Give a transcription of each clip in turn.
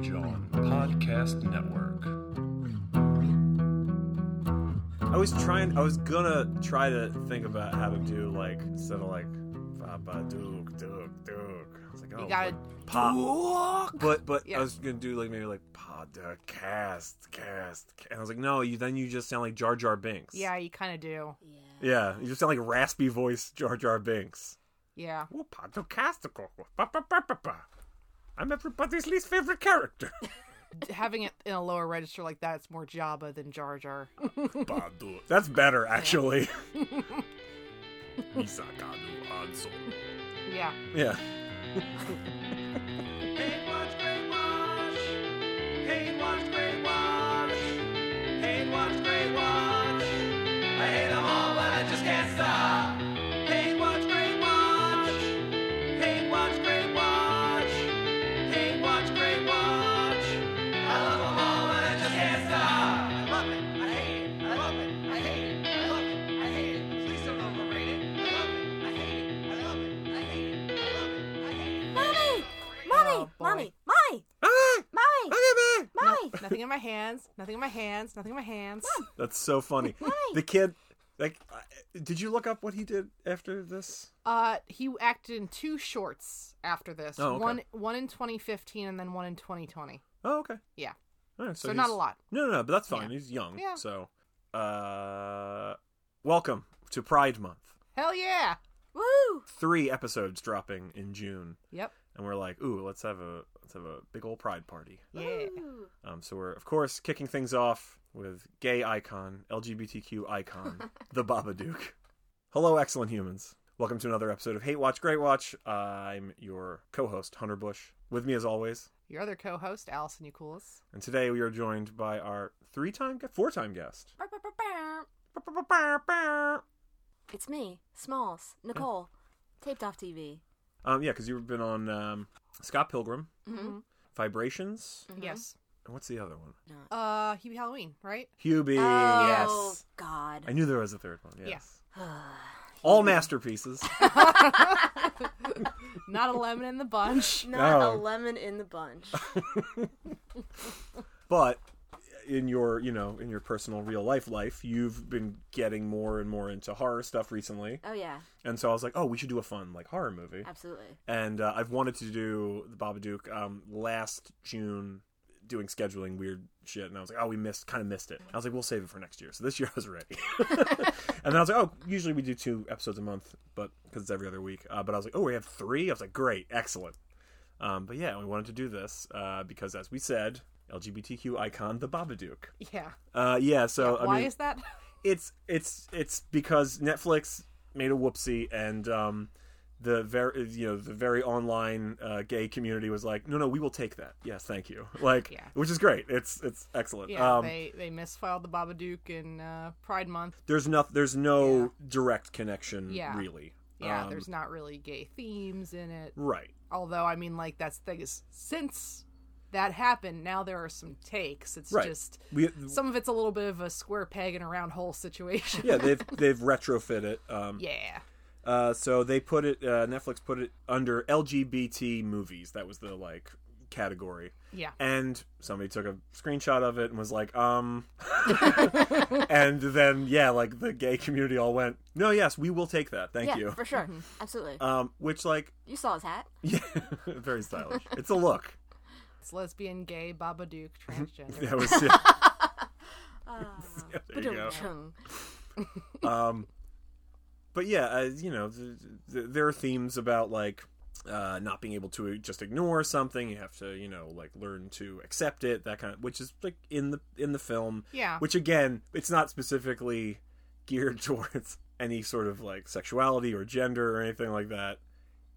Rage On Podcast Network. I was trying. I was gonna try to think about how to do like instead of like Papa Duke Duke Duke. I was like, oh, You gotta like, pa. But but Yeah. I was gonna do like maybe like podcast cast, and I was like, no. You then you just sound like Jar Jar Binks. Yeah, you kind of do. Yeah. Yeah, you just sound like raspy voice Jar Jar Binks. Yeah. Oh, podcastical. Ba, ba, ba, ba, ba. I'm everybody's least favorite character. Having it in a lower register like that, it's more Jabba than Jar Jar. Badu. That's better, actually. Misakadu Anso. yeah. Yeah. Hate watch, great watch. Hate watch, great watch. Hate watch, great watch. I hate them all, but I just can't stop. Nothing in my hands. Nothing in my hands. Nothing in my hands. That's so funny. The kid, like, did you look up what he did after this? Uh, he acted in two shorts after this. Oh, okay. One one in 2015 and then one in 2020. Oh, okay. Yeah. All right, So, so, not a lot. No, no, no, but that's fine. Yeah. He's young. Yeah. So, uh, welcome to Pride Month. Hell yeah. Woo! Three episodes dropping in June, Yep. and we're like, ooh, let's have a let's have a big old Pride party. Yeah. Um, so we're of course kicking things off with gay icon, LGBTQ icon, the Babadook. Hello, excellent humans. Welcome to another episode of Hate Watch, Great Watch. I'm your co-host Hunter Bush. With me, as always, Your other co-host, Allison Eucoulis. and today we are joined by our three-time, gu- four-time guest. It's me, Smalls, Nicole. Taped off TV. Um, yeah, because you've been on um, Scott Pilgrim, Mm-hmm. Vibrations, Yes. and what's the other one? Uh, Hubie Halloween, right? Hubie. Oh, Yes. God. I knew there was a third one. Yeah. Yes. All masterpieces. Not a lemon in the bunch. Not a lemon in the bunch. but in your you know in your personal real life life you've been getting more and more into horror stuff recently. Oh, yeah. and so i was like oh we should do a fun like horror movie. Absolutely. and uh, i've wanted to do the babadook um, last june doing scheduling weird shit and i was like oh we missed kind of missed it. I was like we'll save it for next year. So this year i was ready. And then i was like oh usually we do two episodes a month but because it's every other week. Uh, but i was like oh we have three? I was like great excellent. Um, but yeah we wanted to do this uh, because as we said lgbtq icon the babadook Yeah. uh, yeah so I Why mean, is that? it's it's it's because Netflix made a whoopsie and um, the very you know the very online uh, gay community was like, no, no, we will take that. Yes, thank you. Like, Yeah. which is great. It's it's excellent. Yeah, um, they they misfiled the Babadook in uh, Pride Month. there's no there's no Yeah. direct connection Yeah. really. Yeah, Um, there's not really gay themes in it. right. Although, I mean, like that's the thing is, since that happened, now there are some takes. It's Right. just We some of it's a little bit of a square peg in a round hole situation. yeah they've they've retrofit it. Um, yeah. Uh, so they put it. Uh, Netflix put it under LGBT movies. That was the like category. Yeah. And somebody took a screenshot of it and was like, um. and then yeah, like the gay community all went, no, yes, we will take that. Thank yeah, you. for sure. Absolutely. Um, which like, you saw his hat. yeah, very stylish. It's a look. It's lesbian, gay, Babadook, transgender. That was yeah. Uh, Yeah, there you go. um, but yeah, uh, you know, th- th- there are themes about like uh, not being able to just ignore something. You have to, you know, like learn to accept it. That kind of, which is like in the in the film. Yeah. Which again, it's not specifically geared towards any sort of like sexuality or gender or anything like that.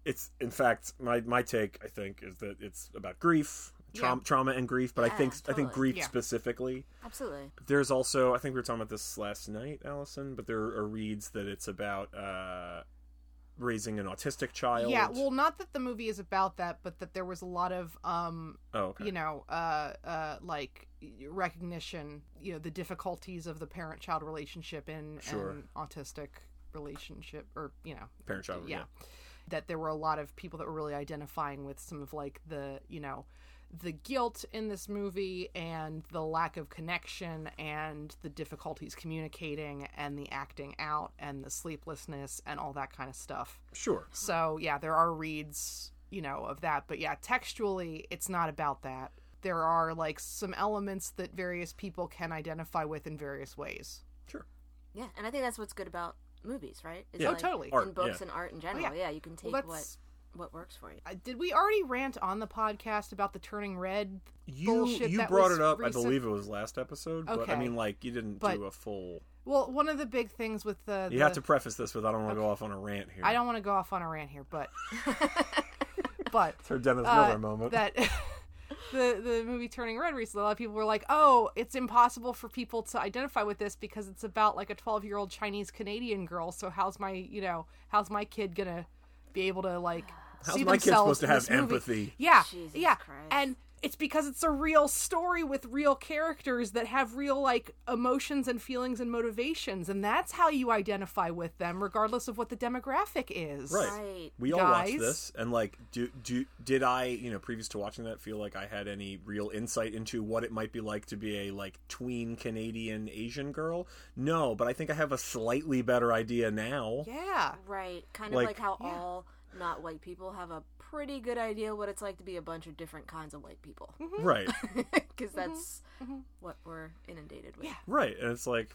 It's in fact my my take. I think is that it's about grief. Trauma, Yeah. trauma and grief, but I Yeah, think I think grief Yeah. specifically Absolutely. there's also I think we were talking about this last night, Allison, but there are reads that it's about uh, raising an autistic child. Yeah, well, not that the movie is about that, but that there was a lot of, um, oh, okay. you know, uh, uh, like recognition, you know, the difficulties of the parent-child relationship in Sure. an autistic relationship, or you know, parent child. yeah. that there were a lot of people that were really identifying with some of like the you know the guilt in this movie and the lack of connection and the difficulties communicating and the acting out and the sleeplessness and all that kind of stuff. Sure. So, yeah, there are reads, you know, of that, but yeah, textually it's not about that. There are like some elements that various people can identify with in various ways. Sure. Yeah, and I think that's what's good about movies, right? Is Yeah. Oh, totally. Art, in books yeah. and art in oh, general. yeah. yeah. you can take Well, what that's- what works for you. Uh, Did we already rant on the podcast about the turning red You bullshit you that brought was it up. recent? I believe it was last episode. But I mean, like you didn't But- do a full. Well, one of the big things with the, You the- have to preface this with I don't want to go off on a rant here. I don't want to go off on a rant here, but but It's her Dennis uh, Miller moment. that the the movie Turning Red recently, a lot of people were like, "Oh, it's impossible for people to identify with this because it's about like a 12 year old Chinese Canadian girl. So how's my you know how's my kid gonna be able to like How's see my kid supposed to have this movie?" empathy? Yeah, Jesus yeah, Christ. and it's because it's a real story with real characters that have real like emotions and feelings and motivations, and that's how you identify with them, regardless of what the demographic is. Right. Right. We all watched Guys. this, and like, do do did I, you know, previous to watching that, feel like I had any real insight into what it might be like to be a like tween Canadian Asian girl? No, but I think I have a slightly better idea now. Yeah. Right. Kind of Like- like, how Yeah. all not white people have a pretty good idea what it's like to be a bunch of different kinds of white people. Mm-hmm. Right, Because mm-hmm. that's mm-hmm. what we're inundated with. Yeah. right, and it's like,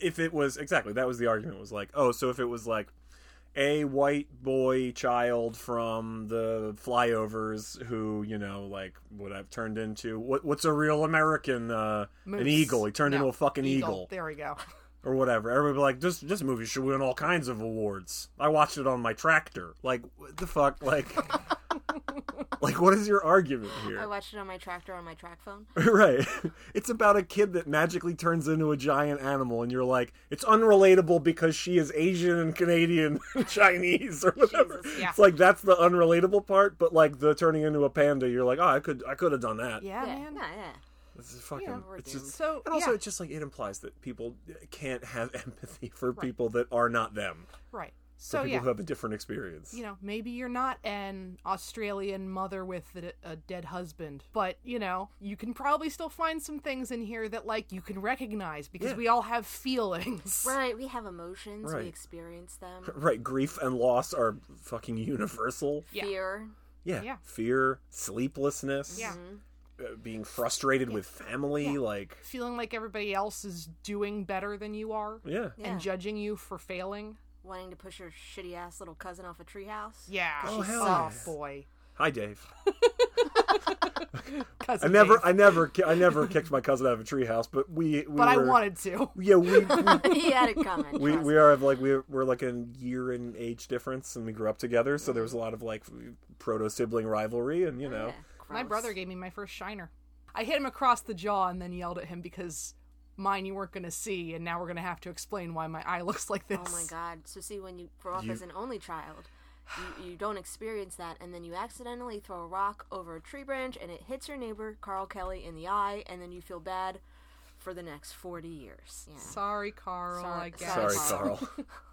if it was exactly that was the argument was like, oh, so if it was like a white boy child from the flyovers who you know like would have turned into what what's a real American uh an eagle he turned No, into a fucking eagle. There we go. Or whatever. Everybody be like, this this movie should win all kinds of awards. I watched it on my tractor. Like, what the fuck? Like, like what is your argument here? I watched it on my tractor on my track phone. right. It's about a kid that magically turns into a giant animal, and you're like, it's unrelatable because she is Asian and Canadian and Chinese or whatever. Jesus, yeah. It's like that's the unrelatable part, but like the turning into a panda, you're like, oh, I could I could have done that. Yeah, yeah, man. yeah, yeah. This is fucking. Yeah. it's just So, and also yeah. it's just like it implies that people can't have empathy for people that are not them. Right. For So people yeah, who have a different experience. you know, maybe you're not an Australian mother with a, a dead husband, but you know, you can probably still find some things in here that like you can recognize because Yeah. we all have feelings. Right, we have emotions, Right. we experience them. Right, grief and loss are fucking universal. Yeah. Fear. Yeah. Yeah. Fear, sleeplessness, Yeah. uh, being frustrated with family, Yeah. like Feeling like everybody else is doing better than you are yeah. Yeah. and judging you for failing. Wanting to push your shitty ass little cousin off a treehouse. Yeah. Oh, hell oh yeah. boy. Hi, Dave. I never, Dave. I never, I never kicked my cousin out of a treehouse, but we, we but I wanted to. Yeah, we, we, he had it coming. we, trust we me. are like we we're like a year in age difference, and we grew up together, so there was a lot of like proto sibling rivalry, and you oh, know, Yeah, My brother gave me my first shiner. I hit him across the jaw and then yelled at him because mine you weren't going to see, and now we're going to have to explain why my eye looks like this. Oh my god. So see when you grow up You- as an only child, you, you don't experience that and then you accidentally throw a rock over a tree branch and it hits your neighbor, Carl Kelly, in the eye and then you feel bad for the next 40 years. Yeah. Sorry, Carl. Sorry- I guess. sorry, Carl.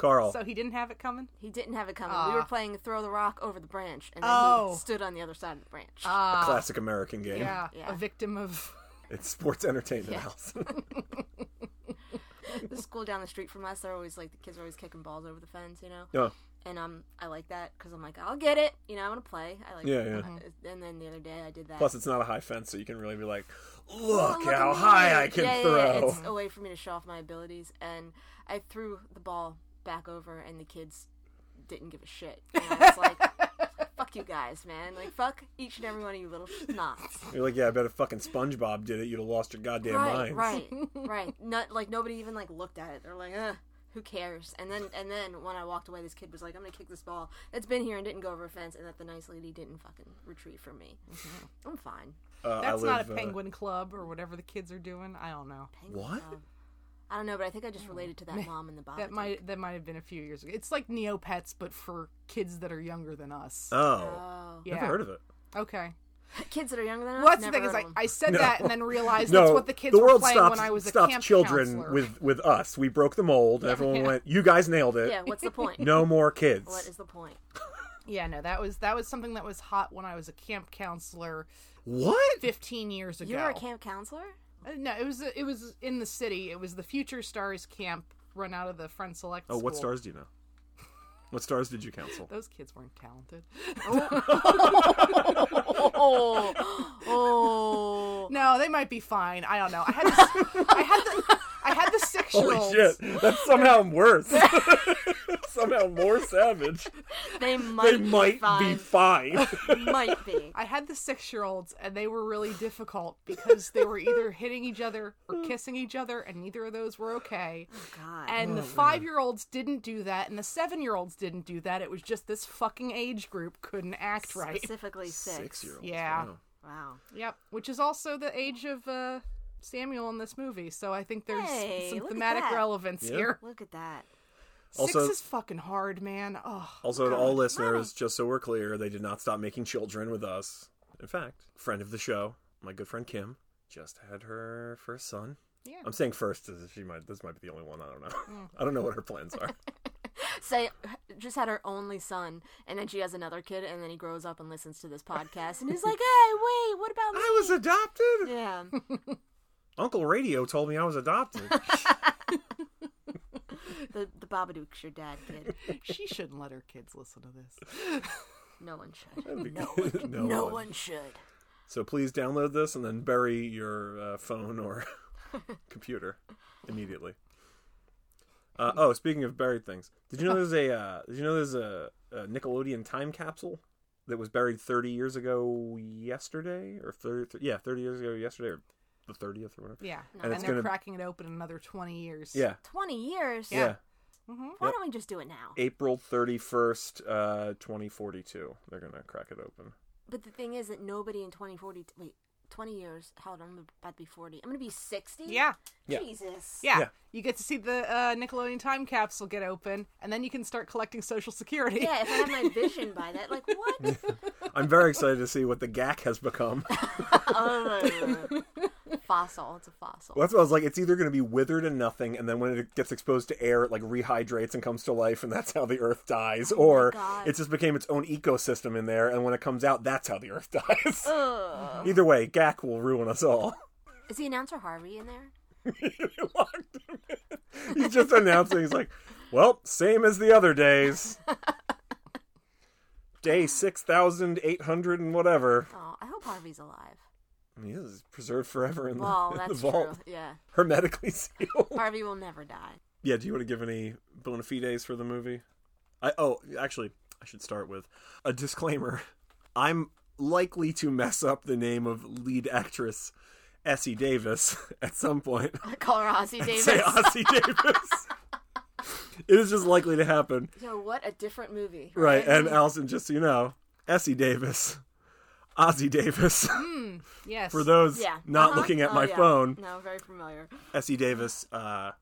Carl. Carl, So he didn't have it coming. He didn't have it coming. Ah. We were playing throw the rock over the branch and then Oh. he stood on the other side of the branch. a classic American game. yeah, Yeah. a victim of. It's sports entertainment Yeah. house. the school down the street from us, they're always like the kids are always kicking balls over the fence, you know. yeah. And um, I like that because I'm like, I'll get it. You know, I want to play. I like. Yeah, yeah. uh, And then the other day I did that. Plus, it's not a high fence, so you can really be like, Oh, look, look how at me. high I can yeah, throw. Yeah, yeah. It's a way for me to show off my abilities. And I threw the ball back over, and the kids didn't give a shit. And I was like, fuck you guys, man. Like, fuck each and every one of you little schnots. You're like, yeah, I bet if fucking SpongeBob did it, you'd have lost your goddamn right, minds. right, right. Not like nobody even like looked at it. They're like, ugh. Who cares? And then, and then when I walked away, this kid was like, "I'm gonna kick this ball that's been here and didn't go over a fence," and that the nice lady didn't fucking retrieve from me. I'm fine. Uh, I That's not live, a uh, penguin club or whatever the kids are doing. I don't know. Penguin What? Club. I don't know, but I think I just oh, related to that mom in the bottom. That might that might have been a few years ago. It's like Neopets, but for kids that are younger than us. Oh, Oh, yeah. never heard of it. Okay. kids that are younger than us. Well, that's the thing is, I. I said No. that and then realized No, that's what the kids the were world playing stopped, when I was a stopped camp children counselor. with with us. We broke the mold. Everyone went, "You guys nailed it. Yeah, what's the point? No more kids." What is the point? Yeah, no, that was that was something that was hot when I was a camp counselor What? 15 years ago. You were a camp counselor? Uh, No, it was it was in the city. It was the Future Stars camp run out of the Friends Select. Oh, what School. stars do you know? What stars did you counsel? Those kids weren't talented. Oh, oh. No, they might be fine. I don't know. I had this, I had the I had the six year Holy olds. shit! That's somehow worse. somehow more savage. They might, They might be be fine. fine. might be. I had the six year olds, and they were really difficult because they were either hitting each other or kissing each other, and neither of those were okay. God. And the five year olds didn't do that, and the seven year olds didn't do that. It was just this fucking age group couldn't act right. Specifically six. Six year olds. Yeah. Wow. Wow. Yep, which is also the age of uh, Samuel in this movie. So I think there's Hey, some thematic relevance Yeah. here. Look at that. Also- Six is fucking hard, man. Oh, Also, to all listeners, just so we're clear, they did not stop making children with us. In fact, friend of the show, my good friend Kim, just had her first son. Yeah. I'm saying first, as she might. This might be the only one. I don't know. Mm. I don't know what her plans are. Say, just had her only son, and then she has another kid, and then he grows up and listens to this podcast, and he's like, "Hey, wait, what about me?" I was adopted. Yeah. Uncle Radio told me I was adopted. The the Babadook's your dad, kid. she shouldn't let her kids listen to this. No one should. no, no, No one. one should. So please download this and then bury your uh, phone or computer immediately. Uh, oh, speaking of buried things, did you know there's a uh, did you know there's a, a Nickelodeon time capsule that was buried 30 years ago yesterday or 30 yeah 30 years ago yesterday or the 30th or whatever. Yeah, And and, they're gonna- cracking it open in another twenty years. Yeah, Twenty years. yeah. Why don't we just do it now? April 31st, uh, 2042. They're gonna crack it open. But the thing is that nobody in 2040. Wait, 20 years. How old? I'm about to be 40. I'm gonna be 60. yeah, Yeah. Jesus. yeah. Yeah. You get to see the uh, Nickelodeon time capsule get open, and then you can start collecting Social Security. Yeah. If I have my vision by that, like what? I'm very excited to see what the Gak has become. Uh, fossil. It's a fossil. Well, that's what I was like. It's either going to be withered and nothing, and then when it gets exposed to air, it like rehydrates and comes to life, and that's how the Earth dies. Oh or it just became its own ecosystem in there, and when it comes out, that's how the Earth dies. Ugh. either way, Gak will ruin us all. Is the announcer Harvey in there? Locked him in. He's just announcing. He's like, "Well, same as the other days. Day six thousand eight hundred and whatever. Oh, I hope Harvey's alive. I mean, is preserved forever in the, Well, in the that's vault, true. Yeah. hermetically sealed." Harvey will never die. Yeah, do you want to give any bona fides for the movie? I oh, actually, I should start with a disclaimer. I'm likely to mess up the name of lead actress Essie Davis at some point. Call her Ossie Davis. Say Ossie Davis. it is just likely to happen, Yo, what a different movie. right? And Allison, just so you know, Essie Davis, Ossie Davis. Yes. For those yeah. not Uh-huh. looking at Oh, my yeah. phone, No, very familiar. Essie Davis, uh,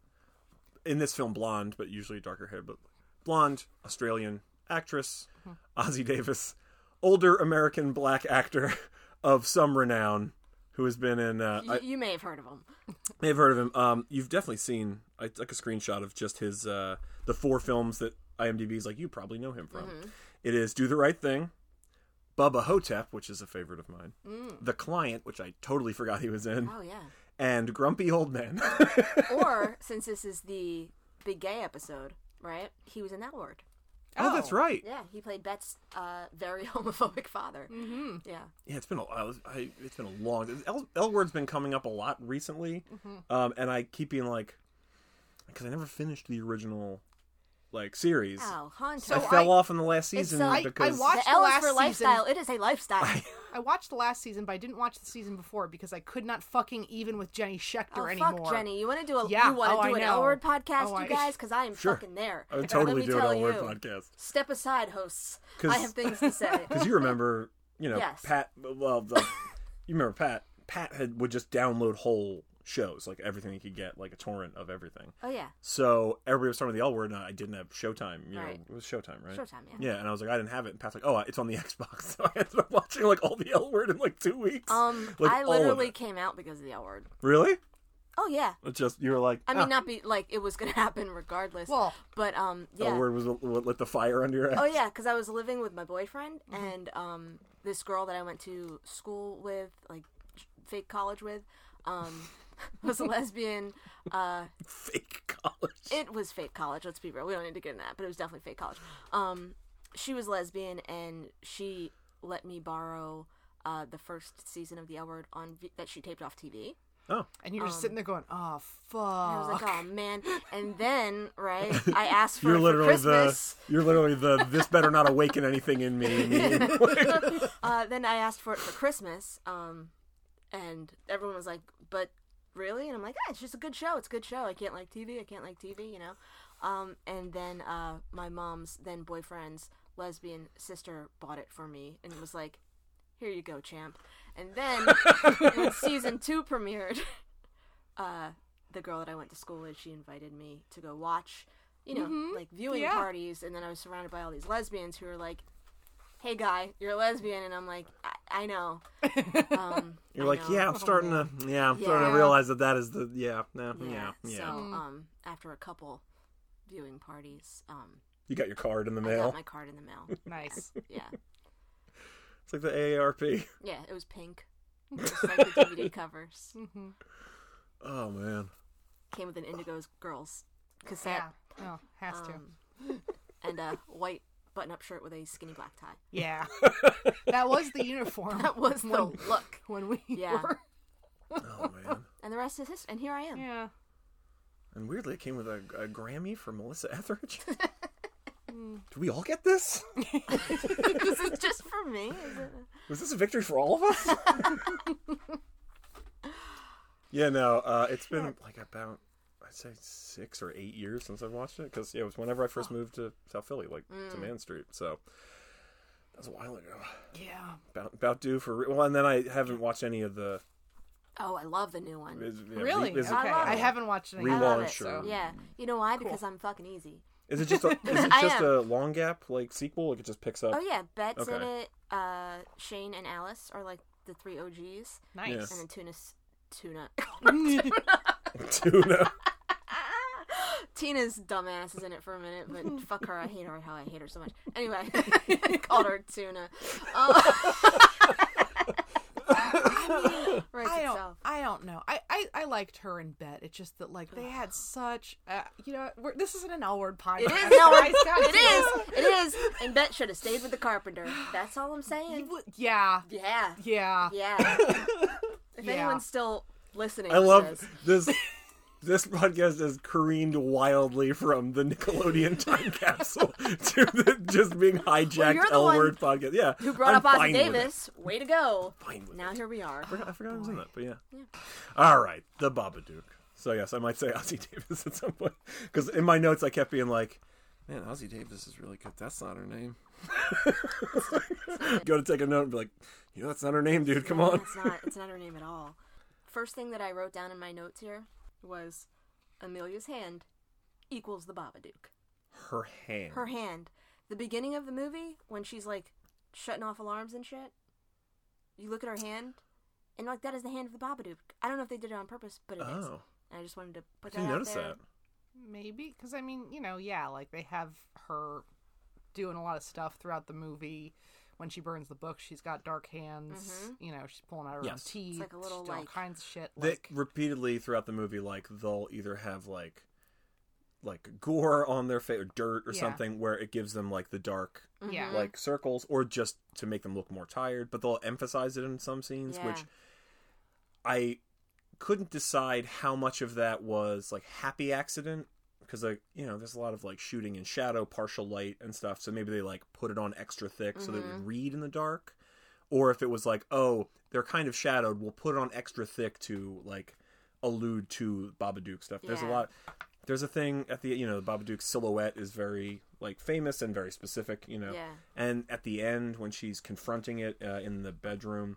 in this film, blonde, but usually darker hair, but blonde, Australian actress, Ossie Davis, older American black actor of some renown, who has been in. Uh, You, you may have heard of him. may have heard of him. Um, you've definitely seen. I took a screenshot of just his uh, the four films that IMDb is like. You probably know him from. It is Do the Right Thing, Bubba Ho-Tep, which is a favorite of mine, The Client, which I totally forgot he was in, Oh yeah. and Grumpy Old Man. Or since this is the big gay episode, right? He was in that word. oh, that's right. Yeah, he played Bette's uh, very homophobic father. Mm-hmm. Yeah. Yeah, it's been a I was- I, it's been a long. L, L word's been coming up a lot recently, um, and I keep being like, because I never finished the original like series. Oh, Hunter. So I fell I- off in the last It's, season uh, I- I watched- the the is for last lifestyle. season. It is a lifestyle. I watched the last season, but I didn't watch the season before because I could not fucking even with Jenny Schechter Oh anymore. fuck, Jenny! You want to do a Yeah, you want to oh, do I an know. L word podcast, Oh, you guys? Because I am Sure. fucking there. I would Let totally me do an tell L word podcast. Step aside, hosts. 'Cause- I have things to say. Because you remember, you know, Yes. Pat. Well, the, you remember Pat. Pat had would just download whole shows, like everything you could get, like a torrent of everything. oh yeah, So everybody was talking about the L word, and I didn't have Showtime. You Right. know, it was Showtime, right? Showtime. Yeah. Yeah, and I was like, I didn't have it. And Pat's like, oh, it's on the Xbox. So I ended up watching like all the L word in like two weeks. Um, Like, I literally came out because of the L word. Really? Oh yeah. It's just you were like, I mean, ah, not be like it was gonna happen regardless. Well, but um, the yeah. word was what lit the fire under your ass. Oh yeah, because I was living with my boyfriend and um, this girl that I went to school with, like fake college with, um, was a lesbian. Uh, Fake college. it was fake college. Let's be real. We don't need to get in that, but it was definitely fake college. Um, she was lesbian and she let me borrow uh, the first season of the L Word on v- that she taped off TV. oh, and you're just sitting there going, "Oh fuck!" And I was like, oh man. And then, right, I asked for you're it for literally Christmas. the you're literally the this better not awaken anything in me. meme. uh, then I asked for it for Christmas, um, and everyone was like, "But really?" And I'm like, ah, "It's just a good show. It's a good show. I can't like TV. I can't like TV, you know." Um, and then uh, my mom's then boyfriend's lesbian sister bought it for me and was like, "Here you go, champ." And then when season two premiered, uh, the girl that I went to school with, she invited me to go watch, you know, like viewing Yeah. parties, and then I was surrounded by all these lesbians who were like, "Hey, guy, you're a lesbian," and I'm like, "I, I know." Um, You're I like, know. yeah, I'm starting to, yeah, I'm starting to realize that that is the, yeah, yeah, yeah. yeah, yeah. So, um, after a couple viewing parties, um, You got your card in the I mail. got my card in the mail. nice. Yeah, It's like the AARP. yeah, it was pink, just like the DVD covers. Mm-hmm. Oh man. Came with an Indigo's Girls cassette Yeah. Oh, has to. um, and a white button-up shirt with a skinny black tie. yeah. that was the uniform. That was the look. when we Yeah. were. Oh man. And the rest is history. And here I am. Yeah. And weirdly, it came with a, a Grammy for Melissa Etheridge. Do we all get this? this is just for me. Is? Was this a victory for all of us? yeah, no. Uh, it's been like about I'd say six or eight years since I've watched it because yeah, it was whenever I first moved to South Philly, like to Man Street. So that was a while ago. Yeah. About about due for re- well, and then I haven't watched any of the Oh, I love the new one. is, yeah, Really? Is, okay. it, love I haven't watched any. I love it. relaunch or Yeah. You know why? Because I'm fucking easy. is it just a, is it just a long gap like sequel? Like it just picks up. Oh yeah, Bette's in it. Uh, Shane and Alice are like the three OGs, Nice. and then Tuna's Tuna. Tuna. Tina's dumbass is in it for a minute, but fuck her. I hate her. How I hate her so much. Anyway, called her Tuna. Uh, writes I don't. itself. I don't know. I, I, I liked her and Bette. It's just that like they had such. Uh, you know, we're, this isn't an L word podcast. It is no, guys. God it damn. is. It is. And Bette should have stayed with the carpenter. That's all I'm saying. Yeah. Yeah. Yeah. Yeah. If Yeah. anyone's still listening, I to love this, this. Podcast has careened wildly from the Nickelodeon time capsule to the just being hijacked the L word podcast. Yeah, who brought I'm up Ossie fine with it. Davis. Way to go. Fine Now it. here we are. I forgot, I forgot I was in that, but yeah. All right, the Babadook. So yes, I might say Ossie Davis at some point because in my notes I kept being like, "Man, Ossie Davis is really good. That's not her name." Go to take a note and be like, "You know, that's not her name, dude. Come No, on." It's not. It's not her name at all. First thing that I wrote down in my notes here was Amelia's hand equals the Babadook. Her hand. Her hand. The beginning of the movie when she's like shutting off alarms and shit. You look at her hand, and like that is the hand of the Babadook. I don't know if they did it on purpose, but it is. Oh, And I just wanted to put I that didn't out notice there. that. Maybe because I mean, you know, yeah, like they have her doing a lot of stuff throughout the movie. When she burns the book, she's got dark hands. You know, she's pulling out her own teeth. Mm-hmm. like a little, she's like- all kinds of shit. they Like, repeatedly throughout the movie like they'll either have like like gore on their face or dirt or Yeah. something where it gives them like the dark yeah, like circles or just to make them look more tired but they'll emphasize it in some scenes Yeah. which i couldn't decide how much of that was like happy accident because like you know there's a lot of like shooting in shadow partial light and stuff so maybe they like put it on extra thick so that it would read in the dark. Or if it was like oh they're kind of shadowed we'll put it on extra thick to like allude to Baba babadook stuff. There's a lot there's a thing at the you know the babadook silhouette is very like famous and very specific you know. Yeah. and at the end when she's confronting it uh, in the bedroom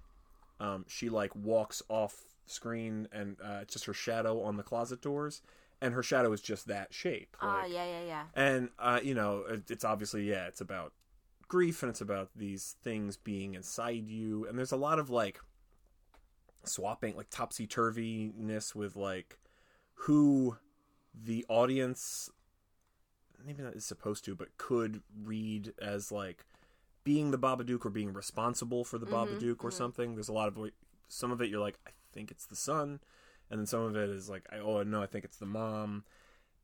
um, she like walks off screen and uh, it's just her shadow on the closet doors and her shadow is just that shape Ah, like- yeah, yeah, yeah. and uh, you know it, it's obviously yeah it's about grief and it's about these things being inside you and there's a lot of like swapping like topsy-turviness with like who the audience maybe not is supposed to, but could read as like being the Babadook or being responsible for the Babadook or something. There's a lot of some of it you're like, I think it's the son, and then some of it is like, oh no, I think it's the mom,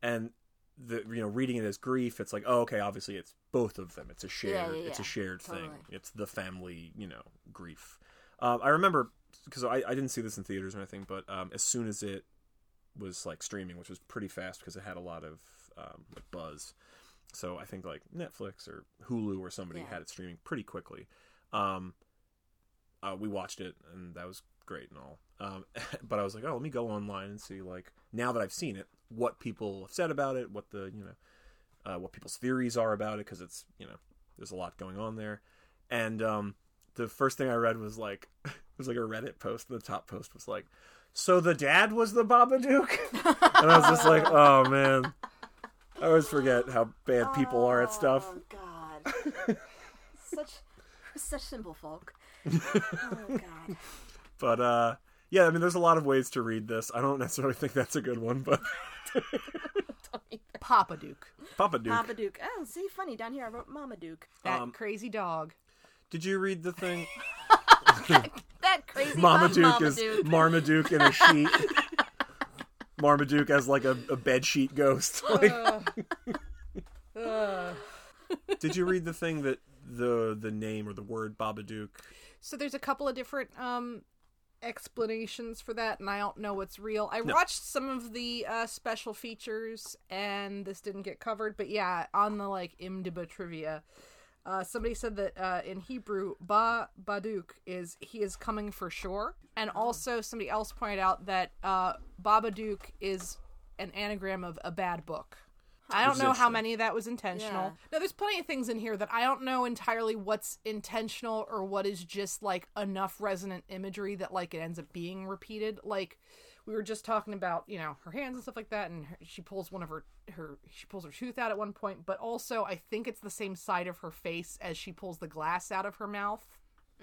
and the you know reading it as grief, it's like, oh okay, obviously it's both of them. It's a shared, Yeah, yeah, it's a yeah. shared thing. It's the family, you know, grief. Um, I remember because I, I didn't see this in theaters or anything, but um, as soon as it was like streaming, which was pretty fast because it had a lot of um, like buzz. So I think like Netflix or Hulu or somebody Yeah. had it streaming pretty quickly. Um, uh, we watched it and that was great and all. Um, but I was like, oh, let me go online and see like now that I've seen it, what people have said about it, what the you know, uh, what people's theories are about it because it's you know there's a lot going on there. And um, the first thing I read was like it was like a Reddit post, and the top post was like, "So the dad was the Babadook," and I was just like, "Oh man." I always forget how bad people are at stuff. Oh God, such such simple folk. Oh God. But uh yeah, I mean there's a lot of ways to read this. I don't necessarily think that's a good one, but Papa Duke, Papa Duke. Papa Duke. Oh, see, funny down here. I wrote Mama Duke. that Um, crazy dog. Did you read the thing? That crazy Mama dog, Duke Mama is Duke. Marmaduke in a sheet. Marmaduke as like a, a bed sheet ghost. Like, did you read the thing that the the name or the word Babadook? So there's a couple of different um explanations for that and I don't know what's real. I watched some of the uh special features and this didn't get covered, but yeah, on the like IMDb trivia, uh somebody said that uh in Hebrew ba baduk is he is coming for sure. And also somebody else pointed out that uh Babadook is an anagram of a bad book. I don't know how many of that was intentional. Yeah. No, there's plenty of things in here that I don't know entirely what's intentional or what is just like enough resonant imagery that like it ends up being repeated. Like we were just talking about, you know, her hands and stuff like that, and her, she pulls one of her her she pulls her tooth out at one point, but also I think it's the same side of her face as she pulls the glass out of her mouth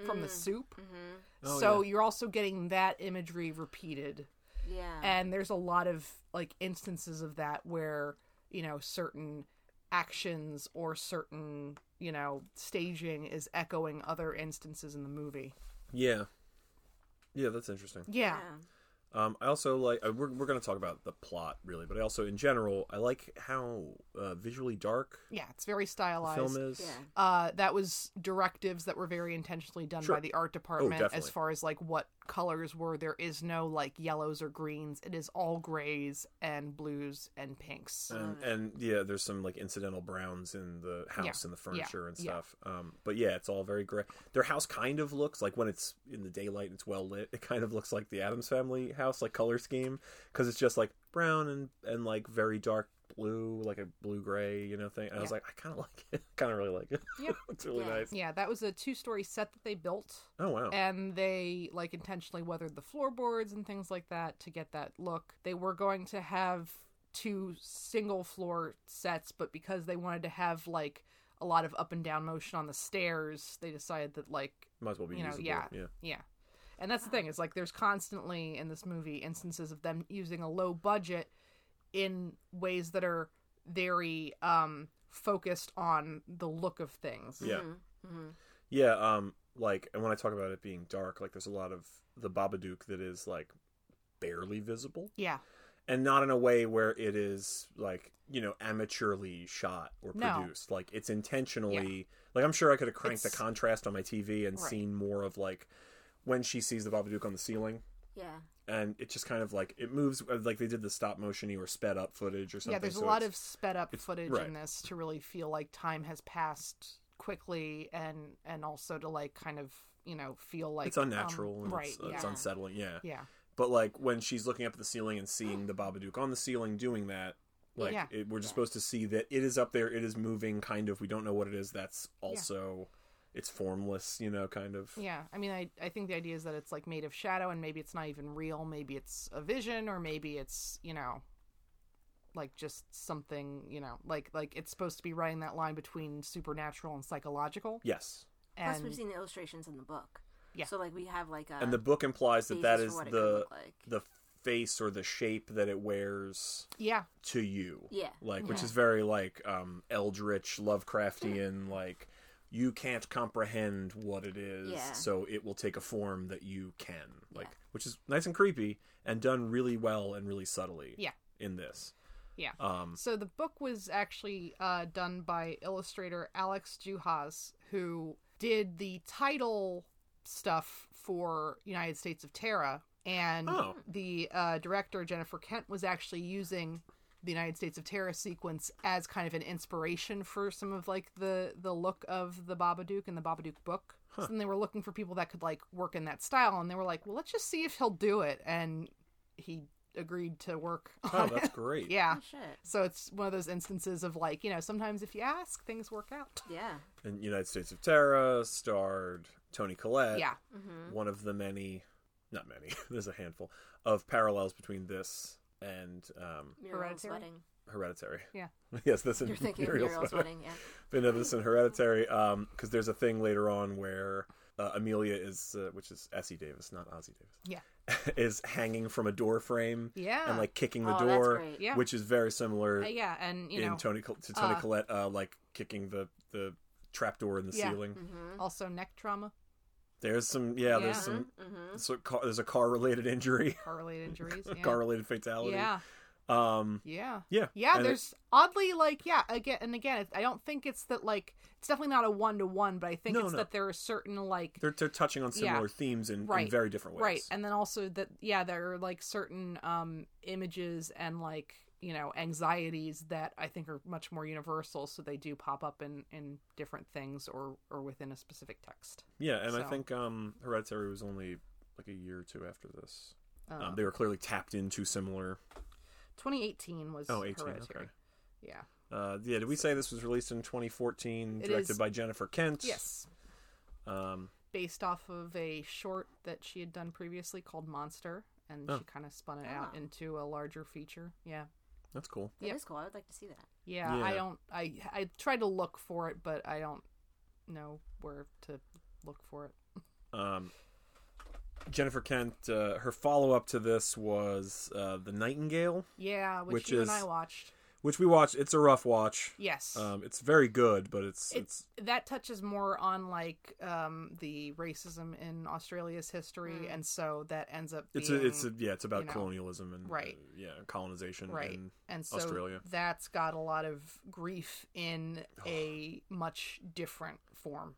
from the mm. soup. Mm-hmm. Oh, so yeah. you're also getting that imagery repeated Yeah. and there's a lot of like instances of that where you know certain actions or certain you know staging is echoing other instances in the movie Yeah. Yeah, that's interesting. yeah, yeah. Um, I also like uh, we're we're going to talk about the plot really, but I also in general I like how uh, visually dark yeah it's very the stylized film is. Yeah. uh that was directives that were very intentionally done Sure. by the art department as far as like what colors were there is no like yellows or greens it is all grays and blues and pinks and and yeah, there's some like incidental browns in the house Yeah. and the furniture and Yeah. stuff. Um, but yeah, it's all very gray. Their house kind of looks like when it's in the daylight and it's well lit. It kind of looks like the Addams Family house, like color scheme, because it's just like brown and and like very dark blue, like a blue gray, you know thing. And I was like, I kind of like it. kind of really like it. Yeah. it's really Yeah. nice. yeah that was a two-story set that they built Oh wow. and they like intentionally weathered the floorboards and things like that to get that look. They were going to have two single floor sets, but because they wanted to have like a lot of up and down motion on the stairs, they decided that like Might as well be you know, usable. yeah. yeah. yeah. And that's the thing, is like there's constantly in this movie instances of them using a low budget in ways that are very um focused on the look of things. Yeah. Mm-hmm. Yeah, um, like, and when I talk about it being dark, like, there's a lot of the Babadook that is like barely visible, Yeah. and not in a way where it is like you know amateurly shot or No. produced. Like, it's intentionally. Like, I'm sure I could have cranked the contrast on my TV and Right. seen more of like when she sees the Babadook on the ceiling. Yeah. And it just kind of like it moves uh, like they did the stop motiony or sped up footage or something. Yeah, there's so a lot of sped up footage right. in this to really feel like time has passed quickly and and also to like kind of, you know, feel like it's unnatural um, and right. it's, yeah. it's unsettling. Yeah. yeah. But like when she's looking up at the ceiling and seeing the Babadook on the ceiling doing that, like Yeah. it, we're just supposed to see that it is up there, it is moving, kind of. We don't know what it is. That's also it's formless, you know, kind of. Yeah. I mean I I think the idea is that it's like made of shadow and maybe it's not even real, maybe it's a vision or maybe it's, you know, like just something, you know, like like it's supposed to be running that line between supernatural and psychological. Yes, Plus, And we've seen the illustrations in the book. Yeah. So like we have like a and the book implies that that basis is for what it could the like. the face or the shape that it wears Yeah. to you. Yeah. Like, which is very like um eldritch, Lovecraftian, like you can't comprehend what it is, Yeah. so it will take a form that you can. Like Yeah. which is nice and creepy and done really well and really subtly Yeah. in this. Yeah. Um So the book was actually uh, done by illustrator Alex Juhasz, who did the title stuff for United States of Tara, and Oh. the uh, director Jennifer Kent was actually using the United States of Tara sequence as kind of an inspiration for some of like the the look of the Babadook and the Babadook book. So then they were looking for people that could like work in that style, and they were like, "Well, let's just see if he'll do it," and he agreed to work. Oh, on that's it. great. Yeah. Oh, shit. So it's one of those instances of like, you know, sometimes if you ask, things work out. Yeah. And United States of Tara starred Toni Collette. Yeah. Mm-hmm. One of the many, not many, there's a handful of parallels between this and um, Muriel's Hereditary? wedding. Hereditary. Yeah. yes, this and You're thinking Muriel's Muriel's Wedding. wedding, yeah. But no, this in Hereditary, Um, because there's a thing later on where uh, Amelia is, uh, which is Essie Davis, not Ossie Davis, Yeah. is hanging from a door frame Yeah. and like kicking the Oh, that's door, great. Yeah. which is very similar Uh, yeah. And, you in know, Toni Col- to Toni uh, Collette, uh, like kicking the the trapdoor in the Yeah. ceiling. Mm-hmm. also neck trauma, There's some, yeah, there's some, Mm-hmm. so car, there's a car related injury, car related injuries. Yeah. car related fatality. yeah. Um, Yeah. yeah, Yeah. And it- There's oddly like, yeah, again, and again, I don't think it's that like, it's definitely not a one to one, but I think No, it's no. that there are certain like, they're, they're touching on Yeah. similar themes in, in very different ways. right. And then also that, yeah, there are like certain um images and like, you know, anxieties that I think are much more universal. So they do pop up in, in different things or, or within a specific text. Yeah, and I think um, Hereditary was only like a year or two after this. Um, Um, they were clearly tapped into similar. 2018 was Oh, 18, Hereditary. okay. Yeah. Uh, yeah, did we say this was released in 2014, It directed is. by Jennifer Kent? Yes. Um, Based off of a short that she had done previously called Monster, and Oh. she kind of spun it out Ah. into a larger feature. Yeah. That's cool. That is Yep. cool. I would like to see that. Yeah, Yeah. I don't. I I tried to look for it, but I don't know where to look for it. Um, Jennifer Kent, uh, her follow up to this was uh, The Nightingale, Yeah, which, Which you is- and I watched. Which we watched. It's a rough watch. Yes. Um, it's very good, but it's it's that touches more on like um the racism in Australia's history, and so that ends up being it's a, it's a, yeah, it's about you know, colonialism and right. uh, yeah, colonization right in and so Australia. that's got a lot of grief in a much different form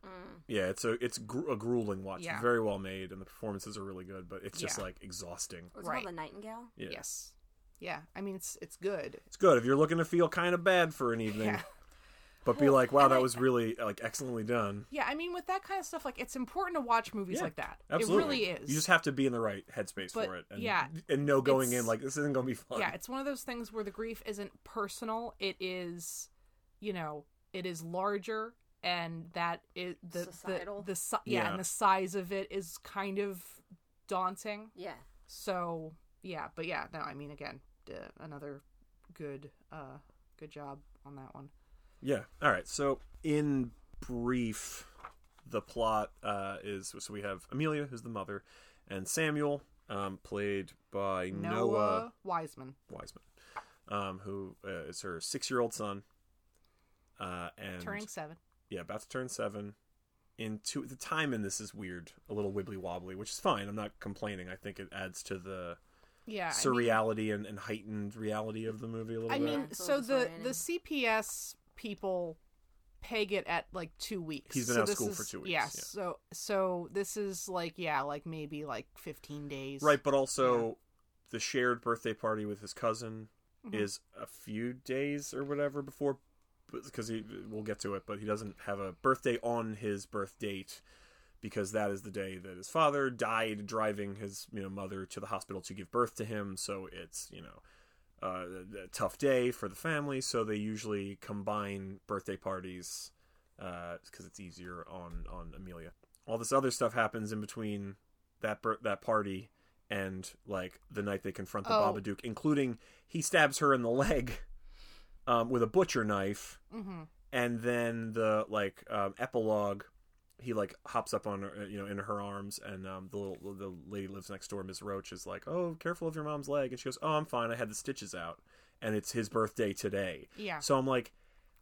Yeah, it's a it's gru- a grueling watch. Yeah. Very well made, and the performances are really good. But it's just Yeah. like exhausting. Was it called The Nightingale? Yeah. yes yeah i mean it's it's good It's good if you're looking to feel kind of bad for an evening, Yeah. but be like, wow, that I- was really like excellently done. yeah i mean with that kind of stuff like it's important to watch movies Yeah, like that Absolutely, it really is You just have to be in the right headspace But, for it, and yeah, and know going in like this isn't gonna be fun. yeah it's one of those things where the grief isn't personal it is you know it is larger and that is the Societal? the, the si- yeah, Yeah. and the size of it is kind of daunting Yeah. so yeah but yeah no i mean again uh, another good uh good job on that one Yeah. All right. So in brief, the plot uh, is so we have Amelia, who's the mother, and Samuel, um, played by noah, Noah wiseman Wiseman, um, who uh, is her six-year-old son, uh, and turning seven yeah, about to turn seven. Into the time in this is weird, a little wibbly wobbly, which is fine. I'm not complaining. I think it adds to the yeah I mean- surreality and, and heightened reality of the movie a little I bit. mean, Yeah, so the the CPS people peg it at like two weeks. He's been So out of school is- for two weeks, Yeah, yeah. So so this is like yeah, like maybe like fifteen days. Right, but also the shared birthday party with his cousin Mhm. is a few days or whatever before, because he we'll get to it, but he doesn't have a birthday on his birth date because that is the day that his father died driving his you know mother to the hospital to give birth to him. So it's you know uh, a, tough day for the family. So they usually combine birthday parties because it's easier on on Amelia. All this other stuff happens in between that bir- that party and like the night they confront the Oh. Babadook, including he stabs her in the leg um, with a butcher knife, hmm and then the like um, epilogue he like hops up on her, you know in her arms, and um, the little the lady lives next door, Miss Roach, is like, "Oh, careful of your mom's leg," and she goes, "Oh, I'm fine. I had the stitches out, and it's his birthday today." Yeah. So I'm like,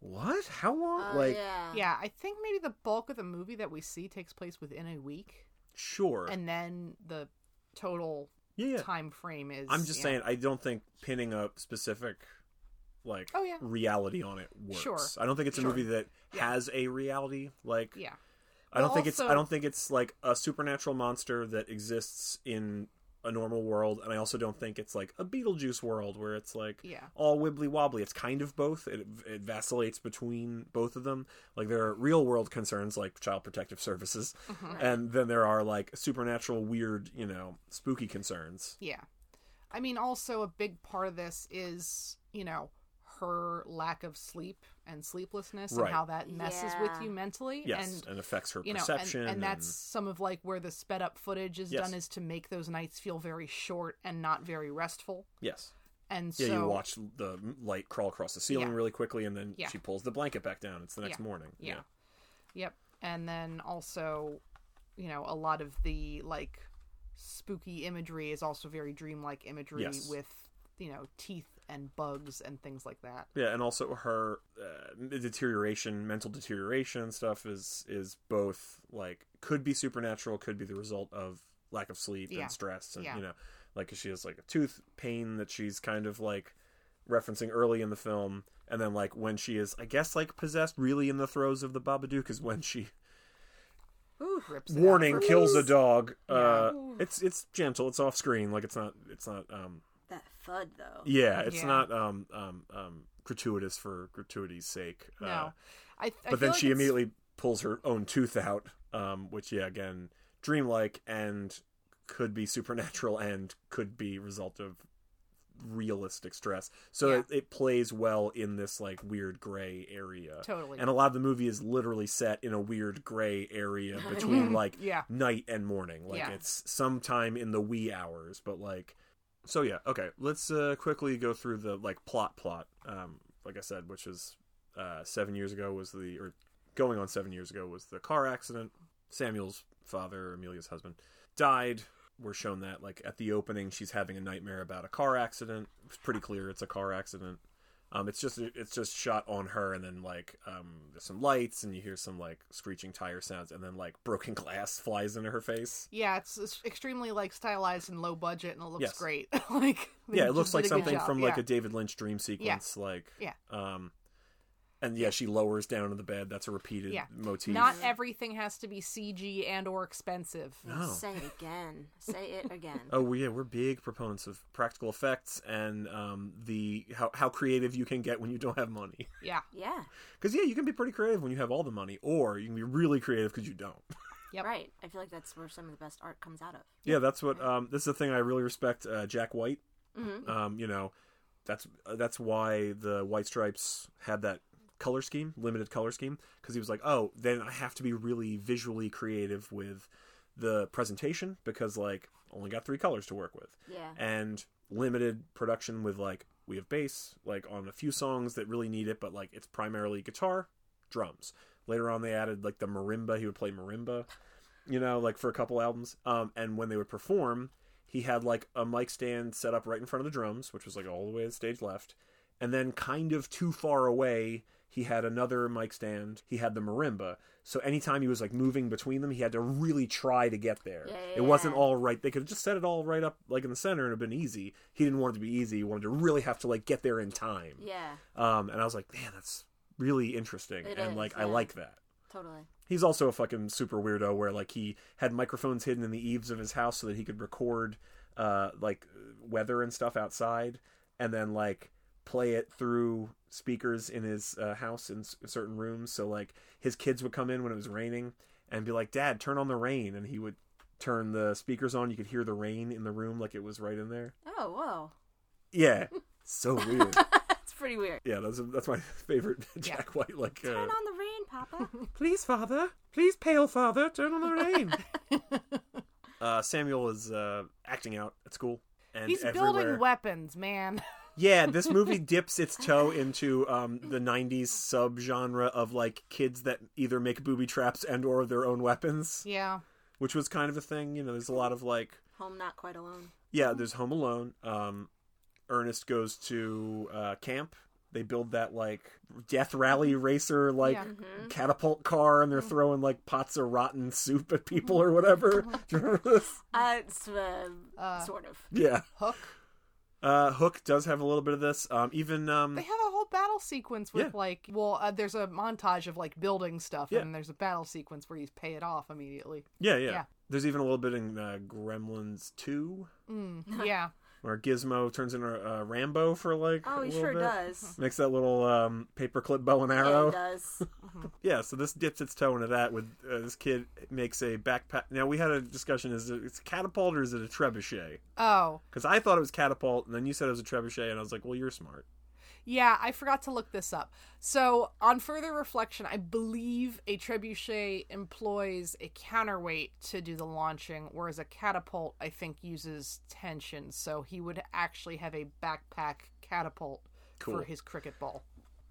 "What? How long?" Oh, like, yeah. Yeah, I think maybe the bulk of the movie that we see takes place within a week, sure, and then the total yeah, yeah. time frame is. I'm just yeah. saying, I don't think pinning a specific like Oh, yeah. reality on it works. Sure. I don't think it's a Sure. movie that Yeah. has a reality. Like, Yeah. I don't think it's I don't think it's like a supernatural monster that exists in a normal world, and I also don't think it's like a Beetlejuice world where it's like Yeah. all wibbly wobbly. It's kind of both. It, it vacillates between both of them. Like there are real world concerns like Child Protective Services, Mm-hmm. and then there are like supernatural, weird, you know, spooky concerns. Yeah. I mean, also a big part of this is, you know, her lack of sleep and sleeplessness Right. and how that messes with you mentally. Yes, And and, affects her you know, and, perception. and that's some of like where the sped up footage is Yes. done is to make those nights feel very short and not very restful. yes. And Yeah, so you watch the light crawl across the ceiling Yeah. really quickly, and then Yeah. she pulls the blanket back down. It's the next Yeah. morning. Yeah. Yep. And then also, you know, a lot of the like spooky imagery is also very dreamlike imagery Yes. with, you know, teeth and bugs and things like that. Yeah, and also her uh, deterioration, mental deterioration and stuff is is both like could be supernatural, could be the result of lack of sleep Yeah. and stress, and Yeah. you know, like she has like a tooth pain that she's kind of like referencing early in the film, and then like when she is, I guess, like possessed, really in the throes of the Babadook is when she Rips it warning kills a dog. Yeah. Uh, it's it's gentle, it's off screen, like it's not it's not um thud though. yeah, it's Yeah. not um um um gratuitous for gratuity's sake. No. Uh, I, I but feel then like she it's- immediately pulls her own tooth out, um, which yeah, again, dreamlike and could be supernatural and could be result of realistic stress. So Yeah. it, it plays well in this like weird gray area. Totally. And a lot of the movie is literally set in a weird gray area between like Yeah. night and morning. Like Yeah. it's sometime in the wee hours, but like so yeah, okay. Let's uh quickly go through the like plot plot. Um like I said, which is uh 7 years ago was the or going on 7 years ago was the car accident. Samuel's father, Amelia's husband, died. We're shown that like at the opening she's having a nightmare about a car accident. It's pretty clear it's a car accident. Um, it's just it's just shot on her, and then like um, there's some lights, and you hear some like screeching tire sounds, and then like broken glass flies into her face. Yeah, it's, it's extremely like stylized and low budget, and it looks Yes. great. like Yeah, it looks like did a good something job. from like Yeah. a David Lynch dream sequence. Like Yeah. um, and yeah, she lowers down to the bed. That's a repeated Yeah. motif. Not everything has to be CG and or expensive. No. Say it again. Say it again. Oh yeah, we're big proponents of practical effects and um, the how how creative you can get when you don't have money. Yeah. Yeah. Because yeah, you can be pretty creative when you have all the money, or you can be really creative because you don't. Yep. Right. I feel like that's where some of the best art comes out of. Yeah, that's what. Um, this is the thing I really respect. Uh, Jack White. Mhm. Um, you know, that's that's why the White Stripes had that color scheme, limited color scheme, because he was like, oh, then I have to be really visually creative with the presentation because like only got three colors to work with, Yeah. and limited production with like we have bass like on a few songs that really need it, but like it's primarily guitar, drums. Later on, they added like the marimba. He would play marimba you know, like for a couple albums. Um, and when they would perform, he had like a mic stand set up right in front of the drums, which was like all the way to the stage left. And then kind of too far away, he had another mic stand. He had the marimba. So anytime he was like moving between them, he had to really try to get there. Yeah, it wasn't yeah. all right. They could have just set it all right up like in the center and it'd been easy. He didn't want it to be easy. He wanted to really have to like get there in time. Yeah. Um, and I was like, man, that's really interesting. It and is, like I like that. Totally. He's also a fucking super weirdo where like he had microphones hidden in the eaves of his house so that he could record uh like weather and stuff outside and then like play it through speakers in his uh, house in s- certain rooms so like his kids would come in when it was raining and be like dad turn on the rain and he would turn the speakers on you could hear the rain in the room like it was right in there Oh, whoa. yeah so weird That's pretty weird. yeah that's that's my favorite jack white like uh, Turn on the rain, Papa. Please, father. Please, pale father, turn on the rain. uh, Samuel is uh, acting out at school, and He's everywhere. building weapons, man. Yeah, this movie dips its toe into um, the '90s subgenre of like kids that either make booby traps and or their own weapons, Yeah. which was kind of a thing. You know, there's a lot of like, Home not quite alone. yeah, there's Home Alone. Um, Ernest goes to uh, camp. They build that like death rally racer like Yeah. catapult car, and they're throwing like pots of rotten soup at people or whatever. Do you remember this? Uh, it's, uh, Uh, sort of. Yeah. Hook. Uh, Hook does have a little bit of this. Um, even um, They have a whole battle sequence with Yeah. like, well, uh, there's a montage of like building stuff, Yeah. and there's a battle sequence where you pay it off immediately. yeah, yeah, Yeah. There's even a little bit in uh, Gremlins Two Mm, yeah. Where Gizmo turns into uh, Rambo for like. Oh, a he sure bit. does. Makes that little um, paperclip bow and arrow. Yeah, arrow. he does. Yeah, so this dips its toe into that. With uh, this kid makes a backpack. Now we had a discussion: is it it's a catapult or is it a trebuchet? Oh, Because I thought it was catapult, and then you said it was a trebuchet, and I was like, well, you're smart. Yeah. I forgot to look this up. So, on further reflection, I believe a trebuchet employs a counterweight to do the launching, whereas a catapult, I think, uses tension. So he would actually have a backpack catapult Cool. for his cricket ball.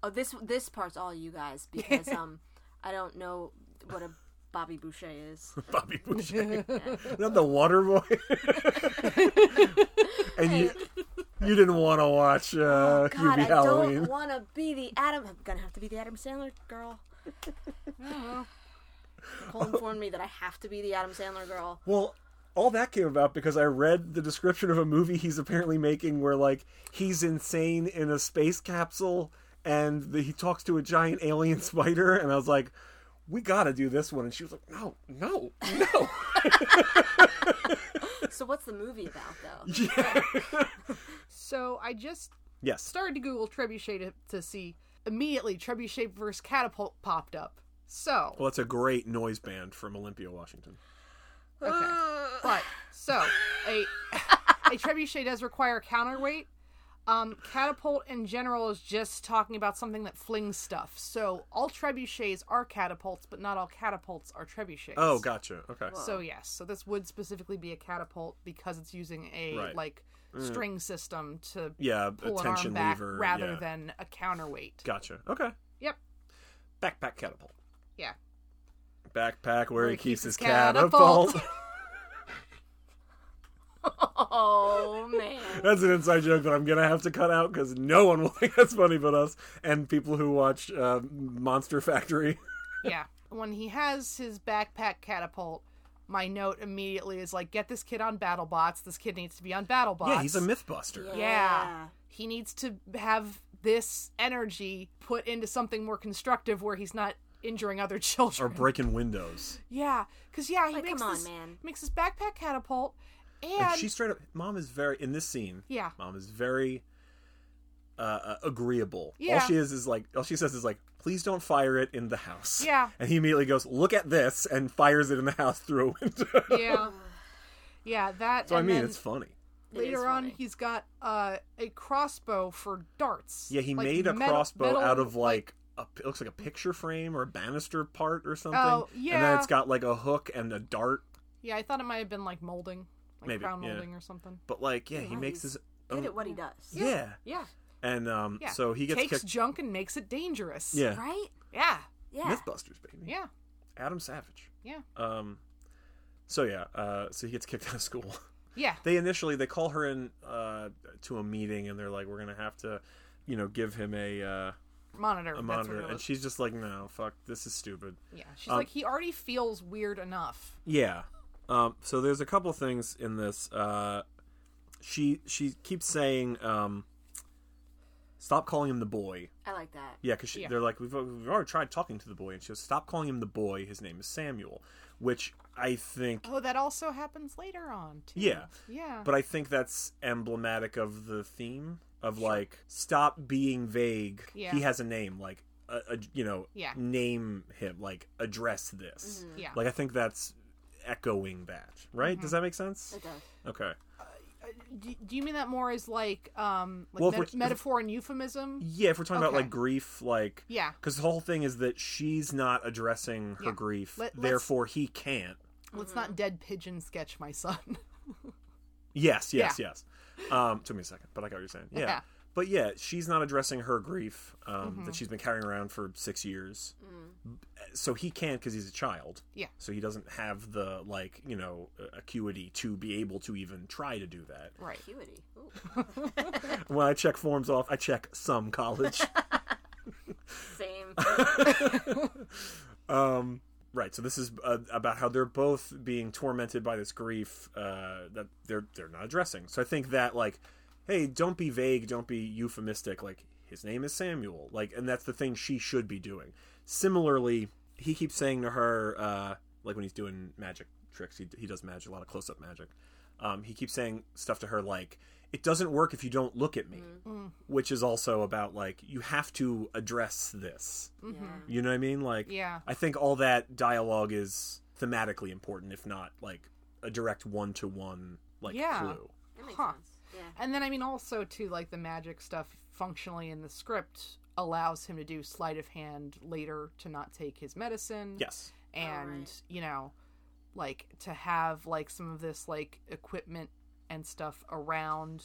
Oh, this this part's all you guys because um, I don't know what a Bobby Boucher is. Bobby Boucher, not the Water Boy. and you, you didn't want to watch uh, Oh, God, I Halloween. don't want to be the Adam. I'm gonna have to be the Adam Sandler girl. Nicole informed me that I have to be the Adam Sandler girl. Well, all that came about because I read the description of a movie he's apparently making where like he's insane in a space capsule and the, he talks to a giant alien spider and I was like we got to do this one and she was like no no no So what's the movie about though? yeah. So I just yes started to Google trebuchet to, to see. Immediately, trebuchet versus catapult popped up. So well it's a great noise band from Olympia Washington okay, uh. but so a a trebuchet does require counterweight. Um, catapult in general is just talking about something that flings stuff. So all trebuchets are catapults, but not all catapults are trebuchets. oh gotcha okay So yes, so this would specifically be a catapult because it's using a Right. Mm. like string system to yeah pull a an arm tension back lever rather yeah. than a counterweight. gotcha okay Yep. backpack catapult Yeah. backpack where, he keeps, his catapult. catapult. Oh man. That's an inside joke that I'm gonna have to cut out because no one will think that's funny but us and people who watch uh, Monster Factory. yeah. When he has his backpack catapult, my note immediately is like, get this kid on BattleBots. This kid needs to be on BattleBots. Yeah, he's a MythBuster. Yeah. He needs to have this energy put into something more constructive where he's not injuring other children Or breaking windows. yeah, because yeah, he Like, makes come on, this man. makes this backpack catapult, and, And she straight up, mom is very in this scene. Yeah. mom is very uh, uh, agreeable. Yeah. All she is is like, all she says is like, please don't fire it in the house. Yeah. and he immediately goes, look at this, and fires it in the house through a window. yeah, yeah, that. so I mean, it's funny. It is later on, funny. he's got uh, a crossbow for darts. Yeah, he Like made a metal- crossbow metal, out of like. a, it looks like a picture frame or a banister part or something. Oh, yeah. And then it's got like a hook and a dart. Yeah, I thought it might have been like molding, like Maybe, crown yeah. molding or something. But like, yeah, he makes he's his Good own. at what he does. Yeah. Yeah, and um, yeah. so he gets takes kicked. junk and makes it dangerous. Yeah, Right? yeah, Yeah. MythBusters, baby. yeah, Adam Savage. yeah, Um, so yeah, uh, so he gets kicked out of school. yeah. they initially they call her in uh, to a meeting and they're like, we're gonna have to, you know, give him a uh, Monitor. a that's monitor, it and was. she's just like, no, fuck, this is stupid. yeah, she's um, like he already feels weird enough. Yeah. Um, so there's a couple things in this. Uh, she she keeps saying, um, "Stop calling him the boy." I like that. Yeah, because Yeah. they're like, we've, we've already tried talking to the boy, and she goes, "Stop calling him the boy. His name is Samuel," which I think, Oh, that also happens later on too. Yeah. yeah. but I think that's emblematic of the theme of like, stop being vague. Yeah. He has a name, like, a, a, you know, Yeah. name him, like, address this. yeah. Like, I think that's echoing that, right? Mm-hmm. Does that make sense? It does. Okay. do, do you mean that more as like um like Well, met- metaphor and euphemism? Yeah, if we're talking about like grief, like Yeah. because the whole thing is that she's not addressing her Yeah. grief, Let- therefore he can't. Let's not dead pigeon sketch my son. Yes, yes, yes. Um, took me a second, but I got what you're saying. Yeah, Yeah. But yeah, she's not addressing her grief um, that she's been carrying around for six years. So he can't because he's a child. Yeah. So he doesn't have the like you know acuity to be able to even try to do that. Right. Acuity. Ooh. When I check forms off, I check some college. Same. Um, right. So this is uh, about how they're both being tormented by this grief uh, that they're they're not addressing. So I think that like, hey, don't be vague, don't be euphemistic. Like his name is Samuel. Like, and that's the thing she should be doing. Similarly, he keeps saying to her, uh, like when he's doing magic tricks, he he does magic, a lot of close up magic. Um, he keeps saying stuff to her like, "It doesn't work if you don't look at me," which is also about like you have to address this. yeah. You know what I mean? Like, Yeah. I think all that dialogue is thematically important, if not like a direct one to one like Yeah. clue. That makes Huh. sense. Yeah. And then I mean also too like the magic stuff functionally in the script allows him to do sleight of hand later to not take his medicine. Yes. And, right. you know, like to have like some of this like equipment and stuff around.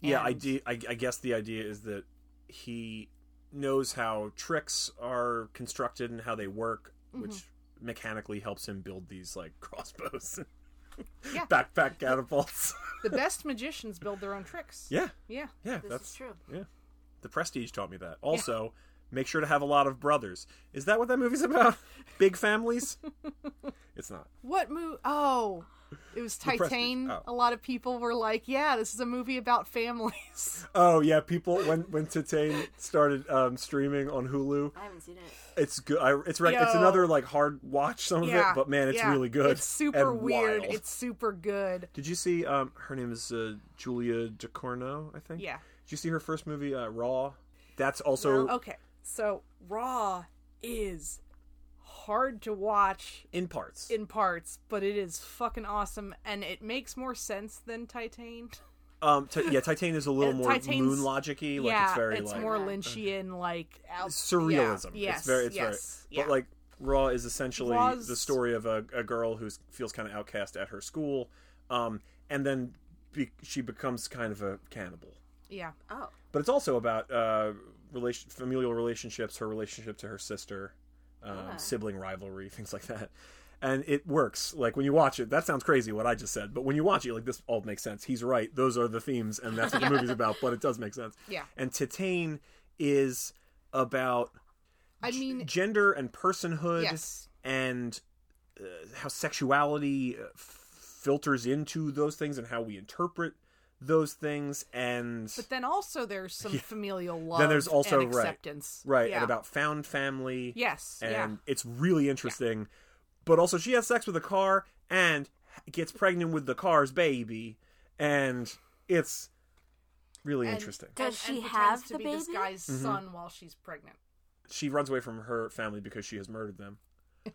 Yeah, and- idea. I, I guess the idea is that he knows how tricks are constructed and how they work, Mm-hmm. which mechanically helps him build these like crossbows, Yeah. backpack catapults. The best magicians build their own tricks. yeah, Yeah. yeah, This that's is true. Yeah, the Prestige taught me that. Also, make sure to have a lot of brothers. Is that what that movie's about? Big families? it's not. What movie? Oh, it was Prestige. Titan. Oh. A lot of people were like, "Yeah, this is a movie about families." Oh yeah, people when when Titane started um, streaming on Hulu, I haven't seen it. it's good. I, it's right. It's another like hard watch some of yeah, it, but man, it's yeah. really good. It's super and weird. wild. It's super good. Did you see? Um, her name is uh, Julia Ducournau, I think. Yeah. Did you see her first movie, uh, Raw? That's also Okay, so Raw is hard to watch in parts. in parts, but it is fucking awesome, and it makes more sense than Titan. um, ti- yeah, Titan is a little Uh, more Titane's- moon logicy. Like yeah, it's very like more Yeah. Lynchian, like out, surrealism. Yeah, yes, it's very, it's yes, very. yeah. But like Raw is essentially Raw's- the story of a, a girl who feels kind of outcast at her school, um, and then be, she becomes kind of a cannibal. yeah, Oh. But it's also about uh, relation, familial relationships, her relationship to her sister, um, Okay. sibling rivalry, things like that. And it works. Like when you watch it, that sounds crazy what I just said, but when you watch it, like this all makes sense. He's right; those are the themes, and that's what the movie's about. But it does make sense. Yeah. And Titane is about I mean, gender and personhood yes, and uh, how sexuality uh, f- filters into those things and how we interpret those things and but then also there's some familial love. Then there's also- and right. acceptance, right Yeah. and about found family yes, and yeah, it's really interesting but also she has sex with a car and gets pregnant with the car's baby and it's really And- interesting Does and- she and pretends have to the be this guy's Mm-hmm. son while she's pregnant? she runs away from her family because she has murdered them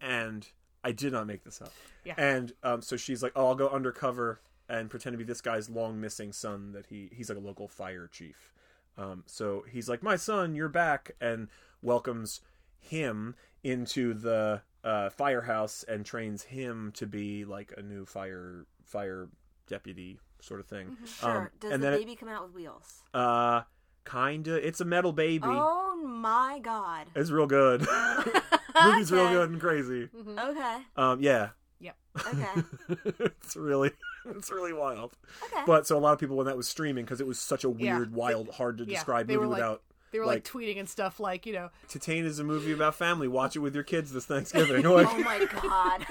and i did not make this up Yeah. and um, so she's like oh i'll go undercover and pretend to be this guy's long missing son that he he's like a local fire chief um, so he's like my son you're back and welcomes him into the uh, firehouse and trains him to be like a new fire fire deputy sort of thing Sure. um, Does and the then it- baby come out with wheels? uh kinda it's a metal baby Oh my god. it's real good movie's real good and crazy Okay. um yeah Yep. Okay. it's really it's really wild Okay. but so a lot of people when that was streaming because it was such a Yeah. weird wild hard to Yeah, describe they movie were like- without They were like, Like- tweeting and stuff, like you know, Titane is a movie about family watch it with your kids this thanksgiving like, oh my god.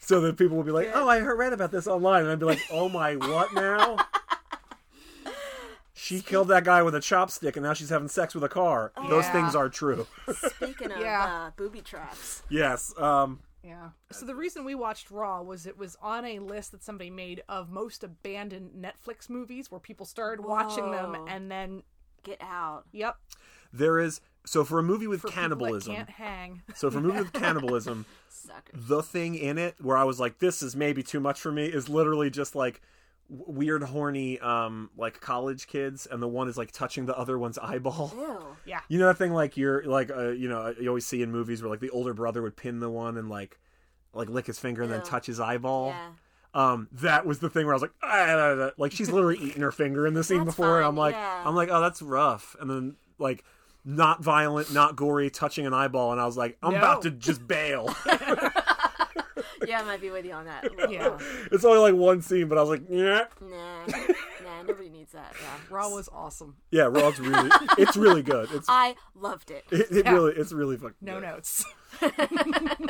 so that people will be like oh i heard read about this online and i'd be like oh my what now she killed that guy with a chopstick and now she's having sex with a car those Yeah. things are true Speaking of Yeah. uh, booby traps. yes um Yeah. So the reason we watched Raw was it was on a list that somebody made of most abandoned Netflix movies where people started watching them and then Get out. yep, there is so for a movie with for cannibalism that can't hang. so for a movie with cannibalism Sucker. the thing in it where I was like, this is maybe too much for me is literally just like w- weird, horny, um, like college kids, and the one is like touching the other one's eyeball. Ew. Yeah. You know that thing like you're like uh, you know you always see in movies where like the older brother would pin the one and like like lick his finger and then touch his eyeball. Yeah. Um, that was the thing where I was like, ah, ah, ah," like she's literally eating her finger in the scene That's before. and fine, I'm like, yeah. I'm like, oh, that's rough. And then like, not violent, not gory, touching an eyeball, and I was like, I'm No. about to just bail. Yeah, I might be with you on that. Yeah. it's only like one scene, but I was like, yeah, Nah, nah, nobody needs that. Yeah. Raw was awesome. yeah, Raw's really, it's really good. It's I loved it. it, it Yeah. really, it's really fucking No good. notes.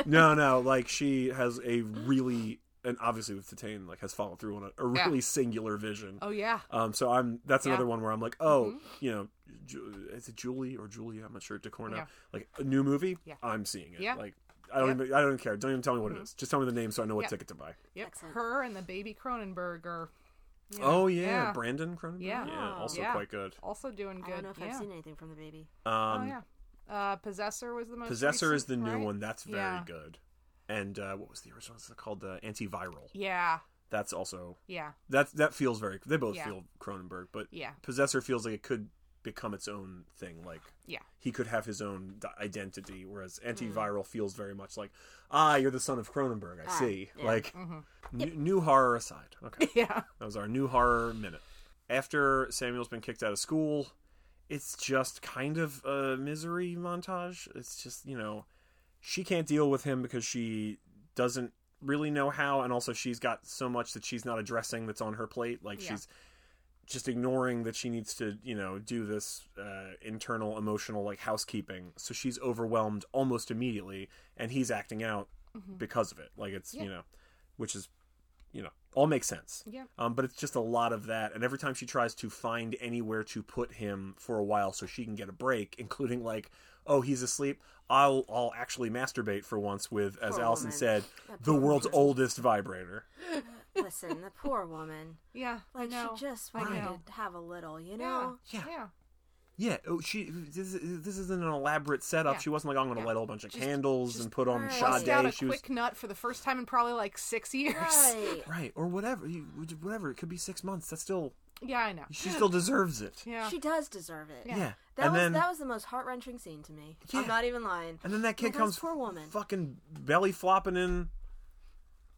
No, no, like she has a really, and obviously with Titane, like has followed through on a, a Yeah. really singular vision. Oh yeah. Um, so I'm that's Yeah. another one where I'm like, oh, you know, Ju- is it Julie or Julia? I'm not sure. Ducournau, Yeah. like a new movie. Yeah. I'm seeing it. Yeah. Like I don't Yeah. Mm-hmm. even I don't even care. Don't even tell me what it is. Just tell me the name so I know what Yeah. ticket to buy. Yep. Excellent. Her and the baby Cronenberg are. you know, Oh yeah, Brandon Cronenberg. Yeah. yeah, also Yeah. quite good. Also doing good. I don't know if yeah. I've seen anything from the baby. Um, Oh yeah. Uh, Possessor was the most. Possessor is the new right? one. That's very Yeah. good. And uh, what was the original? It's called uh, Antiviral. Yeah. That's also Yeah. that that feels very. They both Yeah. feel Cronenberg, but Yeah. Possessor feels like it could become its own thing. Like Yeah. he could have his own identity, whereas Mm. antiviral feels very much like ah, you're the son of Cronenberg. I Ah, see. yeah. Like Mm-hmm. new, new horror aside. Okay, Yeah. that was our new horror minute. After Samuel's been kicked out of school, it's just kind of a misery montage. It's just you know, she can't deal with him because she doesn't really know how, and also she's got so much that she's not addressing that's on her plate. Like Yeah. she's just ignoring that she needs to you know do this uh, internal emotional like housekeeping. So she's overwhelmed almost immediately and he's acting out because of it. Like it's you know which is you know all makes sense. Yeah. um, but it's just a lot of that. And every time she tries to find anywhere to put him for a while so she can get a break including like oh he's asleep i'll i'll actually masturbate for once with as Poor allison woman. said the world's oldest vibrator Listen, the poor woman. Yeah. Like I know. she just I wanted to have a little, you know. Yeah. Yeah. Yeah, oh, she. This, this isn't an elaborate setup. Yeah. She wasn't like, I'm going to Yeah. light a whole bunch of Just- candles just and put on Right. Bust out a Sade. She was quick nut for the first time in probably like six years. Right. right, or whatever. You, whatever. It could be six months. That's still. Yeah, I know. She still deserves it. Yeah. She does deserve it. Yeah. That and was then that was the most heart wrenching scene to me. Yeah. I'm not even lying. and then that kid Like, comes this poor woman. fucking belly flopping in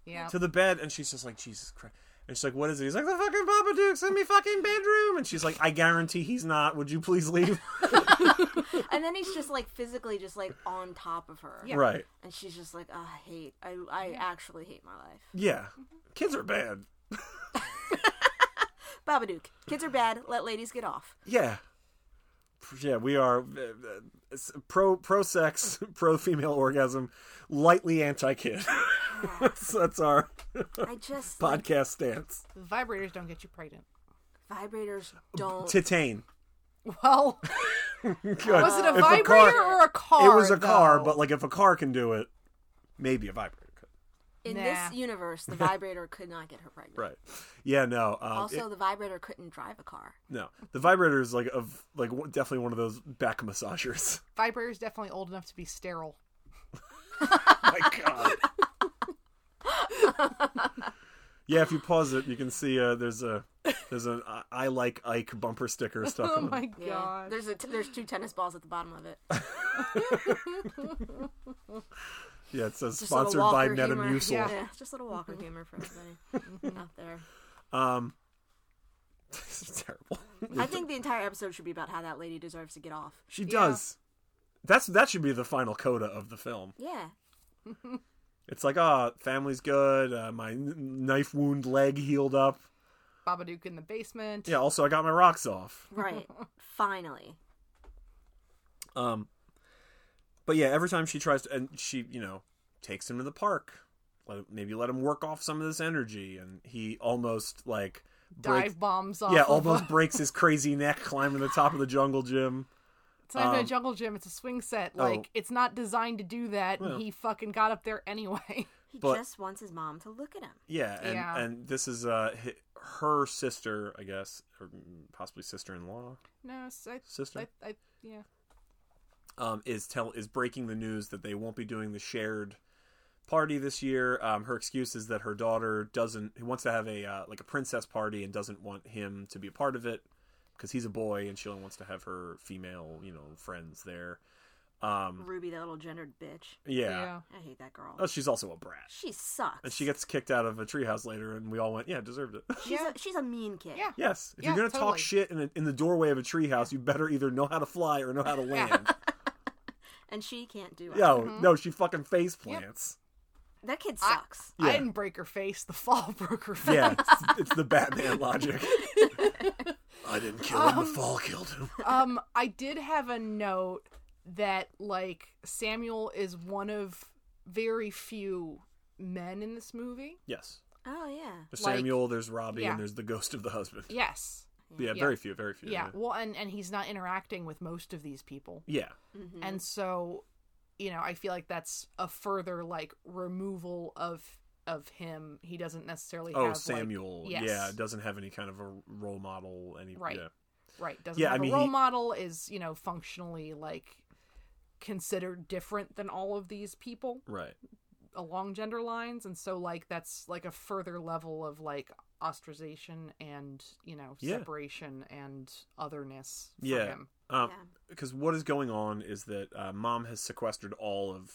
yeah. to the bed, and she's just like, Jesus Christ. And she's like, "What is it?" He's like, "The fucking Babadook's in me fucking bedroom." And she's like, "I guarantee he's not. Would you please leave?" And then he's just like physically just like on top of her. Yeah. Right. And she's just like, oh, I hate I I actually hate my life. Yeah. Kids are bad. Babadook. Kids are bad. Let ladies get off. Yeah. Yeah, we are uh, uh, pro pro sex, pro female orgasm, lightly anti kid. that's, that's our I just like, podcast stance. Vibrators don't get you pregnant. vibrators don't. Titane. Well, Good. was it a If vibrator car- or a car? It was a car, but like if a car can do it, maybe a vibrator could. In Nah. this universe, the vibrator could not get her pregnant. Right. Yeah. No. Um, Also, it- the vibrator couldn't drive a car. no. The vibrator is like of like definitely one of those back massagers. Vibrator is definitely old enough to be sterile. My God. yeah, if you pause it, you can see uh, there's a there's an I, I like Ike bumper sticker stuck. Oh on my Yeah. god. There's a t- there's two tennis balls at the bottom of it. Yeah, it says Just sponsored by Walker humor. Metamucil. Yeah. Yeah, just a little Walker humor for everybody out there. Um, this is terrible. I think the entire episode should be about how that lady deserves to get off. She Yeah. does. That's that should be the final coda of the film. Yeah. It's like, ah, family's good. Uh, my knife wound leg healed up. Babadook in the basement. Yeah. Also, I got my rocks off. Right. Finally. Um, but yeah, every time she tries to, and she, you know, takes him to the park. Let, maybe let him work off some of this energy, and he almost like breaks, Dive bombs off. yeah, of almost a- breaks his crazy neck climbing the top of the jungle gym. It's not even um, a jungle gym. It's a swing set. Like oh. it's not designed to do that, Well. and he fucking got up there anyway. He But- just wants his mom to look at him. Yeah, and Yeah. and this is uh her sister, I guess, or possibly sister-in-law, no, s- I, sister. I, I, yeah. Um, is tell is breaking the news that they won't be doing the shared party this year. Um, her excuse is that her daughter doesn't who wants to have a uh, like a princess party and doesn't want him to be a part of it because he's a boy and she only wants to have her female you know friends there. Um, Ruby, that little gendered bitch. yeah. I hate that girl. Oh, she's also a brat. She sucks. And she gets kicked out of a treehouse later, and we all went, "Yeah, deserved it." She's, Yeah. a, she's a mean kid. Yeah. yes, if Yeah, you're gonna totally. talk shit in, a, in the doorway of a treehouse, you better either know how to fly or know how to land. And she can't do it. Yo, no, she fucking face plants. That kid I- sucks. Yeah. I didn't break her face. The fall broke her face. Yeah, it's, it's the Batman logic. I didn't kill him. the fall killed him. um, I did have a note that like Samuel is one of very few men in this movie. Yes, Oh yeah. there's Like- Samuel. There's Robbie, yeah. and there's the ghost of the husband. Yes. Yeah, Yeah. very few, very few. Yeah. Well, and and he's not interacting with most of these people, yeah. Mm-hmm. and so, you know, I feel like that's a further like removal of of him. He doesn't necessarily. Oh, have, Samuel. Like, yes. Yeah, doesn't have any kind of a role model. Any Right. Yeah. Right. Doesn't Yeah, have I mean, a role he- model. Is you know functionally like considered different than all of these people. Right. along gender lines and so like that's like a further level of like ostracization and you know Yeah. separation and otherness for Yeah. him Um, Yeah. because what is going on is that uh, mom has sequestered all of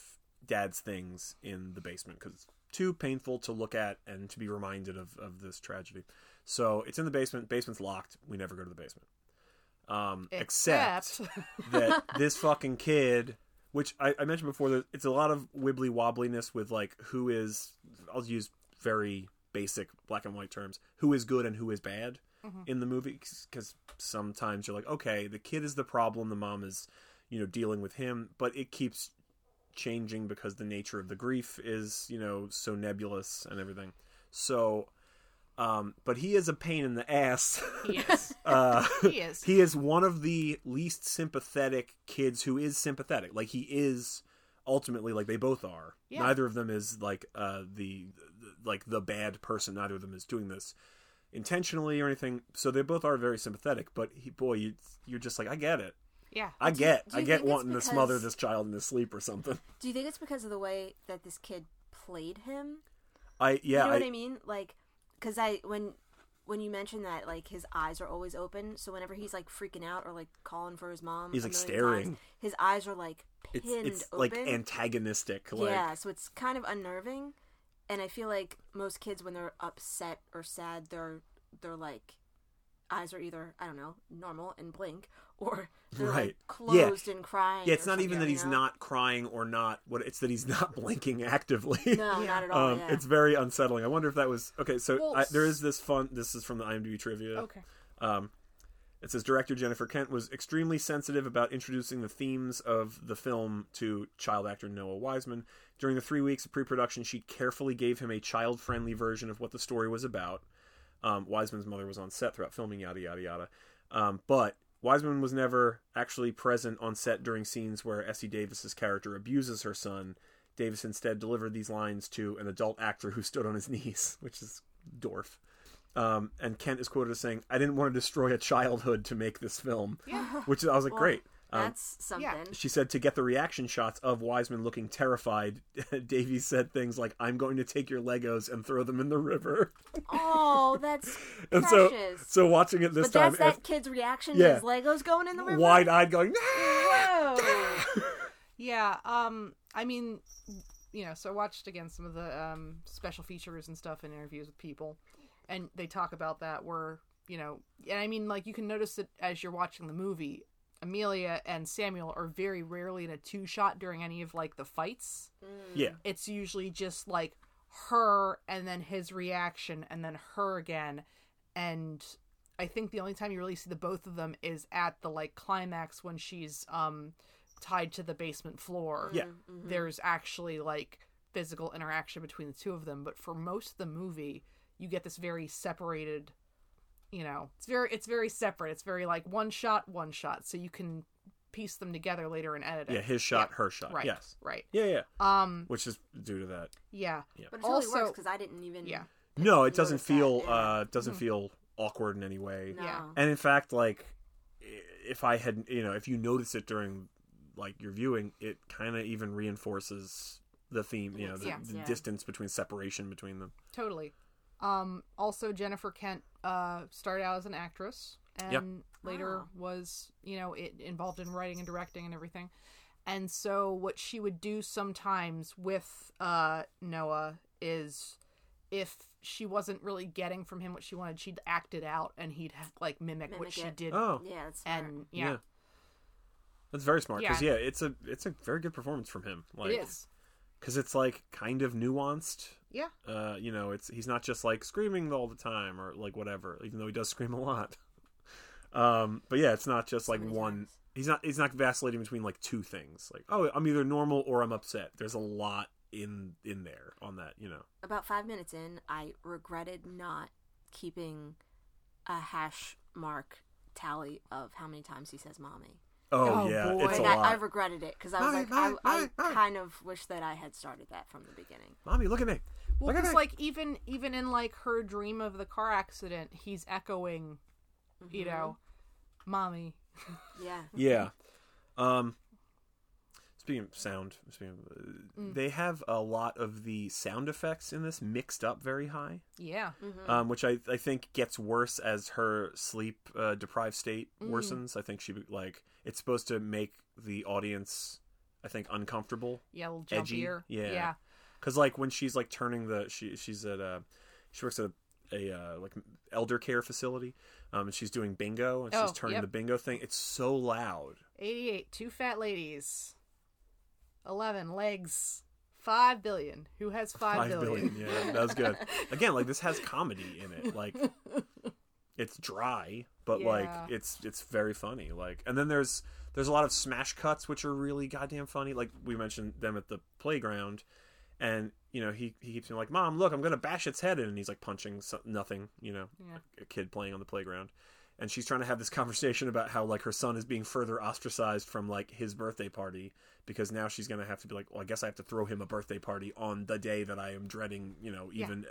dad's things in the basement because it's too painful to look at and to be reminded of, of this tragedy. So it's in the basement. Basement's locked. We never go to the basement. Um, except, that this fucking kid, which I, I mentioned before, that it's a lot of wibbly wobbliness with like who is. I'll use very basic black and white terms. Who is good and who is bad in the movie? Because sometimes you're like, okay, the kid is the problem. The mom is, you know, dealing with him, but it keeps changing because the nature of the grief is, you know, so nebulous and everything. So, um, but he is a pain in the ass. he is uh, he is he is one of the least sympathetic kids who is sympathetic. Like he is ultimately like they both are. Yeah. Neither of them is like uh the, the like the bad person. Neither of them is doing this intentionally or anything. So they both are very sympathetic. But he, boy, you you're just like I get it. yeah I get do I you get think it's wanting to smother this child in his sleep or something. Do you think it's because of the way that this kid played him? I yeah you know what I, I mean? Like, because I when when you mentioned that, like his eyes are always open, so whenever he's like freaking out or like calling for his mom, He's, like, staring. times, his eyes are like it's it's open. like antagonistic. Like yeah, so it's kind of unnerving, and I feel like most kids when they're upset or sad, they're they're like eyes are either I don't know normal and blink, or they're Right. like Yeah. closed and crying. yeah, it's not even that he's know? not crying or not. What it's that he's not blinking actively. No, not at all. Um, yeah. It's very unsettling. I wonder if that was okay. So Well, I, there is this fun. This is from the IMDb trivia. okay Um, it says director Jennifer Kent was extremely sensitive about introducing the themes of the film to child actor Noah Wiseman. During the three weeks of pre-production, she carefully gave him a child-friendly version of what the story was about. Um, Wiseman's mother was on set throughout filming, yada yada yada. Um, but Wiseman was never actually present on set during scenes where Essie Davis's character abuses her son. Davis instead delivered these lines to an adult actor who stood on his knees, which is Dorf. Um, and Kent is quoted as saying, "I didn't want to destroy a childhood to make this film," yeah which I was like, Well, "Great." Um, That's something. she said to get the reaction shots of Wiseman looking terrified, Davis said things like, "I'm going to take your Legos and throw them in the river." Oh, that's and precious. so, so watching it this but time, that's that af- kid's reaction Yeah. to his Legos going in the river. wide-eyed, going, Whoa! yeah um i mean you know so i watched again some of the um special features and stuff and interviews with people and they talk about that where you know and i mean like you can notice it as you're watching the movie. Amelia and samuel are very rarely in a two shot during any of like the fights. Yeah, it's usually just like her and then his reaction and then her again. And i think the only time you really see the both of them is at the like climax when she's um tied to the basement floor. Yeah. there's actually like physical interaction between the two of them. But for most of the movie you get this very separated you know it's very it's very separate it's very like one shot one shot so you can piece them together later in editing yeah, his shot, her shot, right yes, right yeah, yeah, um which is due to that. yeah yeah. But it totally Also- works because I didn't even. yeah No, it doesn't Notice that, feel, yeah. Mm-hmm. uh, doesn't feel awkward in any way. No. Yeah. And in fact, like, if I had, you know, if you notice it during like your viewing, it kind of even reinforces the theme, you know, the, sense, the yeah. distance between separation between them. Totally. Um, also, Jennifer Kent uh, started out as an actress and Yep. later Wow. was, you know, it, involved in writing and directing and everything. And so what she would do sometimes with uh Noah is if she wasn't really getting from him what she wanted, she'd act it out and he'd have, like mimic, what Mimic she did. Oh, Yeah, that's smart. and yeah, That's very smart because Yeah. yeah. it's a it's a very good performance from him. Like, it is. because it's like kind of nuanced. Yeah. Uh, you know, it's he's not just like screaming all the time or like whatever, even though he does scream a lot. um, but yeah, it's not just like many one. He's not he's not vacillating between like two things. Like, oh, I'm either normal or I'm upset. There's a lot in in there on that. You know. About five minutes in, I regretted not keeping a hash mark tally of how many times he says "mommy." Oh, Oh, yeah, boy. it's a Like, I, I regretted it because I was Mommy, like, mommy, I, mommy, I mommy. kind of wish that I had started that from the beginning. Mommy, look at me. Well, Look at because like even even in like her dream of the car accident, he's echoing, you know, mommy. Yeah. Yeah. Um speaking of sound, speaking of, uh, Mm. they have a lot of the sound effects in this mixed up very high, Yeah, um, which I, I think gets worse as her sleep uh, deprived state Mm. worsens. I think she like it's supposed to make the audience, I think, uncomfortable. yeah, a little Edgy, jumpier. yeah. yeah, Because like when she's like turning the she she's at a she works at a, a uh, like elder care facility, um, and she's doing bingo and she's Oh, turning yep. the bingo thing. It's so loud. Eighty-eight. Two fat ladies. Eleven legs. Five billion. Who has Five billion. Yeah, that was good. Again, like this has comedy in it. Like it's dry, but like it's it's very funny. Like and then there's there's a lot of smash cuts which are really goddamn funny. Like we mentioned them at the playground, and you know he he keeps being like, "Mom, look, I'm gonna bash its head in," and he's like punching so- nothing. You know, Yeah. a kid playing on the playground. And she's trying to have this conversation about how like her son is being further ostracized from like his birthday party because now she's gonna have to be like, well, I guess I have to throw him a birthday party on the day that I am dreading, you know, Yeah. even uh,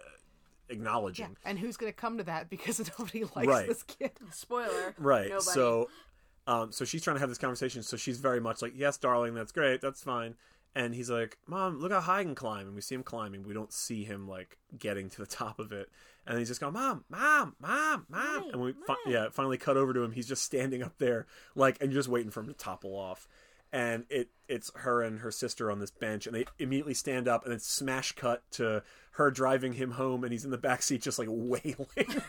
acknowledging. Yeah, and who's gonna come to that because nobody likes Right. this kid. Spoiler. Right. Nobody. So, um, so she's trying to have this conversation. So she's very much like, "Yes, darling, that's great, that's fine." And he's like, "Mom, look how high I can climb." And we see him climbing. We don't see him like getting to the top of it. And he's just going, "Mom, mom, mom, mom." Mommy, and we, fi- yeah, finally cut over to him. He's just standing up there, like, and you're just waiting for him to topple off. And it it's her and her sister on this bench, and they immediately stand up, and then smash cut to her driving him home, and he's in the back seat just like wailing.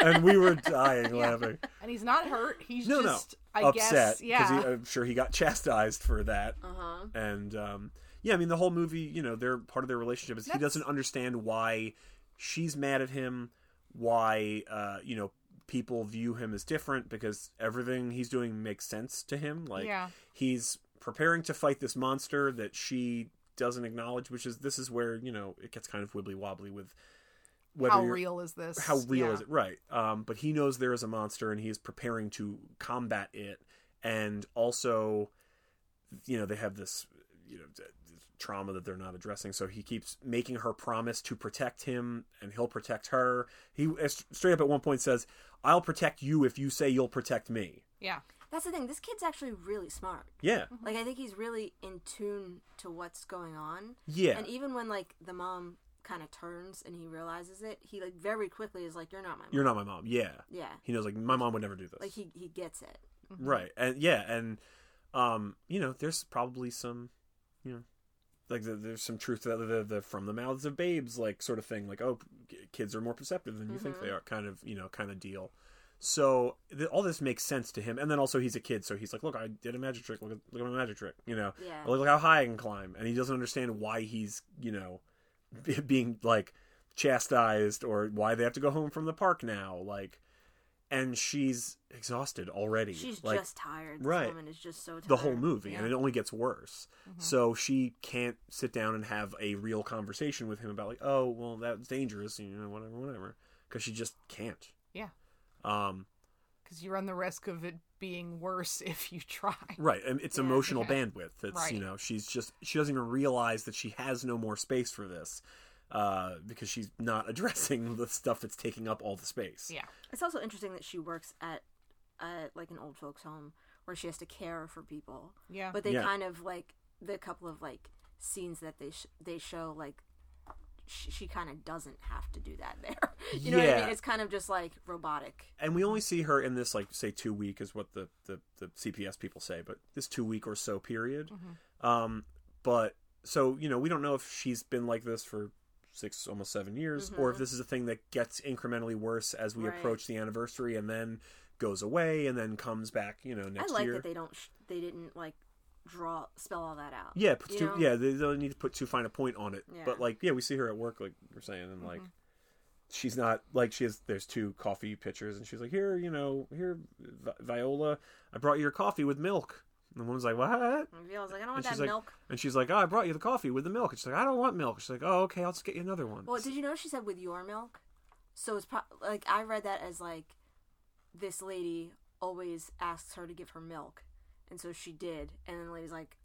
and we were dying laughing. And he's not hurt. He's No, just, no, I upset guess, yeah. I'm sure he got chastised for that. Uh huh. And um, yeah, I mean the whole movie, you know, they're part of their relationship is he doesn't understand why she's mad at him, why uh, you know people view him as different because everything he's doing makes sense to him. Like Yeah. he's preparing to fight this monster that she doesn't acknowledge, which is this is where you know it gets kind of wibbly wobbly with How real is this? how real Yeah. is it right um, but he knows there is a monster and he is preparing to combat it and also you know they have this you know trauma that they're not addressing so he keeps making her promise to protect him and he'll protect her he straight up at one point says i'll protect you if you say you'll protect me Yeah. That's the thing. This kid's actually really smart. yeah Like I think he's really in tune to what's going on. yeah And even when like the mom kind of turns and he realizes it, he like very quickly is like, "You're not my mom." you're not my mom yeah Yeah. he knows like my mom would never do this Like he he gets it. right and yeah and um you know there's probably some you know like the, there's some truth to that the, the from the mouths of babes like sort of thing like oh kids are more perceptive than you think they are kind of you know kind of deal so th- all this makes sense to him and then also he's a kid so he's like look i did a magic trick look at, look at my magic trick you know Yeah. look, look how high i can climb and he doesn't understand why he's you know being like chastised or why they have to go home from the park now like and she's exhausted already She's like just tired. This right. woman is just so tired. the whole movie and it only gets worse so she can't sit down and have a real conversation with him about like oh well that's dangerous you know whatever whatever because she just can't Yeah. um Because you run the risk of it being worse if you try. right and it's Yeah. emotional Okay. bandwidth it's you know she's just she doesn't even realize that she has no more space for this uh because she's not addressing the stuff that's taking up all the space Yeah. It's also interesting that she works at at like an old folks home where she has to care for people. Yeah. But they Yeah. kind of like the couple of like scenes that they sh- they show like she, she kind of doesn't have to do that there. you know what I Yeah. mean? It's kind of just like robotic. and we only see her in this like say two week is what the the, the cps people say but this two week or so period Mm-hmm. um but so you know we don't know if she's been like this for six almost seven years or if this is a thing that gets incrementally worse as we Mm-hmm. Right. approach the anniversary and then goes away and then comes back you know next I like year that they don't sh- they didn't like draw spell all that out. yeah put too, know? yeah they don't need to put too fine a point on it Yeah. but like yeah we see her at work like you're saying and like Mm-hmm. she's not like she has there's two coffee pitchers and she's like here you know here Vi- viola i brought you your coffee with milk and the woman's like what And Viola's like, I don't want that she's like milk. and she's like oh i brought you the coffee with the milk and she's like i don't want milk she's like oh okay i'll just get you another one Well, did you know she said with your milk? So it's pro- like I read that as like this lady always asks her to give her milk, and so she did, and then the lady's like,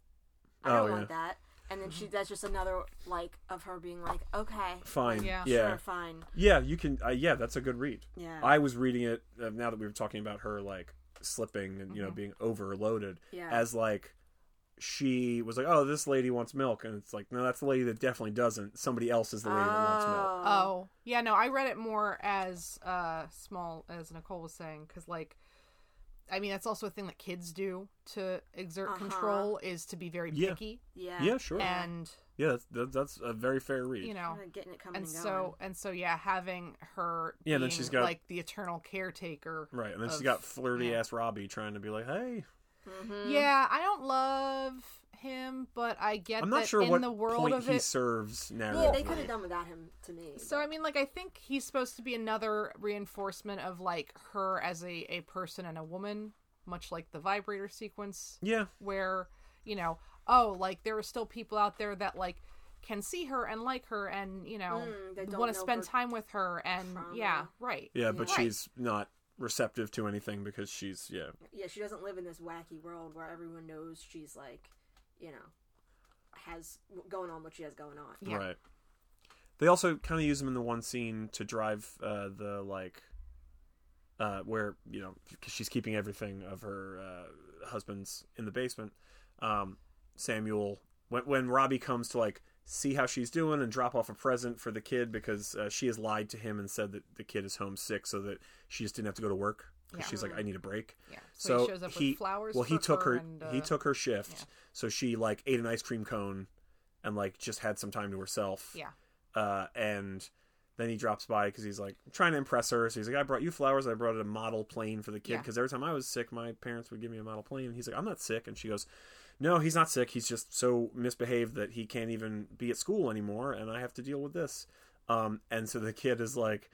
I Oh, don't yeah. want that, and then she that's just another like of her being like, okay, fine. Yeah. yeah. sure, fine, yeah you can uh, yeah that's a good read. Yeah, i was reading it uh, now that we were talking about her like slipping and you know being overloaded Yeah. as like she was like oh this lady wants milk. And it's like no that's the lady that definitely doesn't. Somebody else is the lady that wants milk. Oh, yeah, no, I read it more as uh small as Nicole was saying cuz like I mean, that's also a thing that kids do to exert Uh-huh. control is to be very Yeah. picky yeah, yeah sure and yeah that's, that's a very fair read you know Kinda getting it coming and and, going. so and so yeah having her Yeah, then she's got- like the eternal caretaker right and then she's of- got flirty yeah. ass robbie trying to be like hey Mm-hmm. yeah i don't love him but i get i'm not that sure in what the world point of he it serves now. yeah, they could have done without him to me. so i mean like i think he's supposed to be another reinforcement of like her as a, a person and a woman much like the vibrator sequence yeah where you know oh like there are still people out there that like can see her and like her and you know Mm, want to spend time with her and trauma. yeah right yeah but Right. she's not receptive to anything because she's yeah yeah, she doesn't live in this wacky world where everyone knows she's like, you know, has going on what she has going on. Yeah. Right. They also kind of use him in the one scene to drive uh, the like, uh, where you know 'cause she's keeping everything of her uh, husband's in the basement. Um, Samuel, when when Robbie comes to like see how she's doing and drop off a present for the kid because uh, she has lied to him and said that the kid is homesick so that she just didn't have to go to work. Yeah. She's like, I need a break. yeah So, so, he shows up he with flowers well he took her, and, he uh, took her shift, yeah. so she like ate an ice cream cone and like just had some time to herself yeah uh, and then he drops by because he's like trying to impress her. So he's like, "I brought you flowers. I brought a model plane for the kid Yeah. because every time I was sick, my parents would give me a model plane." And he's like, "I'm not sick," and she goes, "No, he's not sick. He's just so misbehaved that he can't even be at school anymore, and I have to deal with this." Um, and so the kid is like,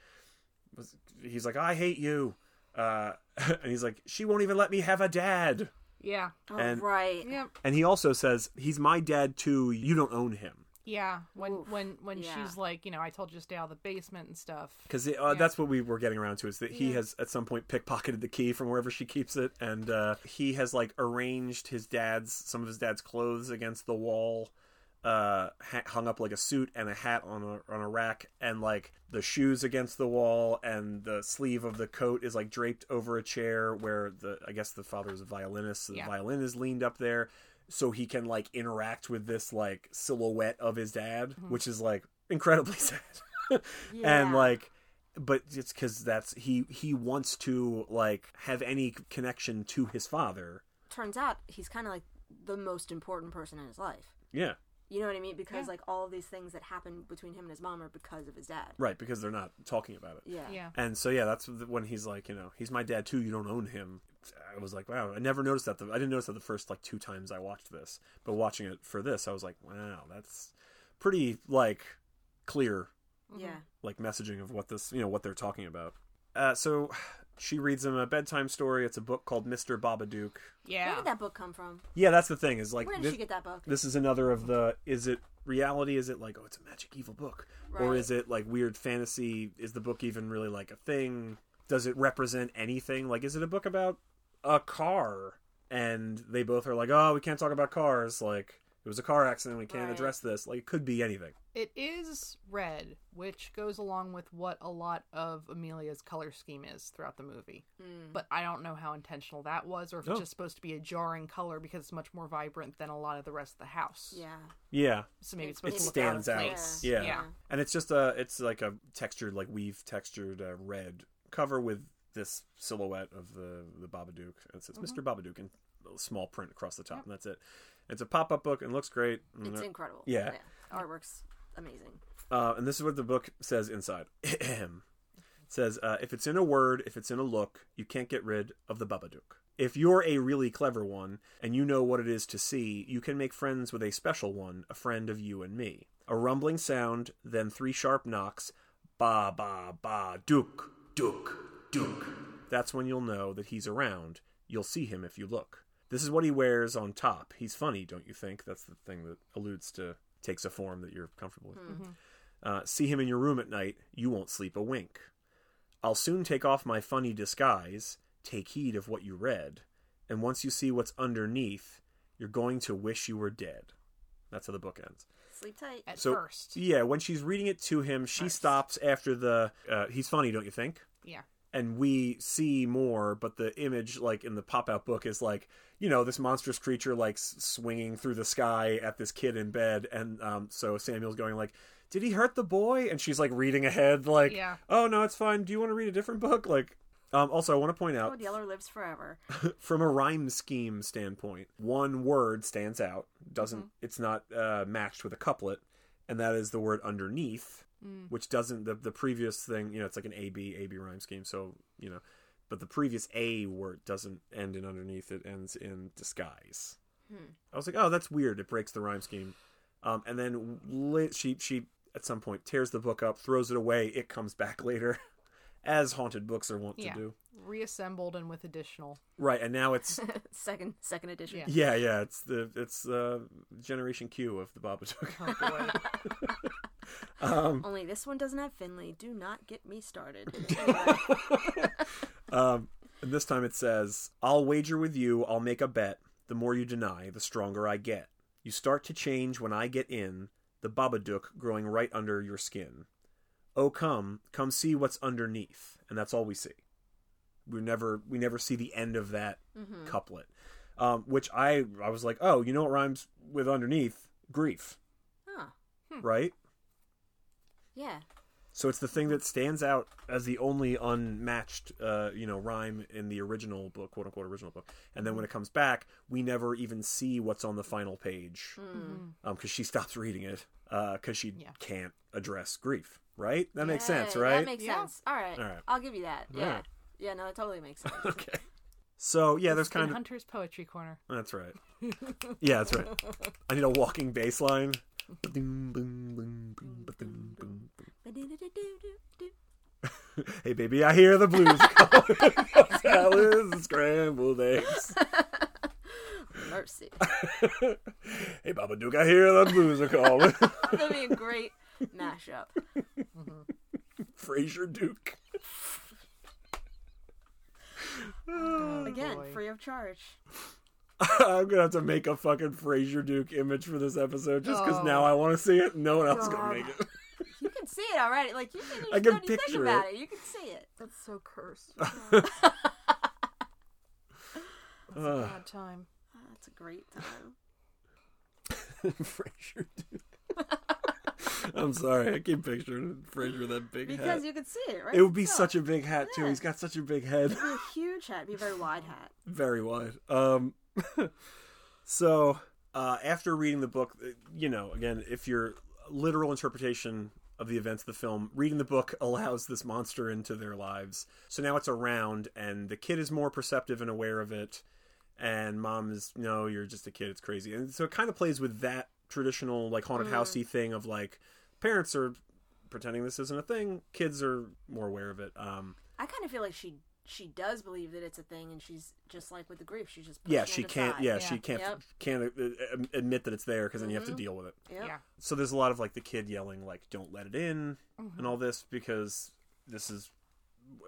he's like, "I hate you," uh, and he's like, "She won't even let me have a dad." yeah Oh, And- right. yep And he also says, "He's my dad too. You don't own him." yeah when Oof, when when yeah. she's like you know i told you to stay out of the basement and stuff because uh, Yeah. that's what we were getting around to is that he Yeah. has at some point pickpocketed the key from wherever she keeps it and uh, he has like arranged his dad's some of his dad's clothes against the wall uh ha- hung up like a suit and a hat on a on a rack and like the shoes against the wall and the sleeve of the coat is like draped over a chair where the I guess the father is a violinist so the Yeah. violin is leaned up there so he can like interact with this like silhouette of his dad Mm-hmm. which is like incredibly sad and like but it's because that's he he wants to like have any connection to his father Turns out he's kind of like the most important person in his life. yeah You know what I mean? Because Yeah. like all of these things that happen between him and his mom are because of his dad. right because they're not talking about it Yeah. yeah and so yeah that's when he's like you know he's my dad too you don't own him i was like wow i never noticed that the, i didn't notice that the first like two times i watched this but watching it for this i was like wow that's pretty like clear Yeah. like messaging of what this you know what they're talking about uh, so she reads him a bedtime story. It's a book called mr babadook. Yeah. Where did that book come from? yeah that's the thing is like Where did this, she get that book? this is another of the is it reality? Is it like oh it's a magic evil book? Or is it like weird fantasy? Is the book even really like a thing? Does it represent anything? Like is it a book about a car? And they both are like oh we can't talk about cars. Like it was a car accident. We can't Right. address this. Like it could be anything. It is red, which goes along with what a lot of Amelia's color scheme is throughout the movie. Mm. But I don't know how intentional that was, or if Oh. it's just supposed to be a jarring color because it's much more vibrant than a lot of the rest of the house. Yeah. Yeah, So maybe it's It supposed it to look out of stands out. place. Yeah. yeah. and it's just a it's like a textured like weave textured uh, red cover with this silhouette of the the Babadook. It says Mr. Babadook in small print across the top, and that's it. It's a pop up book and looks great. It's incredible. Yeah. Artwork's amazing. Uh, and this is what the book says inside. it says, uh, if it's in a word, if it's in a look, you can't get rid of the Babadook. If you're a really clever one and you know what it is to see, you can make friends with a special one, a friend of you and me. A rumbling sound, then three sharp knocks. Ba ba ba, dook, dook, dook. That's when you'll know that he's around. You'll see him if you look. This is what he wears on top. He's funny, don't you think? That's the thing that alludes to takes a form that you're comfortable with. Uh, see him in your room at night, you won't sleep a wink. I'll soon take off my funny disguise, take heed of what you read, and once you see what's underneath, you're going to wish you were dead. That's how the book ends. Sleep tight. At So, first. yeah, when she's reading it to him, she stops after the, uh, he's funny, don't you think? Yeah. and we see more but the image like in the pop out book is like you know this monstrous creature like swinging through the sky at this kid in bed and um so samuel's going like did he hurt the boy and she's like reading ahead like Yeah. oh no it's fine do you want to read a different book like um, also, I want to point out Toad Yeller lives forever. from a rhyme scheme standpoint, one word stands out. Doesn't it's not uh, matched with a couplet, and that is the word underneath, which doesn't the the previous thing. You know, it's like an A B A B rhyme scheme. So you know, but the previous A word doesn't end in underneath. It ends in disguise. I was like, oh, that's weird. It breaks the rhyme scheme. Um, and then li- she she at some point tears the book up, throws it away. It comes back later, as haunted books are wont Yeah. to do. Reassembled and with additional. Right, and now it's second second edition. Yeah. Yeah, yeah, it's the it's uh, Generation Q of the Babadook. Oh um, Only this one doesn't have Finley. Do not get me started. Um, and this time it says, "I'll wager with you. I'll make a bet. The more you deny, the stronger I get. You start to change when I get in. The Babadook growing right under your skin. Oh, come, come see what's underneath." And that's all we see. We never we never see the end of that couplet. Um, which I I was like, oh, you know what rhymes with underneath? Grief, huh. right? Yeah. So it's the thing that stands out as the only unmatched, uh, you know, rhyme in the original book, quote unquote original book. And then when it comes back, we never even see what's on the final page mm-hmm. um, because she stops reading it uh, because she Yeah. can't address grief. Right? That makes sense, right? That makes Yeah. sense. All right. All right. I'll give you that. Yeah. Alright. Yeah, no, that totally makes sense. okay. So yeah, there's In kind of Hunter's Poetry Corner. that's right. Yeah, that's right. I need a walking bass line. Hey baby, I hear the blues calling. Salads and scrambled eggs. Mercy. hey Babadook, I hear the blues are calling. That'd be a great mashup. Frasier Duke. Uh, oh, again, boy. free of charge. I'm gonna have to make a fucking Frasier Duke image for this episode just because now oh. I want to see it. No one else is gonna make it. You can see it already. Like you can, you I can don't even think picture about it. it. You can see it. That's so cursed. Ugh. Bad time. Oh, that's a great time. Frasier Duke. I'm sorry, I keep picturing Frasier with that big Because hat. Because you can see it, right? It would be Still. such a big hat too. He's got such a big head. It'd be a huge hat. It'd be a very wide hat. very wide. Um, so uh, after reading the book, uh, you know, again, if your literal interpretation of the events of the film, reading the book allows this monster into their lives. So now it's around, and the kid is more perceptive and aware of it, and mom is, no, you're just a kid. It's crazy, and so it kind of plays with that traditional like haunted housey thing of like parents are pretending this isn't a thing, kids are more aware of it. Um, I kind of feel like she she does believe that it's a thing, and she's just like with the grief. She's just yeah, she can't. aside. Yeah, she can't Yep. can't uh, admit that it's there because then you have to deal with it. Yep. Yeah. So there's a lot of like the kid yelling like "Don't let it in" and all this because this is,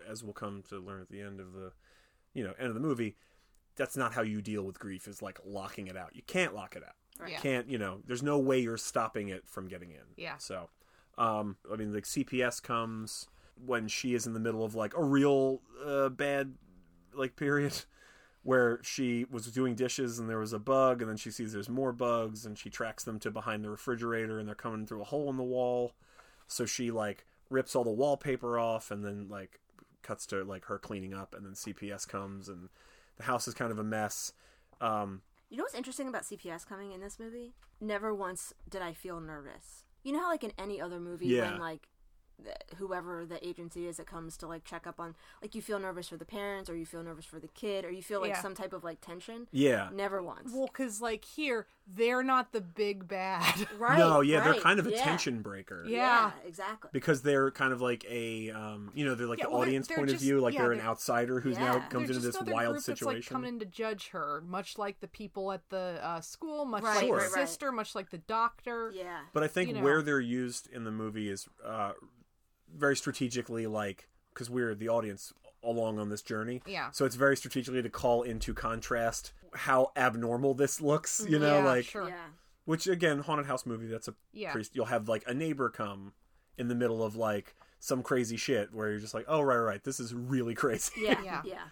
as we'll come to learn at the end of the, you know, end of the movie. That's not how you deal with grief. Is like locking it out. You can't lock it out. Right. Yeah. can't you know there's no way you're stopping it from getting in Yeah. so um i mean like cps comes when she is in the middle of like a real uh, bad like period where she was doing dishes and there was a bug and then she sees there's more bugs and she tracks them to behind the refrigerator and they're coming through a hole in the wall so she like rips all the wallpaper off and then like cuts to like her cleaning up and then cps comes and the house is kind of a mess um You know what's interesting about CPS coming in this movie? Never once did I feel nervous. You know how like in any other movie Yeah. when like whoever the agency is that comes to like check up on like you feel nervous for the parents or you feel nervous for the kid or you feel like Yeah. some type of like tension. yeah Never once. Well, because like here, they're not the big bad. right. no yeah they're kind of a yeah. tension breaker Yeah. exactly. because they're kind of like a um you know they're like Yeah, the well, they're- audience they're point of view like yeah, they're an they're- outsider who's now comes into this another wild group That's situation like coming in to judge her, much like the people at the uh, school, much Right, like Sure. the right, right. sister, much like the doctor. Yeah. but i think you know. where they're used in the movie is uh very strategically like because we're the audience along on this journey Yeah. so it's very strategically to call into contrast how abnormal this looks you know Yeah, like sure. Yeah. which again haunted house movie that's a Yeah. priest you'll have like a neighbor come in the middle of like some crazy shit where you're just like oh right right, right this is really crazy Yeah. Yeah. Yeah.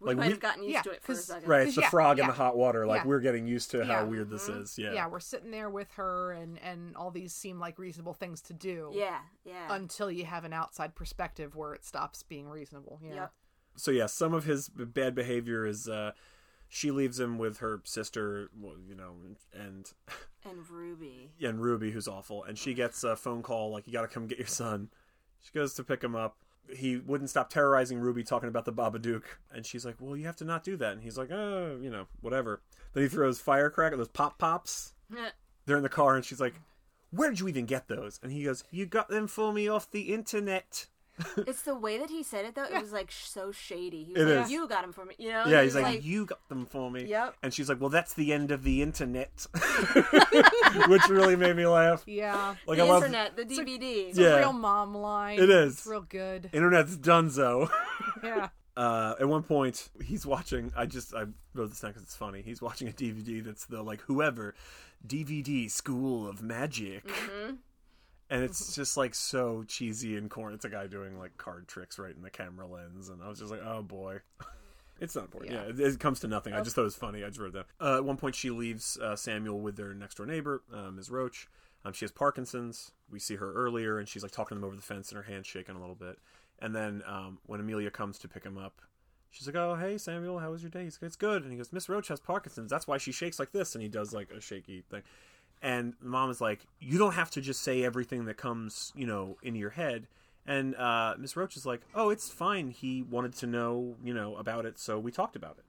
We Like, might we- have gotten used Yeah, to it for a 'cause- second. right it's the yeah, frog in the hot water like Yeah. we're getting used to how Yeah. weird this is yeah Yeah, we're sitting there with her, and and all these seem like reasonable things to do. Yeah. Yeah. Until you have an outside perspective where it stops being reasonable. Yeah. Yep. so yeah, some of his bad behavior is uh, she leaves him with her sister, you know, and and Ruby. Yeah, and Ruby, who's awful, and she gets a phone call like, "You got to come get your son." She goes to pick him up. He wouldn't stop terrorizing Ruby, talking about the Babadook, and she's like, "Well, you have to not do that." And he's like, "Oh, you know, whatever." Then he throws firecracker, those pop pops. They're in the car, and she's like, "Where did you even get those?" And he goes, "You got them for me off the internet." It's the way that he said it though. It was like so shady. He It like, is. "You got him for me," you know. Yeah, He he's was like, "You got them for me." Yep. And she's like, "Well, that's the end of the internet," which really made me laugh. Yeah. Like the I love internet, the DVD. It's Yeah. a real mom line. It is. It's real good. internet's donezo. Yeah. Uh, at one point, he's watching. I just I wrote this down because it's funny. He's watching a DVD that's the like whoever DVD School of Magic, Mm-hmm. And it's just like so cheesy and corny. It's a guy doing like card tricks right in the camera lens, and I was just like, oh boy. It's not important. Yeah, Yeah. it, it comes to nothing. I just thought it was funny. I just wrote that. Uh, at one point, she leaves uh, Samuel with their next door neighbor, uh, Ms. Roach. Um, she has Parkinson's. We see her earlier, and she's like talking to them over the fence, and her hand's shaking a little bit. And then um, when Amelia comes to pick him up, she's like, "Oh, hey, Samuel, how was your day?" He's like, "It's good." And he goes, "Miss Roach has Parkinson's. That's why she shakes like this." And he does like a shaky thing. And mom is like, "You don't have to just say everything that comes, you know, in your head." And uh, Miss Roach is like, "Oh, it's fine. He wanted to know, you know, about it, so we talked about it."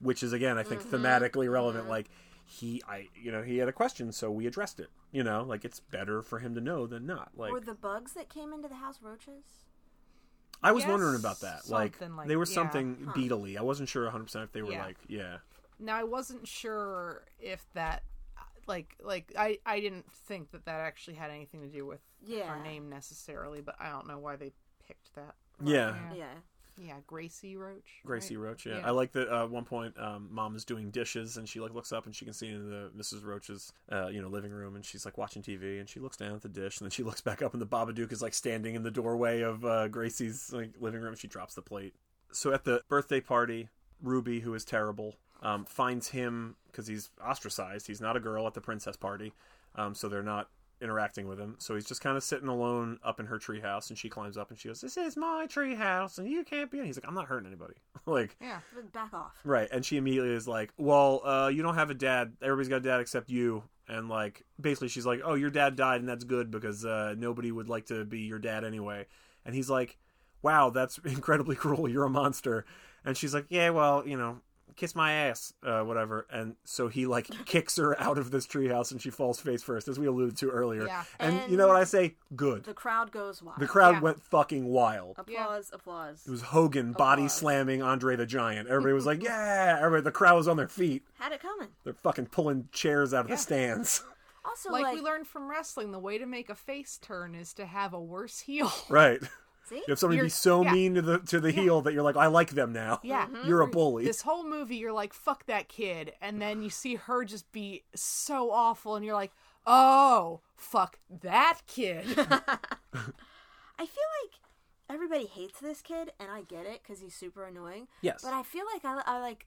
Which is again, I think, thematically relevant. Like he, I, you know, he had a question, so we addressed it. You know, like it's better for him to know than not. Like Were the bugs that came into the house roaches? I was Yes, wondering about that. Like, like- they were yeah. something beetly. I wasn't sure 100 percent if they were Yeah. like, yeah, Now I wasn't sure if that, like, like I I didn't think that that actually had anything to do with Yeah. her name necessarily, but I don't know why they picked that. yeah. Yeah. Yeah. Yeah, Gracie Roach. Gracie right? Roach, yeah. Yeah. I like that. Uh, at one point, um, mom is doing dishes, and she like looks up and she can see in the Mrs. Roach's, uh, you know, living room, and she's like watching TV, and she looks down at the dish, and then she looks back up, and the Babadook is like standing in the doorway of uh, Gracie's like living room. She drops the plate. So at the birthday party, Ruby, who is terrible, um, finds him because he's ostracized. He's not a girl at the princess party, um, so they're not interacting with him. So he's just kind of sitting alone up in her treehouse, and she climbs up and she goes, "This is my treehouse, and you can't be." in." He's like, "I'm not hurting anybody." like, Yeah. Back off. right? And she immediately is like, "Well, uh, you don't have a dad. Everybody's got a dad except you." And like, basically, she's like, "Oh, your dad died, and that's good because uh, nobody would like to be your dad anyway." And he's like, "Wow, that's incredibly cruel. You're a monster." And she's like, "Yeah, well, you know." Kiss my ass, uh, whatever. And so he like kicks her out of this treehouse, and she falls face first, as we alluded to earlier. Yeah. And, you know what I say? Good. The crowd goes wild. The crowd Yeah. went fucking wild. Applause, applause. It was Hogan body slamming Andre the Giant. Everybody was like, "Yeah!" Everybody, the crowd was on their feet. Had it coming. They're fucking pulling chairs out of Yeah. the stands. Also, Like, like, we learned from wrestling, the way to make a face turn is to have a worse heel. right. See? You have somebody You're- be so yeah. mean to the to the heel that you're like, I like them now. Yeah. You're a mm-hmm. bully. This whole movie, you're like, fuck that kid. And then you see her just be so awful, and you're like, oh, fuck that kid. I feel like everybody hates this kid, and I get it because he's super annoying. Yes. But I feel like I, I like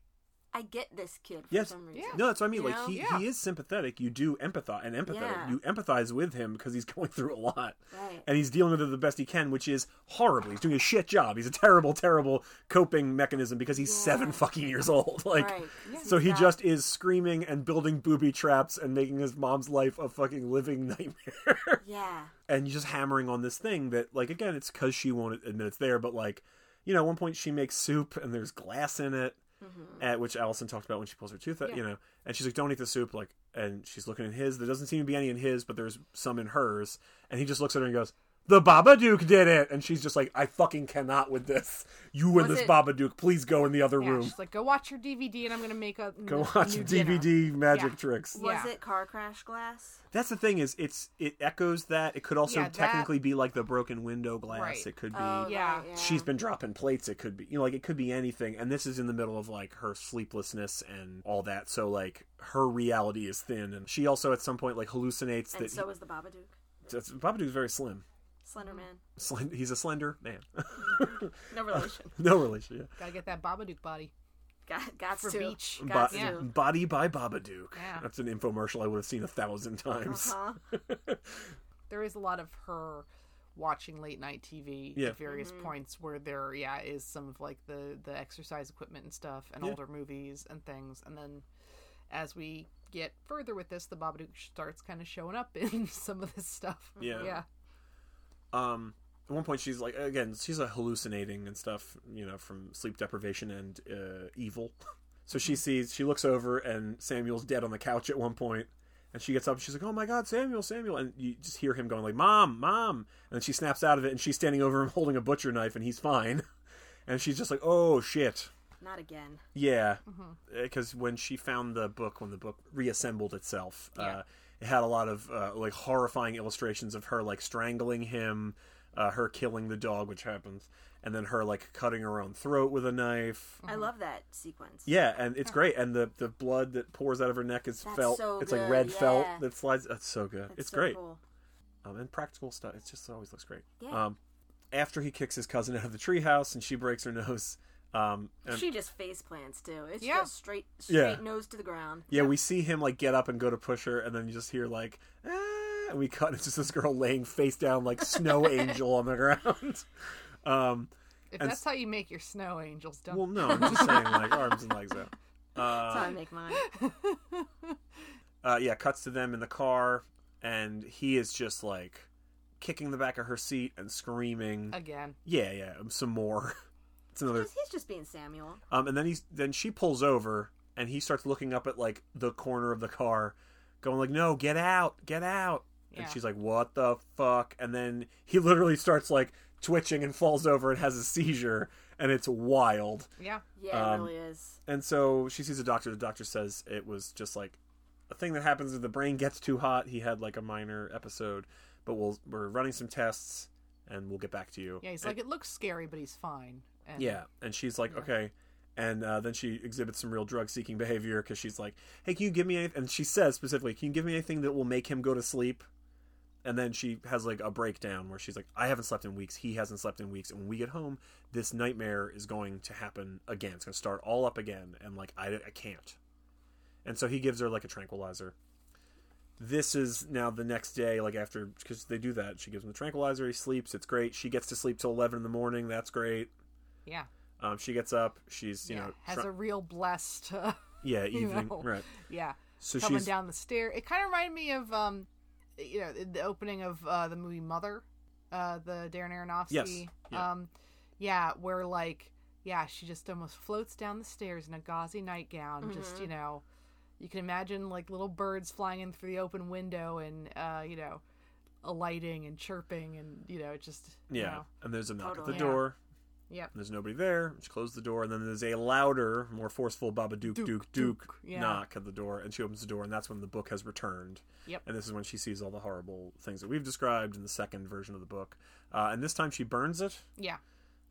I get this kid for Yes. some reason. Yeah. No, that's what I mean. You like know? he, Yeah. he is sympathetic. You do empathize and empathetic. Yeah. You empathize with him because he's going through a lot, Right. and he's dealing with it the best he can, which is horribly. He's doing a shit job. He's a terrible, terrible coping mechanism because he's seven fucking years old. Like, Right. so he He's just is screaming and building booby traps and making his mom's life a fucking living nightmare. Yeah. and just hammering on this thing that, like, again, it's because she won't admit it's there, but like, you know, at one point she makes soup and there's glass in it Mm-hmm. at which Allison talked about when she pulls her tooth out, you know, and she's like, "Don't eat the soup," like, and she's looking in his. There doesn't seem to be any in his, but there's some in hers, and he just looks at her and goes, "The Babadook did it," and she's just like, "I fucking cannot with this. You and Was this it- Babadook, please go in the other yeah, room. she's like, go watch your DVD, and I'm gonna make a Go n- watch new dinner." DVD magic Yeah. tricks." Was Yeah. it car crash glass? That's the thing is, it's it echoes that. It could also Yeah, that- technically be like the broken window glass. Right. It could be. Oh, Yeah. right, yeah. She's been dropping plates. It could be, you know, like it could be anything. And this is in the middle of like her sleeplessness and all that. So like her reality is thin, and she also at some point like hallucinates And that so is the Babadook. that's, Babadook's very slim. Slender mm-hmm. Man. Slen- he's a slender man. Mm-hmm. No relation. no relation. Yeah. Gotta get that Babadook body. Got, got For to. beach. Got Bo- Yeah. to. Body by Babadook. Yeah. That's an infomercial I would have seen a thousand times. Uh-huh. There is a lot of her watching late night TV Yeah. at various mm-hmm. points where there, yeah, is some of like the the exercise equipment and stuff, and Yeah. older movies and things, and then as we get further with this, the Babadook starts kind of showing up in some of this stuff. Yeah. yeah, Um, at one point, she's like, again, she's uh, hallucinating and stuff, you know, from sleep deprivation and uh, evil. So she sees, she looks over, and Samuel's dead on the couch at one point, and she gets up, and she's like, "Oh my God, Samuel, Samuel!" And you just hear him going like, "Mom, Mom!" And then she snaps out of it, and she's standing over him holding a butcher knife, and he's fine. And she's just like, "Oh shit." Not again. Yeah, because when she found the book, when the book reassembled itself, uh, Yeah. It had a lot of uh, like horrifying illustrations of her like strangling him, uh, her killing the dog, which happens, and then her like cutting her own throat with a knife. I love that sequence. Yeah, and it's great, and the the blood that pours out of her neck is That's felt. so it's like good, red felt that slides. That's so good. That's it's so great. Cool. Um, and practical stuff. It just always looks great. Yeah. Um, after he kicks his cousin out of the treehouse and she breaks her nose. Um, and She just face plants too. It's Yeah. just straight, straight Yeah. nose to the ground. Yeah, we see him like get up and go to push her, and then you just hear like, ah, and we cut. It's just this girl laying face down like snow angel on the ground. Um, if And that's how you make your snow angels, don't well, no, I'm just saying like arms and legs out. That's how I Uh, make mine. uh, yeah, cuts to them in the car, and he is just like kicking the back of her seat and screaming. again. Yeah, yeah, some more. It's another He's he's just being Samuel. Um, and then he's then she pulls over and he starts looking up at like the corner of the car, going like, "No, get out, get out!" Yeah. And she's like, "What the fuck?" And then he literally starts like twitching and falls over and has a seizure, and it's wild. Yeah, Yeah, Um, it really is. And so she sees a doctor. The doctor says it was just like a thing that happens if the brain gets too hot. He had like a minor episode, but we'll we're running some tests and we'll get back to you. yeah. He's And- like, it looks scary, but he's fine. And yeah, and she's like, okay. And uh, then she exhibits some real drug seeking behavior because she's like, hey, can you give me anything? And she says specifically, can you give me anything that will make him go to sleep? And then she has like a breakdown where she's like, I haven't slept in weeks. He hasn't slept in weeks. And when we get home, this nightmare is going to happen again. It's going to start all up again. And like, I, I can't. And so he gives her like a tranquilizer. This is now the next day, like after, because they do that. She gives him the tranquilizer. He sleeps. It's great. She gets to sleep till 11 in the morning. That's great. Yeah, Um, she gets up. She's you yeah. know has try- a real blessed. Uh, yeah you evening know. right. yeah, So she's coming she's down the stair. It kind of reminded me of, um, you know, the opening of uh, the movie Mother, uh, the Darren Aronofsky. Yes, yeah. Um, yeah, where like, yeah, she just almost floats down the stairs in a gauzy nightgown. Just you know, you can imagine like little birds flying in through the open window and uh, you know, alighting and chirping and you know, it just you yeah, know. and there's a knock at Totally. the Yeah. door, Yep. There's nobody there. She closed the door, and then there's a louder, more forceful Baba Duke Duke Duke, Duke, Duke, yeah. knock at the door, and she opens the door, and that's when the book has returned. Yep. And this is when she sees all the horrible things that we've described in the second version of the book. Uh, and this time she burns it, Yeah.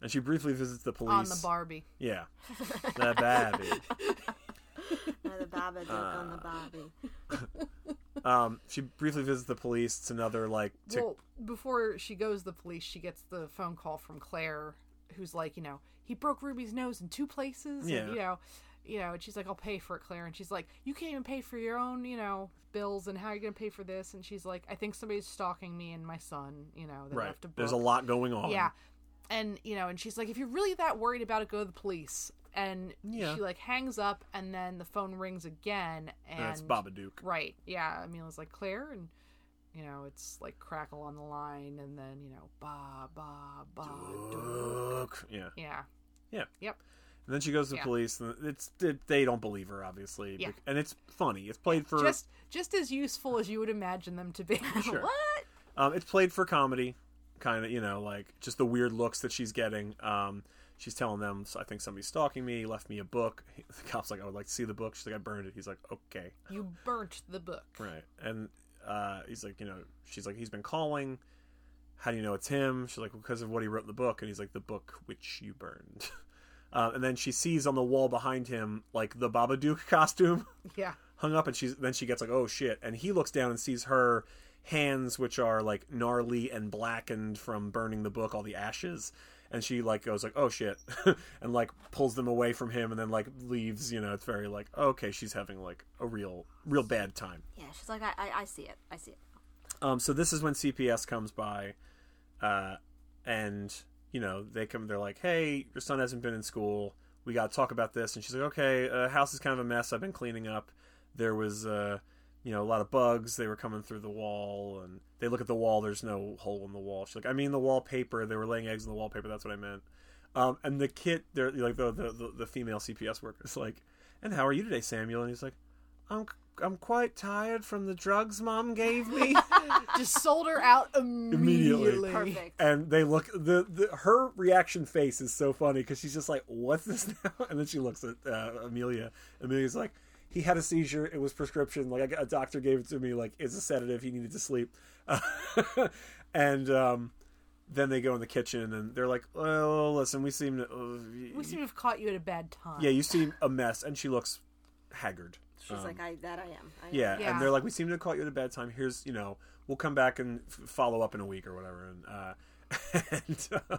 and she briefly visits the police. On the Barbie. Yeah, that Babby. Uh, the Babadook on the Bobby. Um, she briefly visits the police. It's another like tick. Well, before she goes to the police, she gets the phone call from Claire, who's like, you know, he broke Ruby's nose in two places. Yeah. And, you know, you know, and she's like, I'll pay for it, Claire. And she's like, you can't even pay for your own, you know, bills. And how are you going to pay for this? And she's like, I think somebody's stalking me and my son. You know, they right. There's a lot going on. Yeah. And, you know, and she's like, if you're really that worried about it, go to the police. And Yeah. she like hangs up, and then the phone rings again, and And it's Babadook. Right. Yeah. Amelia's like Claire, and you know it's like crackle on the line, and then you know ba ba ba. Duke. Yeah. Yeah. Yeah. Yep. And then she goes to the Yeah. police, and it's it, they don't believe her, obviously. Yeah. And it's funny. It's played for Just just as useful as you would imagine them to be. Sure. What? Um, it's played for comedy, kind of, you know, like just the weird looks that she's getting. Um, she's telling them, I think somebody's stalking me, left me a book. The cop's like, I would like to see the book. She's like, I burned it. He's like, okay. you burnt the book. Right. And uh, he's like, you know, she's like, he's been calling. How do you know it's him? She's like, because of what he wrote in the book. And he's like, the book which you burned. Uh, and then she sees on the wall behind him, like, the Babadook costume Yeah. hung up and she's then she gets like oh shit and he looks down and sees her hands which are like gnarly and blackened from burning the book all the ashes and she like goes like oh shit and like pulls them away from him and then like leaves you know it's very like okay she's having like a real real bad time. Yeah, she's like, I, I, I see it. I see it. um so this is when cps comes by uh and you know they come they're like hey your son hasn't been in school. We got to talk about this. And she's like okay uh, house is kind of a mess. I've been cleaning up. There was uh you know a lot of bugs they were coming through the wall and they look at the wall there's no hole in the wall she's like i mean the wallpaper they were laying eggs in the wallpaper that's what i meant um and the kid they're like the the, the, the female cps worker is like and how are you today samuel and he's like i'm i'm quite tired from the drugs mom gave me Just sold her out Immediately. immediately. Perfect. and they look the, the her reaction face is so funny because she's just like what's this now and then she looks at uh, amelia amelia's like he had a seizure it was prescription like a doctor gave it to me like it's a sedative he needed to sleep and um then they go in the kitchen and they're like well listen we seem to uh, We seem to have caught you at a bad time. yeah you seem a mess and she looks haggard She's like, I that I am. I am. yeah, Yeah. and they're like, we seem to have caught you at a bad time. Here's, you know, we'll come back and f- follow up in a week or whatever. And, uh, and um,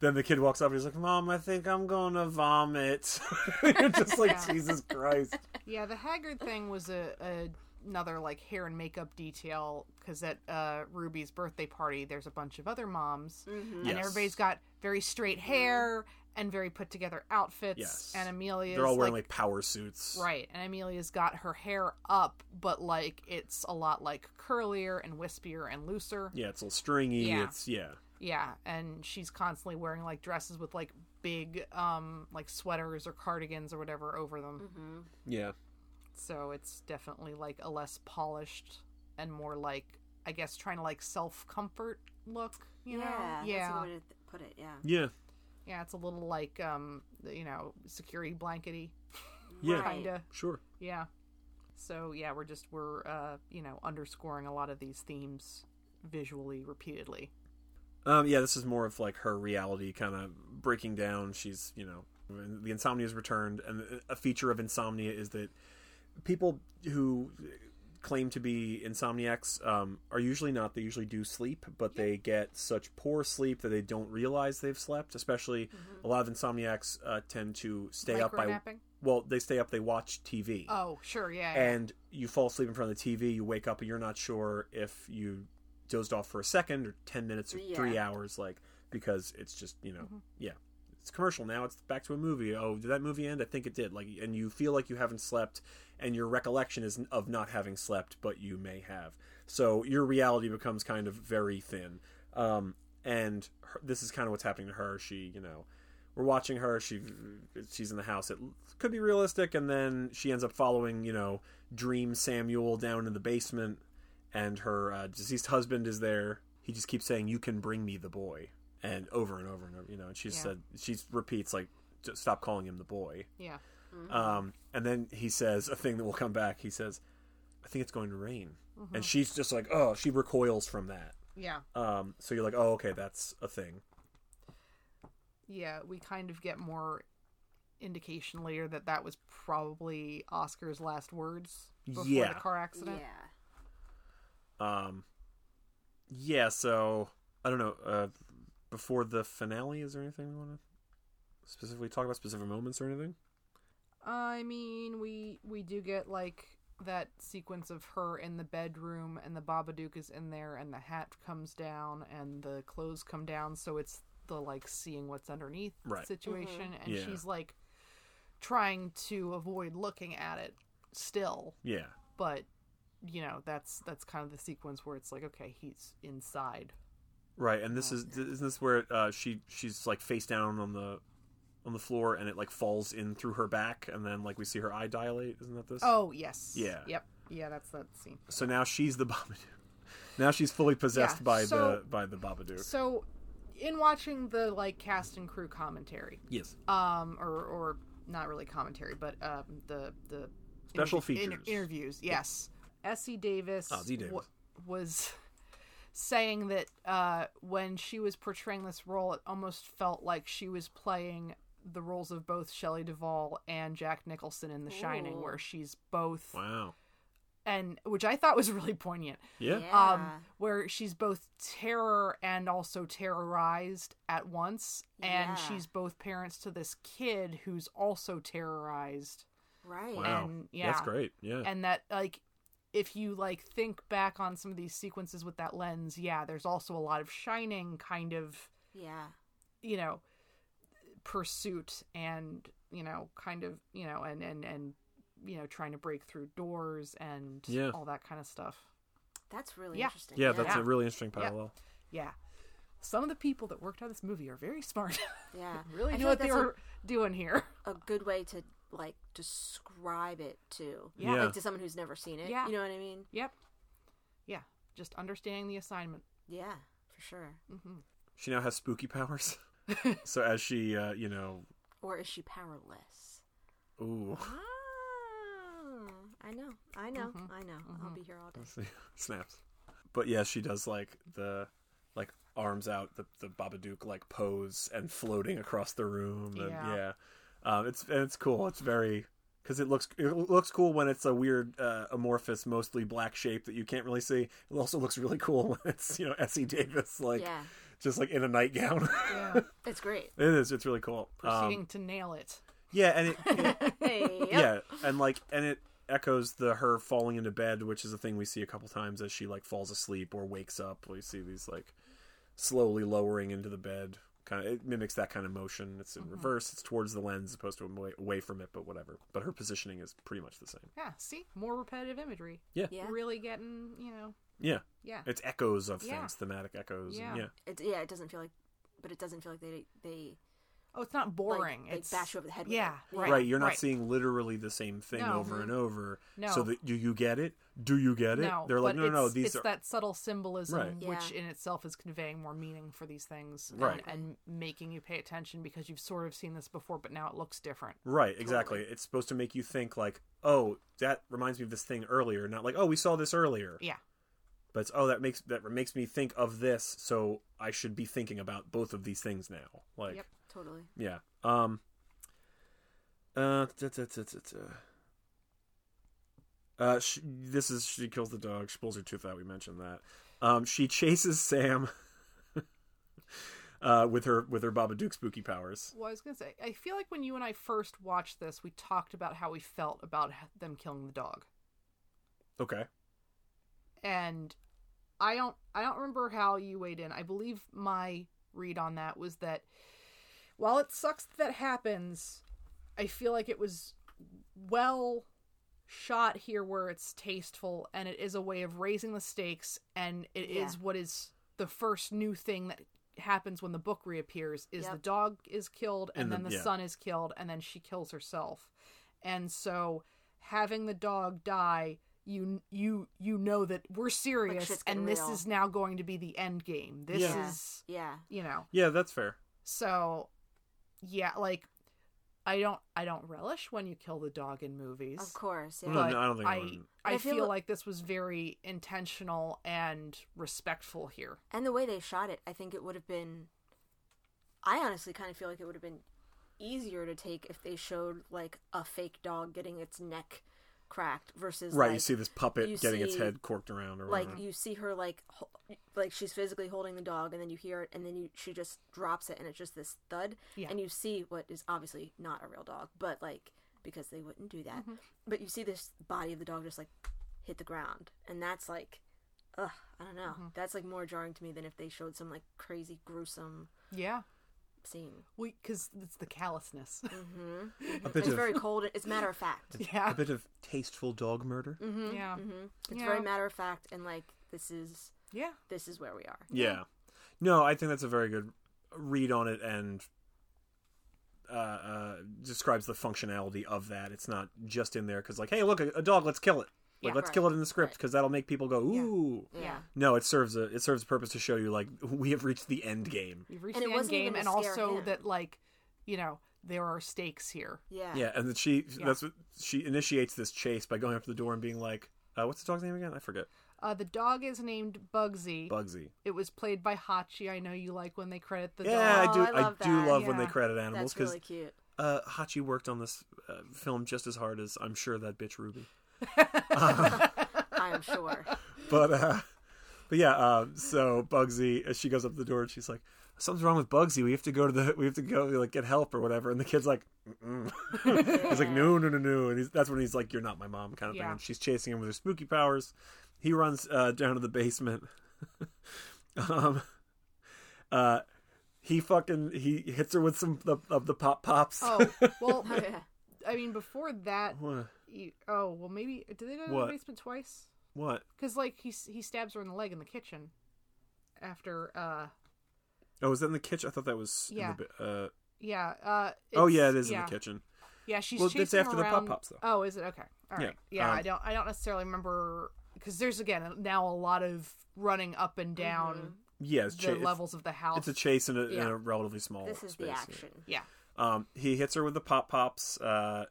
then the kid walks up and he's like, Mom, I think I'm gonna vomit. You're just like, Yeah. Jesus Christ. Yeah, the Haggard thing was a, a another like hair and makeup detail because at uh, Ruby's birthday party, there's a bunch of other moms, and Yes. everybody's got very straight hair and very put together outfits. Yes. And Amelia's They're all wearing like, like, power suits. right, and Amelia's got her hair up, but like it's a lot like curlier and wispier and looser. Yeah, it's a little stringy. Yeah. It's, yeah. Yeah, and she's constantly wearing like dresses with like big um like sweaters or cardigans or whatever over them. Yeah. So it's definitely like a less polished and more like I guess trying to like self comfort look. You know? yeah, yeah, That's a way to put it. Yeah. Yeah. yeah. It's a little like um you know security blankety Yeah. Kinda. Sure. Yeah. So yeah, we're just we're uh you know underscoring a lot of these themes visually repeatedly. Um, yeah, this is more of like her reality kind of breaking down. She's, you know, the insomnia is returned, and a feature of insomnia is that people who claim to be insomniacs um, are usually not. They usually do sleep, but they get such poor sleep that they don't realize they've slept. Especially a lot of insomniacs uh, tend to stay up by well, they stay up. They watch TV Oh, sure, yeah. yeah. and you fall asleep in front of the TV, you wake up and you're not sure if you dozed off for a second or 10 minutes or Yeah. three hours, like, because it's just, you know, Mm-hmm. yeah. It's commercial now. It's back to a movie. Oh, did that movie end? I think it did. Like, and you feel like you haven't slept, and your recollection is of not having slept, but you may have. So your reality becomes kind of very thin. Um, and her, this is kind of what's happening to her. She, you know, we're watching her. She she's in the house. It could be realistic, and then she ends up following, you know, Dream Samuel down in the basement, and her uh, deceased husband is there. He just keeps saying, "You can bring me the boy," and over and over and over, you know. And she Yeah. said she repeats like, "Just "Stop calling him the boy." Yeah. Um, and then he says a thing that will come back. He says, "I think it's going to rain," Mm-hmm. and she's just like, "Oh," she recoils from that. Yeah. Um, so you're like, "Oh, okay, that's a thing." Yeah, we kind of get more indication later that that was probably Oscar's last words before Yeah. the car accident. Yeah. Um, yeah. So I don't know. Uh, before the finale, is there anything we want to specifically talk about? Specific moments or anything? I mean, we we do get like that sequence of her in the bedroom and the Babadook is in there and the hat comes down and the clothes come down so it's the like seeing what's underneath Right. situation and Yeah. she's like trying to avoid looking at it still Yeah. but you know that's that's kind of the sequence where it's like okay he's inside Right, and this is isn't this where uh, she she's like face down on the on the floor and it like falls in through her back and then like we see her eye dilate. Isn't that this? oh yes Yeah. yep yeah that's that scene So now she's the Babadook. Now she's fully possessed Yeah, by so- the by the Babadook. so in watching the like cast and crew commentary yes. um or or not really commentary but um the the Special inter- features. interviews yes Essie Davis, Oh, Davis. wa- was saying that uh when she was portraying this role it almost felt like she was playing the roles of both Shelley Duvall and Jack Nicholson in The Shining Ooh. where she's both Wow. and which I thought was really poignant Yeah. Yeah. um, where she's both terror and also terrorized at once, and Yeah. she's both parents to this kid who's also terrorized, right. Wow. and yeah, That's great. Yeah. and that like if you like think back on some of these sequences with that lens, yeah, there's also a lot of shining kind of Yeah. you know pursuit and you know kind of you know and and and you know trying to break through doors and Yeah. all that kind of stuff. That's really Yeah. interesting. yeah, that's Yeah. a really interesting parallel. Yeah. Some of the people that worked on this movie are very smart. Yeah. really I knew what like they that's were doing here. a, a good way to like describe it to. Yeah. Like to someone who's never seen it. Yeah. You know what I mean? Yep. Yeah. Just understanding the assignment. Yeah, for sure. She now has spooky powers. so as she, uh, you know, Or is she powerless? ooh, Ah, I know. I know. Mm-hmm. I know. I'll be here all day. snaps. But yeah, she does like the like arms out, the the Babadook like pose and floating across the room. And, Yeah. yeah, um, it's and it's cool. It's very because it looks it looks cool when it's a weird uh, amorphous, mostly black shape that you can't really see. It also looks really cool when it's you know Essie Davis like Yeah. just like in a nightgown. Yeah. It's great. it is. It's really cool. Um, Proceeding to nail it. yeah, and it, it yep. yeah, and like and it echoes the her falling into bed, which is a thing we see a couple times as she like falls asleep or wakes up. We see these like slowly lowering into the bed. Kind of, it mimics that kind of motion. It's in Mm-hmm. reverse. It's towards the lens, as opposed to away, away from it. But whatever. But her positioning is pretty much the same. Yeah. See? More repetitive imagery. Yeah, Yeah. Really getting, you know. yeah. Yeah. It's echoes of Yeah. things, thematic echoes. Yeah. And yeah, It, yeah, it doesn't feel like, but it doesn't feel like they they Oh, it's not boring. like it's bash you over the head. With Yeah. it. Right. right. You're not right. seeing literally the same thing No. over and over. No. So that do you get it? Do you get it? No, They're like, no, no, no. it's, These it's are that subtle symbolism, Right. which Yeah. in itself is conveying more meaning for these things, and- Right. and, making you pay attention because you've sort of seen this before, but now it looks different. Right, exactly. It's supposed to make you think like, oh, that reminds me of this thing earlier, not like, oh, we saw this earlier. Yeah, But it's, oh, that makes that makes me think of this, so I should be thinking about both of these things now. Like, Yep. Totally. yeah. Um. Uh. da- da- da-. Uh, she, this is she kills the dog. She pulls her tooth out. We mentioned that. Um, she chases Sam. uh, with her with her Baba Babadook spooky powers. Well, I was gonna say, I feel like when you and I first watched this, we talked about how we felt about them killing the dog, Okay. and I don't, I don't remember how you weighed in. I believe my read on that was that while it sucks that, that happens, I feel like it was well shot here where it's tasteful and it is a way of raising the stakes and it is Yeah. what is the first new thing that happens when the book reappears is Yep. the dog is killed and, And then the yeah. son is killed and then she kills herself and so having the dog die you you you know that we're serious shit's getting and this real. is now going to be the end game. This Yeah. is Yeah. you know. Yeah, that's fair. So yeah, like I don't I don't relish when you kill the dog in movies. Of course. Yeah. No, But no, I don't think I I. I, I feel feel like this was very intentional and respectful here. And the way they shot it, I think it would have been. I honestly kind of feel like it would have been easier to take if they showed like a fake dog getting its neck cracked versus Right, like, you see this puppet you getting its head corked around or like whatever. you see her like ho- like she's physically holding the dog and then you hear it and then you she just drops it and it's just this thud Yeah. and you see what is obviously not a real dog but like because they wouldn't do that Mm-hmm. but you see this body of the dog just like hit the ground and that's like ugh i don't know Mm-hmm. that's like more jarring to me than if they showed some like crazy gruesome Yeah. Scene We cuz it's the callousness. a bit it's of very cold it's matter of fact yeah. a bit of tasteful dog murder. yeah. it's Yeah. very matter of fact and like this is Yeah. this is where we are Yeah. No, I think that's a very good read on it and uh, uh, describes the functionality of that. It's not just in there because, like, hey, look, a, a dog, let's kill it. Like, Yeah. let's Right. kill it in the script Right. because that'll make people go, ooh. yeah No, it serves a it serves a purpose to show you like we have reached the end game. We've reached And it the end game and also him. that like, you know, there are stakes here. yeah Yeah, and then she that's what she initiates this chase by going up to the door and being like, uh, "What's the dog's name again? I forget." Uh, the dog is named Bugsy. Bugsy. it was played by Hachi. I know you like when they credit the Yeah, dog. I do. Oh, I I, love do that. love when they credit animals because really cute uh, Hachi worked on this uh, film just as hard as I'm sure that bitch Ruby. I am sure. But uh, but yeah, uh, so Bugsy, as she goes up the door, and she's like, "Something's wrong with Bugsy. We have to go to the. We have to go like get help or whatever." And the kid's like. "He's like, no, no, no, no." And he's, that's when he's like, "You're not my mom," kind of thing. And she's chasing him with her spooky powers. He runs uh, down to the basement. um, uh, he fucking he hits her with some of, of the pop pops. Oh well. I mean before that, what? You, oh well maybe did they go to What? the basement twice? What? Because like he he stabs her in the leg in the kitchen after uh Oh, was that in the kitchen? I thought that was. Yeah. In the, uh, yeah uh oh yeah, it is yeah. in the kitchen. Yeah, she's Well, chasing it's after him the around- Pop-Pops, though. Oh, is it okay? All Yeah. Yeah, um, I don't I don't necessarily remember because there's again now a lot of running up and down Yeah, it's, the cha- it's- levels of the house. It's a chase in a, in a relatively small. This is the space, yeah. action. yeah. Um, he hits her with the pop pops. Uh,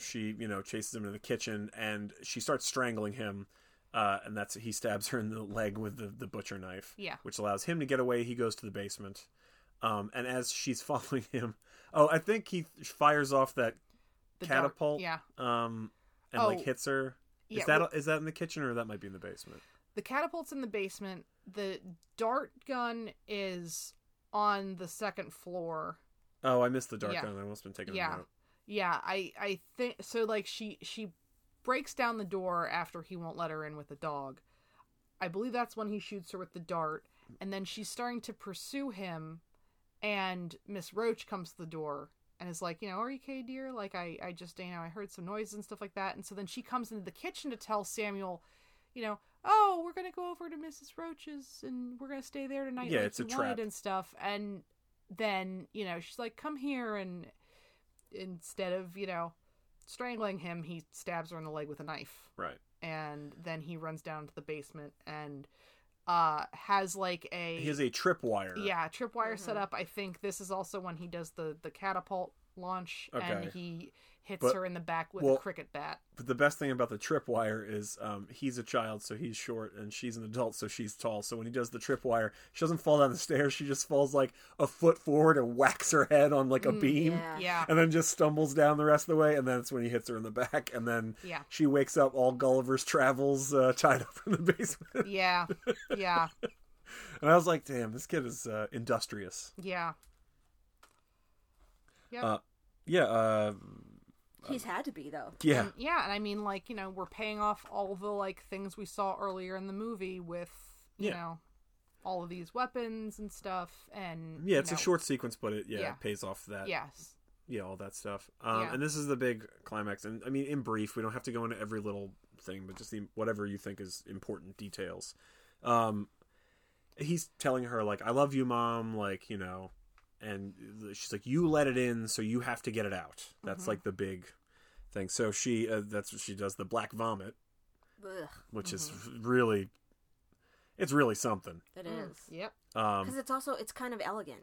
she, you know, chases him into the kitchen, and she starts strangling him. Uh, and that's he stabs her in the leg with the, the butcher knife. Yeah. which allows him to get away. He goes to the basement. Um, and as she's following him, oh, I think he fires off that The catapult. yeah. Um, and Oh, like hits her. yeah, Is that well- is that in the kitchen or that might be in the basement? The catapult's in the basement. The dart gun is on the second floor. Oh, I missed the dart Yeah. gun. I must have been taking Yeah. a note. Yeah, I I think so. Like she she breaks down the door after he won't let her in with the dog. I believe that's when he shoots her with the dart, and then she's starting to pursue him, and Miss Roach comes to the door and is like, you know, are you okay, dear? Like I I just you know I heard some noises and stuff like that, and so then she comes into the kitchen to tell Samuel, you know. Oh, we're gonna go over to Mrs. Roach's and we're gonna stay there tonight. Yeah, like it's a trap. and stuff. And then you know she's like, "Come here," and instead of you know strangling him he stabs her in the leg with a knife Right. and then he runs down to the basement and uh has like a He has a tripwire. yeah tripwire set Mm-hmm. up i think this is also when he does the the catapult launch and he hits But- her in the back with well- a cricket bat But the best thing about the tripwire is um, he's a child, so he's short, and she's an adult, so she's tall. So when he does the tripwire, she doesn't fall down the stairs. She just falls like a foot forward and whacks her head on like a beam, yeah. yeah and then just stumbles down the rest of the way. And then it's when he hits her in the back, and then Yeah. she wakes up all Gulliver's Travels uh, tied up in the basement. yeah yeah and I was like, damn, this kid is uh, industrious. yeah Yep. Uh, yeah, uh, He's had to be though. yeah, And, yeah, and I mean, like you know, we're paying off all the like things we saw earlier in the movie with you Yeah. know all of these weapons and stuff, and yeah. you It's a short sequence, but it yeah, Yeah. it pays off that. Yes, yeah, all that stuff. Um, Yeah. And this is the big climax. And I mean, in brief, we don't have to go into every little thing, but just the, whatever you think is important details. Um, he's telling her like, "I love you, mom." Like you know, and she's like, "You let it in, so you have to get it out." That's like the big thing. So she uh, that's what she does. The black vomit. Ugh, which is Mm-hmm. really, it's really something. It is. Mm. is. Yep. Um, Because it's also it's kind of elegant.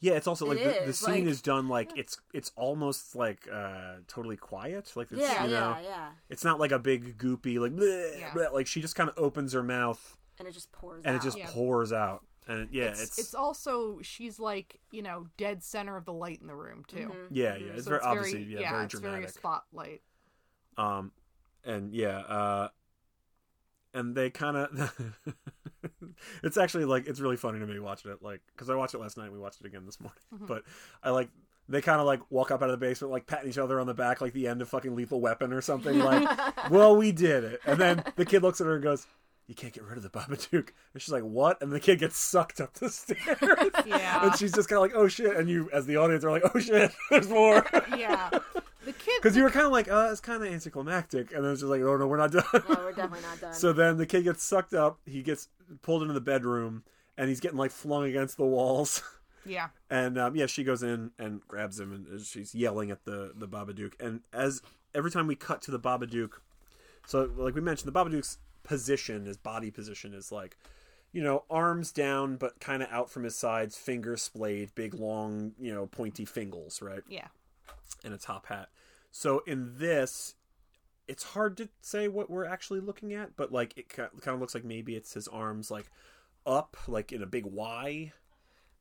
yeah, it's also like It the, the scene like- is done like it's it's almost like uh totally quiet. Like it's, Yeah, you know, yeah, yeah. it's not like a big goopy like bleh, Yeah. bleh, like she just kind of opens her mouth And it just pours and out. it just Yeah. pours out. And yeah, it's, it's, it's also she's like you know dead center of the light in the room too. Mm-hmm. yeah, yeah, it's So very obviously yeah, very it's dramatic. very spotlight. Um, and yeah, uh, and they kind of, it's actually like it's really funny to me watching it, like because I watched it last night. We watched it again this morning, Mm-hmm. but I like they kind of like walk up out of the basement, like patting each other on the back, like the end of fucking Lethal Weapon or something. Like, well, we did it. And then the kid looks at her and goes. You can't get rid of the Babadook. And she's like, "What?" And the kid gets sucked up the stairs. Yeah. and she's just kind of like, "Oh shit!" And you, as the audience, are like, "Oh shit, there's more." Yeah, the kid. Because you were kind of like, uh, it's kind of anticlimactic, and then it's just like, oh no, we're not done. no, we're definitely not done. so then the kid gets sucked up. He gets pulled into the bedroom, and he's getting like flung against the walls. yeah, And um, yeah, she goes in and grabs him, and she's yelling at the the Babadook. And as every time we cut to the Babadook, so like we mentioned, the Babadook's position, his body position, is like, you know, arms down but kind of out from his sides, fingers splayed, big long, you know, pointy fingers, right? yeah, and a top hat. So in this, it's hard to say what we're actually looking at, but like it kind of looks like maybe it's his arms like up, like in a big Y,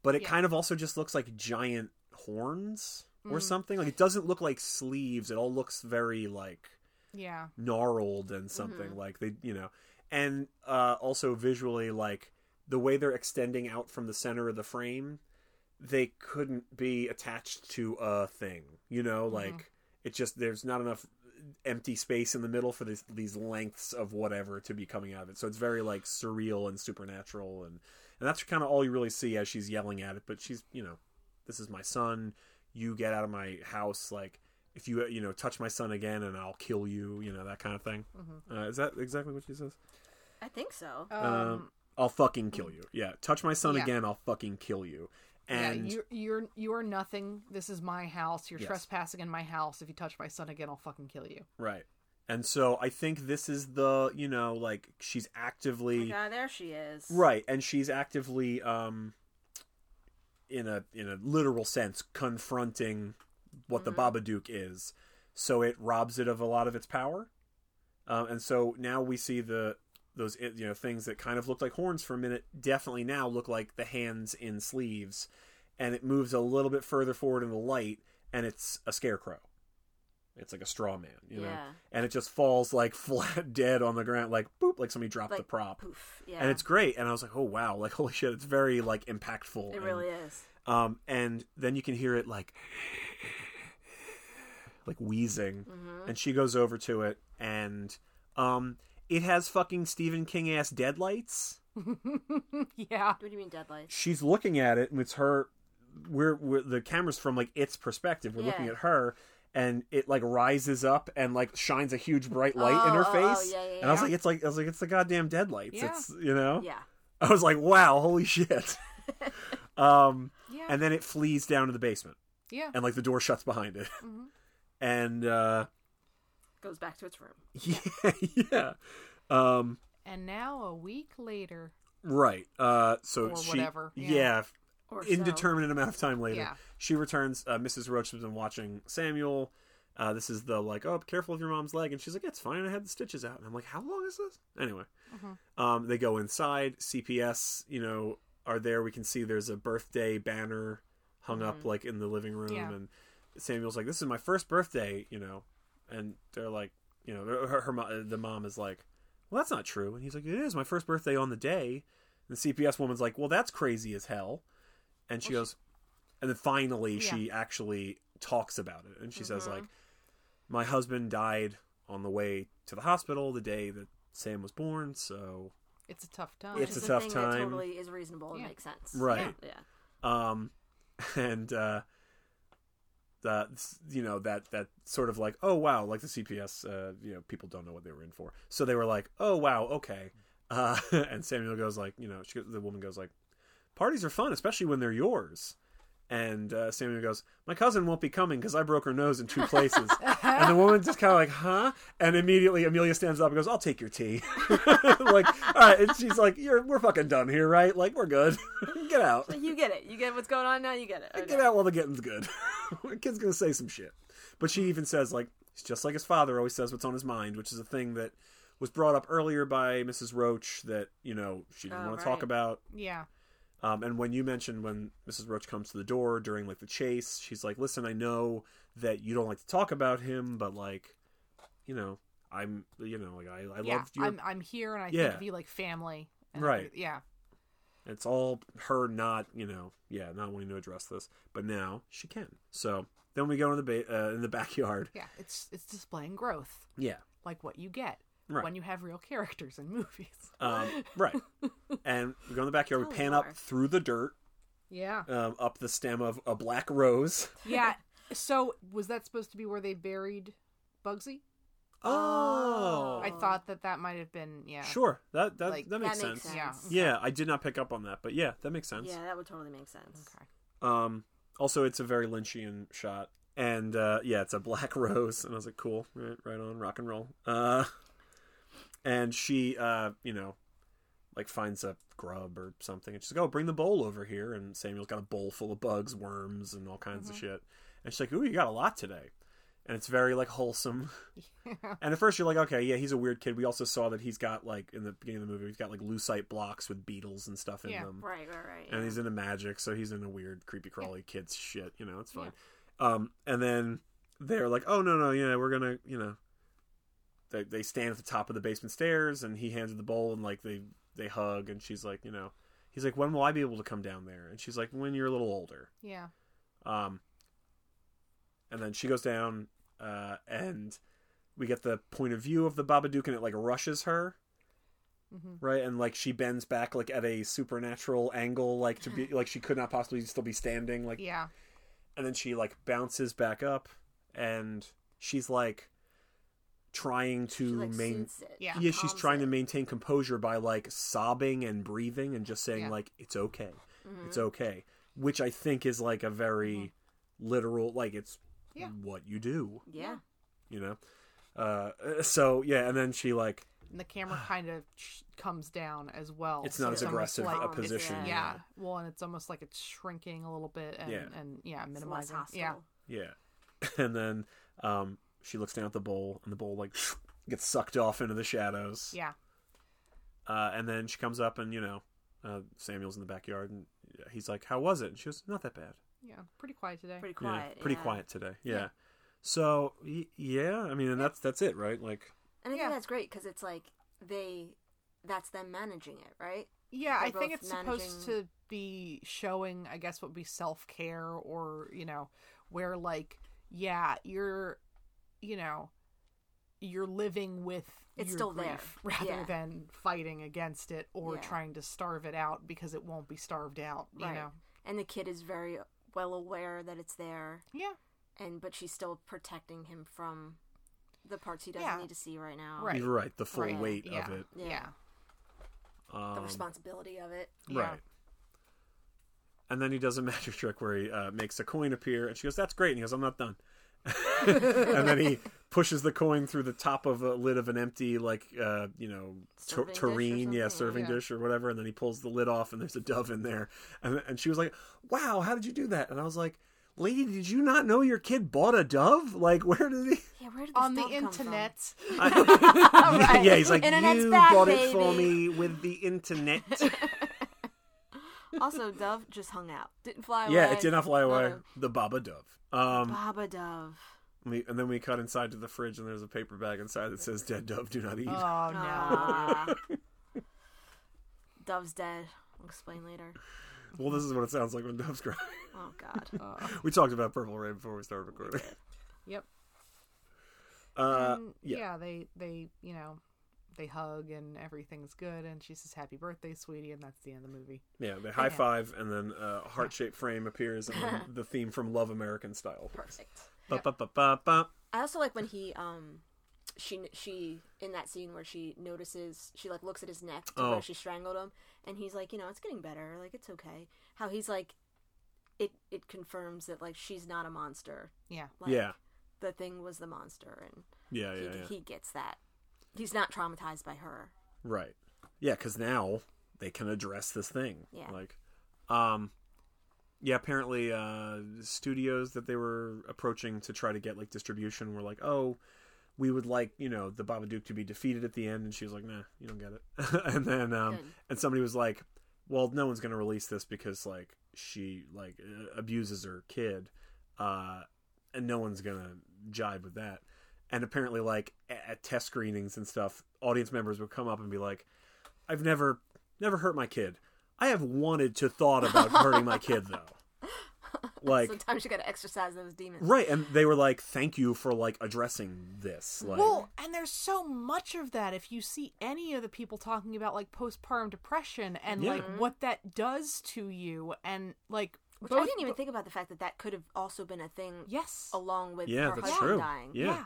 but it Yeah. kind of also just looks like giant horns Mm. or something. Like it doesn't look like sleeves. It all looks very like yeah, gnarled and something like they, you know, and uh, also visually like the way they're extending out from the center of the frame, they couldn't be attached to a thing, you know, like it just there's not enough empty space in the middle for these these lengths of whatever to be coming out of it. So it's very like surreal and supernatural and and that's kind of all you really see as she's yelling at it, but she's, you know, this is my son, you get out of my house like if you you know touch my son again and I'll kill you, you know that kind of thing. Uh, is that exactly what she says? I think so. um, Um, I'll fucking kill you. Yeah, touch my son Yeah. again, I'll fucking kill you. And yeah. You're you're you're nothing. This is my house. You're Yes. trespassing in my house. If you touch my son again, I'll fucking kill you. right, and so I think this is the you know like she's actively yeah, there she is. right, and she's actively um in a in a literal sense confronting what the Babadook is. So it robs it of a lot of its power, um, and so now we see the those you know things that kind of looked like horns for a minute definitely now look like the hands in sleeves, and it moves a little bit further forward in the light, and it's a scarecrow. It's like a straw man, you know, and it just falls like flat dead on the ground, like boop, like somebody dropped the prop Poof. Yeah. and it's great. And I was like, oh wow, like holy shit, it's very like impactful. it and, really is. Um, and then you can hear it like, like wheezing, Mm-hmm. and she goes over to it, and um, it has fucking Stephen King ass deadlights. yeah, What do you mean deadlights? She's looking at it, and it's her. We're, we're the camera's from like its perspective. We're looking at her. And it like rises up and like shines a huge bright light in her Oh, oh, oh, face. yeah, yeah, And I was like, it's like I was like, it's the goddamn deadlights. Yeah. It's you know. Yeah. I was like, wow, holy shit. um, yeah, and then it flees down to the basement, yeah. and like the door shuts behind it. And uh, Goes back to its room. yeah, yeah, um, And now a week later, right. Uh, so Or she, whatever, yeah. yeah, Or so. indeterminate amount of time later, Yeah. she returns. Uh, Mrs. Roach has been watching Samuel. Uh, this is the like, oh, be careful of your mom's leg, and she's like, it's fine. I had the stitches out, and I'm like, how long is this? Anyway, Mm-hmm. um, they go inside. CPS, you know, are there. We can see there's a birthday banner hung up like in the living room, Mm-hmm. Yeah. and Samuel's like, this is my first birthday, you know, and they're like, you know, her, her the mom is like, well, that's not true, and he's like, it is my first birthday on the day. And the CPS woman's like, well, that's crazy as hell, and she goes, and then finally she actually talks about it, and she says like, my husband died on the way to the hospital the day that Sam was born, so it's a tough time. It's Which a tough thing time. That totally is reasonable and Yeah. makes sense. Right. Yeah. um and uh that you know that that sort of like oh wow like the cps uh you know people don't know what they were in for. So they were like oh wow okay. Uh and samuel goes like you know she, the woman goes like parties are fun especially when they're yours And uh, Samuel goes, "My cousin won't be coming because I broke her nose in two places." and the woman just kind of like, "Huh?" And immediately Amelia stands up and goes, "I'll take your tea." like, all right. And she's like, "You're we're fucking done here, right? Like, we're good. get out. You get it. You get what's going on now. You get it. Okay. Get out while the getting's good." the kid's gonna say some shit, but she even says like, "He's just like his father always says what's on his mind," which is a thing that was brought up earlier by Mrs. Roach that you know she didn't Oh, want to talk about. Yeah. Um, and when you mentioned when Mrs. Roach comes to the door during like the chase, she's like, "Listen, I know that you don't like to talk about him, but like, you know, I'm, you know, like I, I yeah. love your. I'm I'm here and I Yeah. think of you like family. and Right. every- Yeah. It's all her not, you know, yeah, not wanting to address this, but now she can. So then we go in the ba- uh, in the backyard. Yeah. It's it's displaying growth, Yeah, like what you get Right. when you have real characters in movies. um, right. And we go in the backyard. We Oh, pan Lord. up through the dirt, Yeah. um, up the stem of a black rose. Yeah. So was that supposed to be where they buried Bugsy? Oh, I thought that that might have been yeah. Sure, that that Like- that makes that makes sense. sense. Yeah. Yeah, I did not pick up on that, but yeah, that makes sense. Yeah, that would totally make sense. Okay. Um, also, it's a very Lynchian shot, and uh, yeah, it's a black rose, and I was like, cool, right, right on, rock and roll. Uh, and she, uh, you know, like finds a grub or something, and she's like, oh, bring the bowl over here, and Samuel's got a bowl full of bugs, worms, and all kinds of shit, and she's like, ooh, you got a lot today. And it's very like wholesome. And at first you're like, okay, yeah, he's a weird kid. We also saw that he's got like in the beginning of the movie, he's got like lucite blocks with beetles and stuff in Yeah. them Right, right, right. and yeah. he's into magic, so he's into weird, creepy, crawly kids shit. You know, it's fine. Um, and then they're like, "Oh no, no, yeah, we're gonna, you know." They they stand at the top of the basement stairs, and he hands her the bowl, and like they they hug, and she's like, you know, he's like, "When will I be able to come down there?" And she's like, "When you're a little older." Yeah. Um, and then she goes down, uh, and we get the point of view of the Babadook, and it like rushes her, Mhm. right? And like she bends back like at a supernatural angle, like to be like she could not possibly still be standing, like. Yeah. And then she like bounces back up, and she's like trying to she like main. it. Yeah. Yeah, she's calms trying to maintain composure by like sobbing and breathing and just saying Yeah. like it's okay, Mm-hmm. it's okay, which I think is like a very literal, like it's Yeah. what you do, Yeah. you know. Uh, so yeah, and then she like And the camera kind of comes down as well. it's so not as almost aggressive like- a position. Yeah. Well, and it's almost like it's shrinking a little bit and Yeah. and yeah, minimizing. Yeah. Yeah. And then um, she looks down at the bowl, and the bowl like gets sucked off into the shadows. Yeah. Uh, and then she comes up, and you know, uh, Samuel's in the backyard, and he's like, "How was it?" And she goes, "Not that bad. Yeah. Pretty quiet today. Pretty Yeah, quiet. pretty yeah. quiet today. Yeah." So y- yeah, I mean, and that's that's it, right? Like, And I think Yeah. that's great because it's like they, that's them managing it, right? Yeah, I They're think both it's supposed to be showing, I guess, what would be self care or, you know, where, like, yeah, you're, you know, you're living with It's your still there. rather Yeah. than fighting against it or Yeah. trying to starve it out because it won't be starved out, you right. know? And the kid is very well aware that it's there, Yeah. and but she's still protecting him from the parts he doesn't Yeah. need to see right now. Right. you're right, the full Right. weight Yeah. of it. Yeah. Yeah. Um, The responsibility of it. Yeah. Right. And then he does a magic trick where he uh, makes a coin appear, and she goes, "That's great." And he goes, "I'm not done." and then he pushes the coin through the top of a lid of an empty, like uh, you know, tur- Serving dish or tureen, yeah, serving yeah. dish or whatever. And then he pulls the lid off, and there's a dove in there. And and she was like, "Wow, how did you do that?" And I was like, "Lady, did you not know your kid bought a dove? Like, where did he?" Yeah, where did this On the dove come from? internet. I- yeah, he's like, Internet's "You back, bought it for me with the internet." Also, Dove just hung out. Didn't fly away. yeah, it did not fly away. No. The Baba Dove. Um, Baba Dove. We, and then we cut inside to the fridge, and there's a paper bag inside that says "Dead dove, do not eat." Oh, no. Dove's dead. I'll explain later. well, this is what it sounds like when doves cry. Oh God. Uh, we talked about Purple Rain before we started recording. yep. Uh, And, yeah. yeah, they they you know they hug and everything's good, and she says "Happy birthday, sweetie," and that's the end of the movie. yeah, they high five, and then a heart shaped frame appears, and the theme from Love American Style. Perfect. Ba, ba, ba, ba, ba. I also like when he um she she in that scene where she notices she like looks at his neck to Oh. where she strangled him and he's like you know it's getting better like it's okay how he's like it it confirms that like she's not a monster. Yeah. Like, yeah, the thing was the monster, and yeah, he, yeah, yeah. he gets that. He's not traumatized by her. Right. Yeah, because now they can address this thing. Yeah. Like, um, yeah. Apparently, uh, studios that they were approaching to try to get like distribution were like, oh, we would like you know the Babadook to be defeated at the end, and she was like, nah, you don't get it. and then, um, Good. and somebody was like, well, no one's gonna release this because like she like abuses her kid, uh, and no one's gonna jibe with that. And apparently, like at test screenings and stuff, audience members would come up and be like, "I've never, never hurt my kid. I have wanted to thought about hurting my kid though." Like, Sometimes you gotta exercise those demons. right? And they were like, "Thank you for like addressing this." Like, Well, and there's so much of that. If you see any of the people talking about like postpartum depression and Yeah. like what that does to you, and like Which both, I didn't even think about the fact that that could have also been a thing Yes. along with yeah, her husband true. dying. Yeah, Yeah.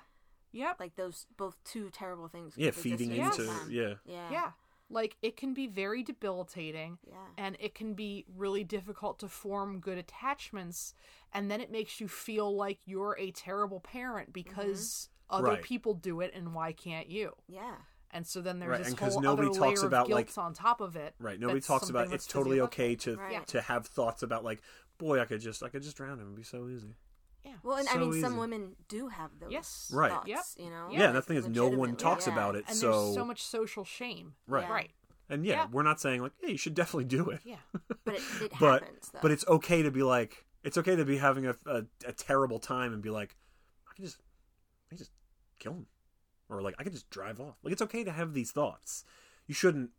Yep. Like those both two terrible things. yeah, feeding into the yeah, Yeah. yeah. Like it can be very debilitating. Yeah. and it can be really difficult to form good attachments and then it makes you feel like you're a terrible parent because mm-hmm. other Right. people do it and why can't you Yeah. and so then there's Right, this and 'cause whole nobody other talks layer about, of guilt like- on top of it right. Nobody talks about something it's totally okay to Right. to have thoughts about like, boy, I could just I could just drown him. It'd be so easy. Yeah Well, and I So mean, some women do have those Yes. Right. thoughts, Yep. you know? Yeah, and the thing is, no one talks yeah. about it. and so, there's so much social shame Right. Yeah. right and yeah, Yeah. we're not saying like, hey, you should definitely do it. yeah But it, it but happens, though. but it's okay to be like it's okay to be having a, a, a terrible time and be like I can just I can just kill him or like I can just drive off like it's okay to have these thoughts you shouldn't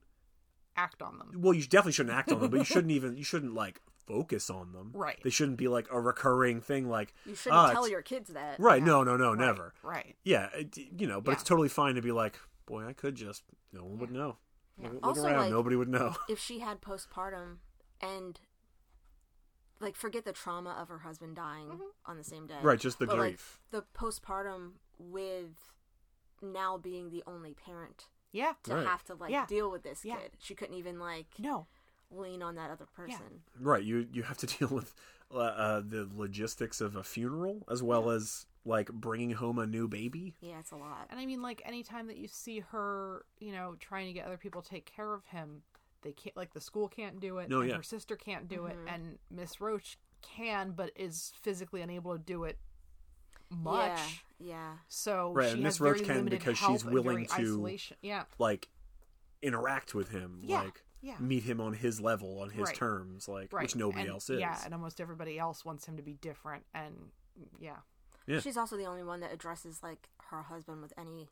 act on them well you definitely shouldn't act on them but you shouldn't even you shouldn't like focus on them Right. they shouldn't be like a recurring thing like you shouldn't "Ah, tell your kids that. right Yeah. no no no Right, never right yeah it, you know but Yeah. it's totally fine to be like boy I could just no one would know Yeah. look Also, around like- nobody would know If she had postpartum and like forget the trauma of her husband dying Mm-hmm. on the same day. right just the but, like, grief the postpartum with now being the only parent yeah to Right. have to like Yeah. deal with this Yeah. kid. She couldn't even like no lean on that other person. Right, you you have to deal with uh, uh, the logistics of a funeral as well as like bringing home a new baby. Yeah, it's a lot. And I mean, like, anytime that you see her, you know, trying to get other people to take care of him, they can't, like, the school can't do it. No, and yeah. her sister can't do it. Mm-hmm. And Miss Roach can, but is physically unable to do it much. Yeah, yeah. So Right, she and has Miss Roach very can limited because help she's and willing very to- Isolation. Yeah. Like interact with him, Yeah, like yeah. meet him on his level, on his Right. terms, like Right. which nobody And- else is. Yeah, and almost everybody else wants him to be different. And yeah. Yeah. She's also the only one that addresses like her husband with any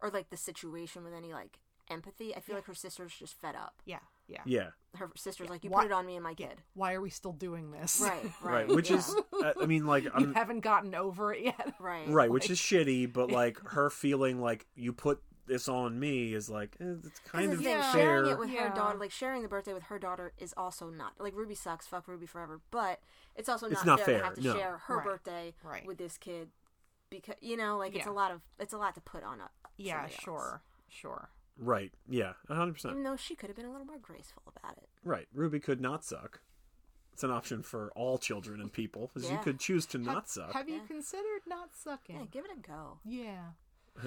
or like the situation with any like empathy. I feel like her sister's just fed up. Yeah. Yeah. yeah, Her sister's like, You Why- put it on me and my kid. Why are we still doing this? Right, right. right. Which yeah. is, uh, I mean, like you I'm haven't gotten over it yet. right. right, which is shitty, but like her feeling like you put this on me is like eh, it's kind of thing, Yeah. fair. sharing it with Yeah. her daughter, like sharing the birthday with her daughter, is also not like Ruby sucks. Fuck Ruby forever. But it's also not, It's not fair, fair, to have to no. share her Right, birthday right. with this kid because you know, like it's a lot of it's a lot to put on a Yeah, somebody else. sure. Sure. right, yeah, hundred percent. Even though she could have been a little more graceful about it. Right. Ruby could not suck. It's an option for all children and people, because you could choose to not have, suck. Have you Yeah. considered not sucking? Yeah, give it a go. Yeah.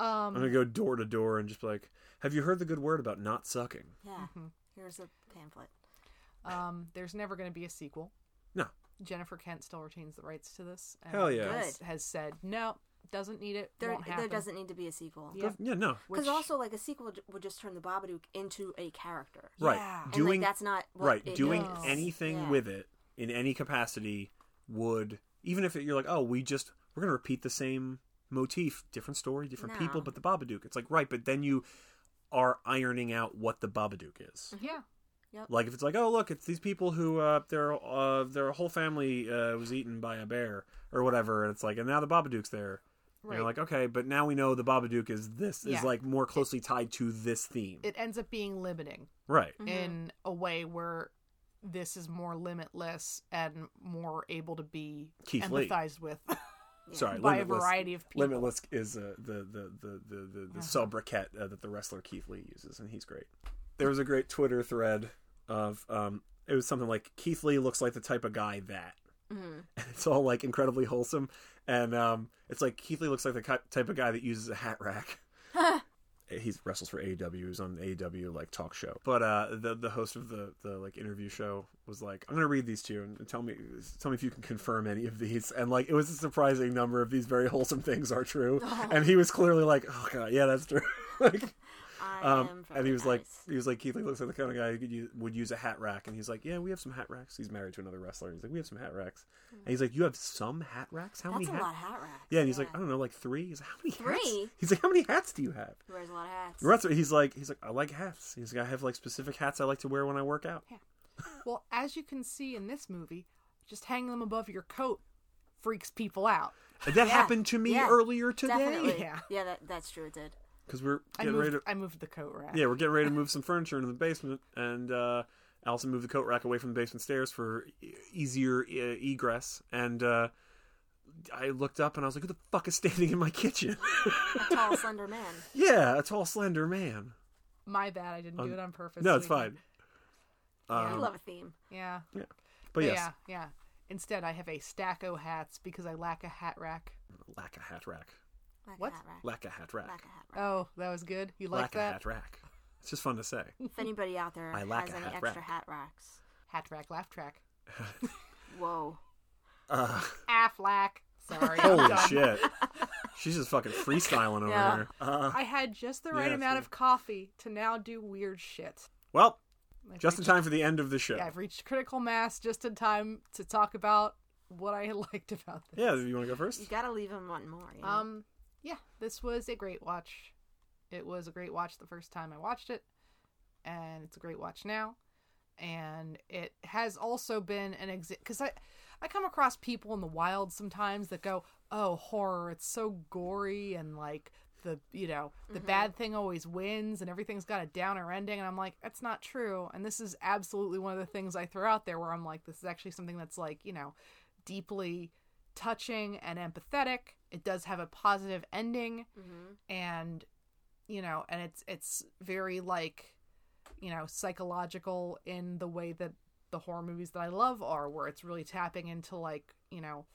I'm Um. gonna go door to door and just be like, "Have you heard the good word about not sucking?" Yeah. Mm-hmm. Here's a pamphlet. Um. There's never going to be a sequel. No. Jennifer Kent still retains the rights to this. and Hell yeah. Has, Good. has said no, doesn't need it. There, won't happen. there doesn't need to be a sequel. Yep. Yeah, no. Because Which- also, like a sequel j- would just turn the Babadook into a character. Right. Yeah. And, Doing like that's not what right. it Doing is. anything Yeah. with it in any capacity would even if it, you're like, "Oh, we just we're gonna repeat the same motif, different story, different people, but the Babadook." It's like right, but then you are ironing out what the Babadook is. Yeah. Like if it's like, oh look, it's these people who uh, their uh, their whole family uh, was eaten by a bear or whatever, and it's like, and now the Babadook's there. And Right. you're like, okay, but now we know the Babadook is this Yeah. is like more closely tied to this theme, It ends up being limiting right? in a way where this is more limitless and more able to be Keith Lee. empathized with Sorry, by a Limitless. variety of people. Limitless is uh, the the the the the, the sobriquet uh, that the wrestler Keith Lee uses, and he's great. There was a great Twitter thread of um, it was something like Keith Lee looks like the type of guy that, Mm-hmm. and it's all like incredibly wholesome. And um, it's like Keith Lee looks like the type of guy that uses a hat rack. he wrestles for AEW. He's on the AEW like talk show. But uh, the the host of the the like interview show was like, "I'm gonna read these to you and tell me tell me if you can confirm any of these." And like, it was a surprising number of these very wholesome things are true. And he was clearly like, "Oh god, yeah, that's true." like, um, and he was like, he was like, Keith Lee looks like the kind of guy who could use, would use a hat rack, and he's like, yeah, we have some hat racks. He's married to another wrestler. He's like, we have some hat racks, and he's like, you have some hat racks? How That's many a hats? lot of hat racks. Yeah, and he's like, I don't know, like three. He's like, how many hats? Three? He's like, how many hats do you have? He wears a lot of hats. The wrestler- He's like, he's like, I like hats. He's like, I have like specific hats I like to wear when I work out. Yeah. Well, as you can see in this movie, just hanging them above your coat freaks people out. That Yeah, happened to me yeah, earlier today Definitely. Yeah. Yeah, that, that's true. It did. Because we're I getting ready to. I moved the coat rack. Yeah, we're getting ready to move some furniture into the basement, and uh, Allison moved the coat rack away from the basement stairs for e- easier uh, egress. And uh, I looked up and I was like, "Who the fuck is standing in my kitchen?" A tall, slender man. yeah, a tall, slender man. My bad. I didn't do it on purpose. No, it's sweetheart. fine. I Um, love a theme. Yeah. but But yes, Yeah, yeah. Instead, I have a stack of hats because I lack a hat rack. lack a hat rack, Like What? a hat rack. lack a hat rack, Like a hat rack. Oh, that was good. You like that? lack a hat rack. It's just fun to say. If anybody out there I lack has any hat extra rack. hat racks, Hat rack, laugh track. whoa. Uh, Affleck. Sorry. Holy shit, she's just fucking freestyling over Yeah. here. Uh, I had just the right Yeah, amount see. of coffee to now do weird shit. well, I've just in time for the end of the show. Yeah, I've reached critical mass just in time to talk about what I liked about this. Yeah, you want to go first? You gotta leave him wanting more. You know? Um, yeah, this was a great watch. It was a great watch the first time I watched it, and it's a great watch now. And it has also been an exit because I, I come across people in the wild sometimes that go, "Oh, horror! It's so gory and like the you know the mm-hmm. bad thing always wins and everything's got a downer ending." And I'm like, that's not true. And this is absolutely one of the things I throw out there where I'm like, this is actually something that's like you know deeply touching and empathetic. It does have a positive ending mm-hmm. and you know, and it's it's very like you know, psychological in the way that the horror movies that I love are where it's really tapping into like, you know,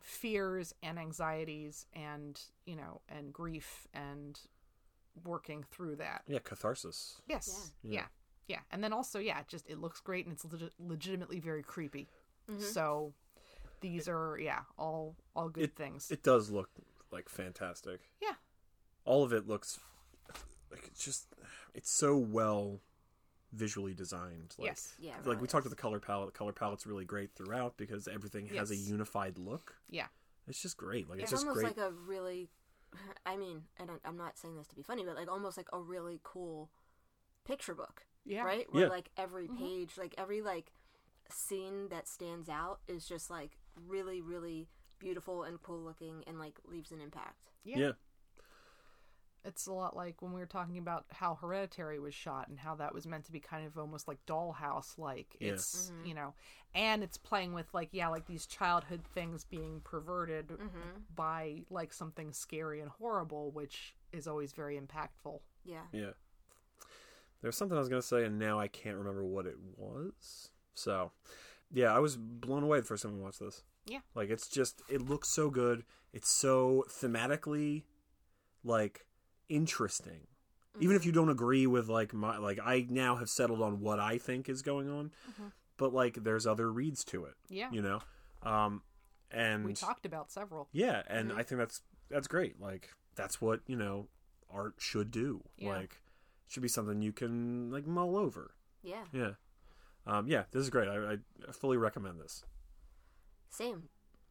fears and anxieties and, you know, and grief and working through that. Yeah, catharsis. Yes. Yeah. Yeah. Yeah. And then also, yeah, it just it looks great and it's legit- legitimately very creepy. Mm-hmm. So these are yeah, all all good things. It does look like fantastic. yeah. All of it looks like it's just it's so well visually designed. Like, yes. yeah. Like really we talked is. about the color palette. The color palette's really great throughout because everything has a unified look. Yeah. It's just great. Like it's, It's just almost great. like a really, I mean, and I- I'm not saying this to be funny, but like almost like a really cool picture book. Yeah. Right? Where Yeah. like every mm-hmm. page, like every like scene that stands out is just like really, really beautiful and cool looking and like leaves an impact. Yeah. yeah. It's a lot like when we were talking about how Hereditary was shot and how that was meant to be kind of almost like dollhouse like. Yeah. It's, mm-hmm. you know, and it's playing with like, yeah, like these childhood things being perverted mm-hmm. by like something scary and horrible, which is always very impactful. Yeah. Yeah. There's something I was gonna say, and now I can't remember what it was. So, yeah, I was blown away the first time I watched this. Yeah. Like it's just it looks so good. It's so thematically like interesting. Even if mm-hmm. you don't agree with like my like I now have settled on what I think is going on. Mm-hmm. But like there's other reads to it. Yeah. You know? Um and We talked about several. yeah, and mm-hmm. I think that's that's great. Like that's what, you know, art should do. Yeah. Like should be something you can like mull over. Yeah. Yeah. Um, yeah, this is great. I, I fully recommend this. Same.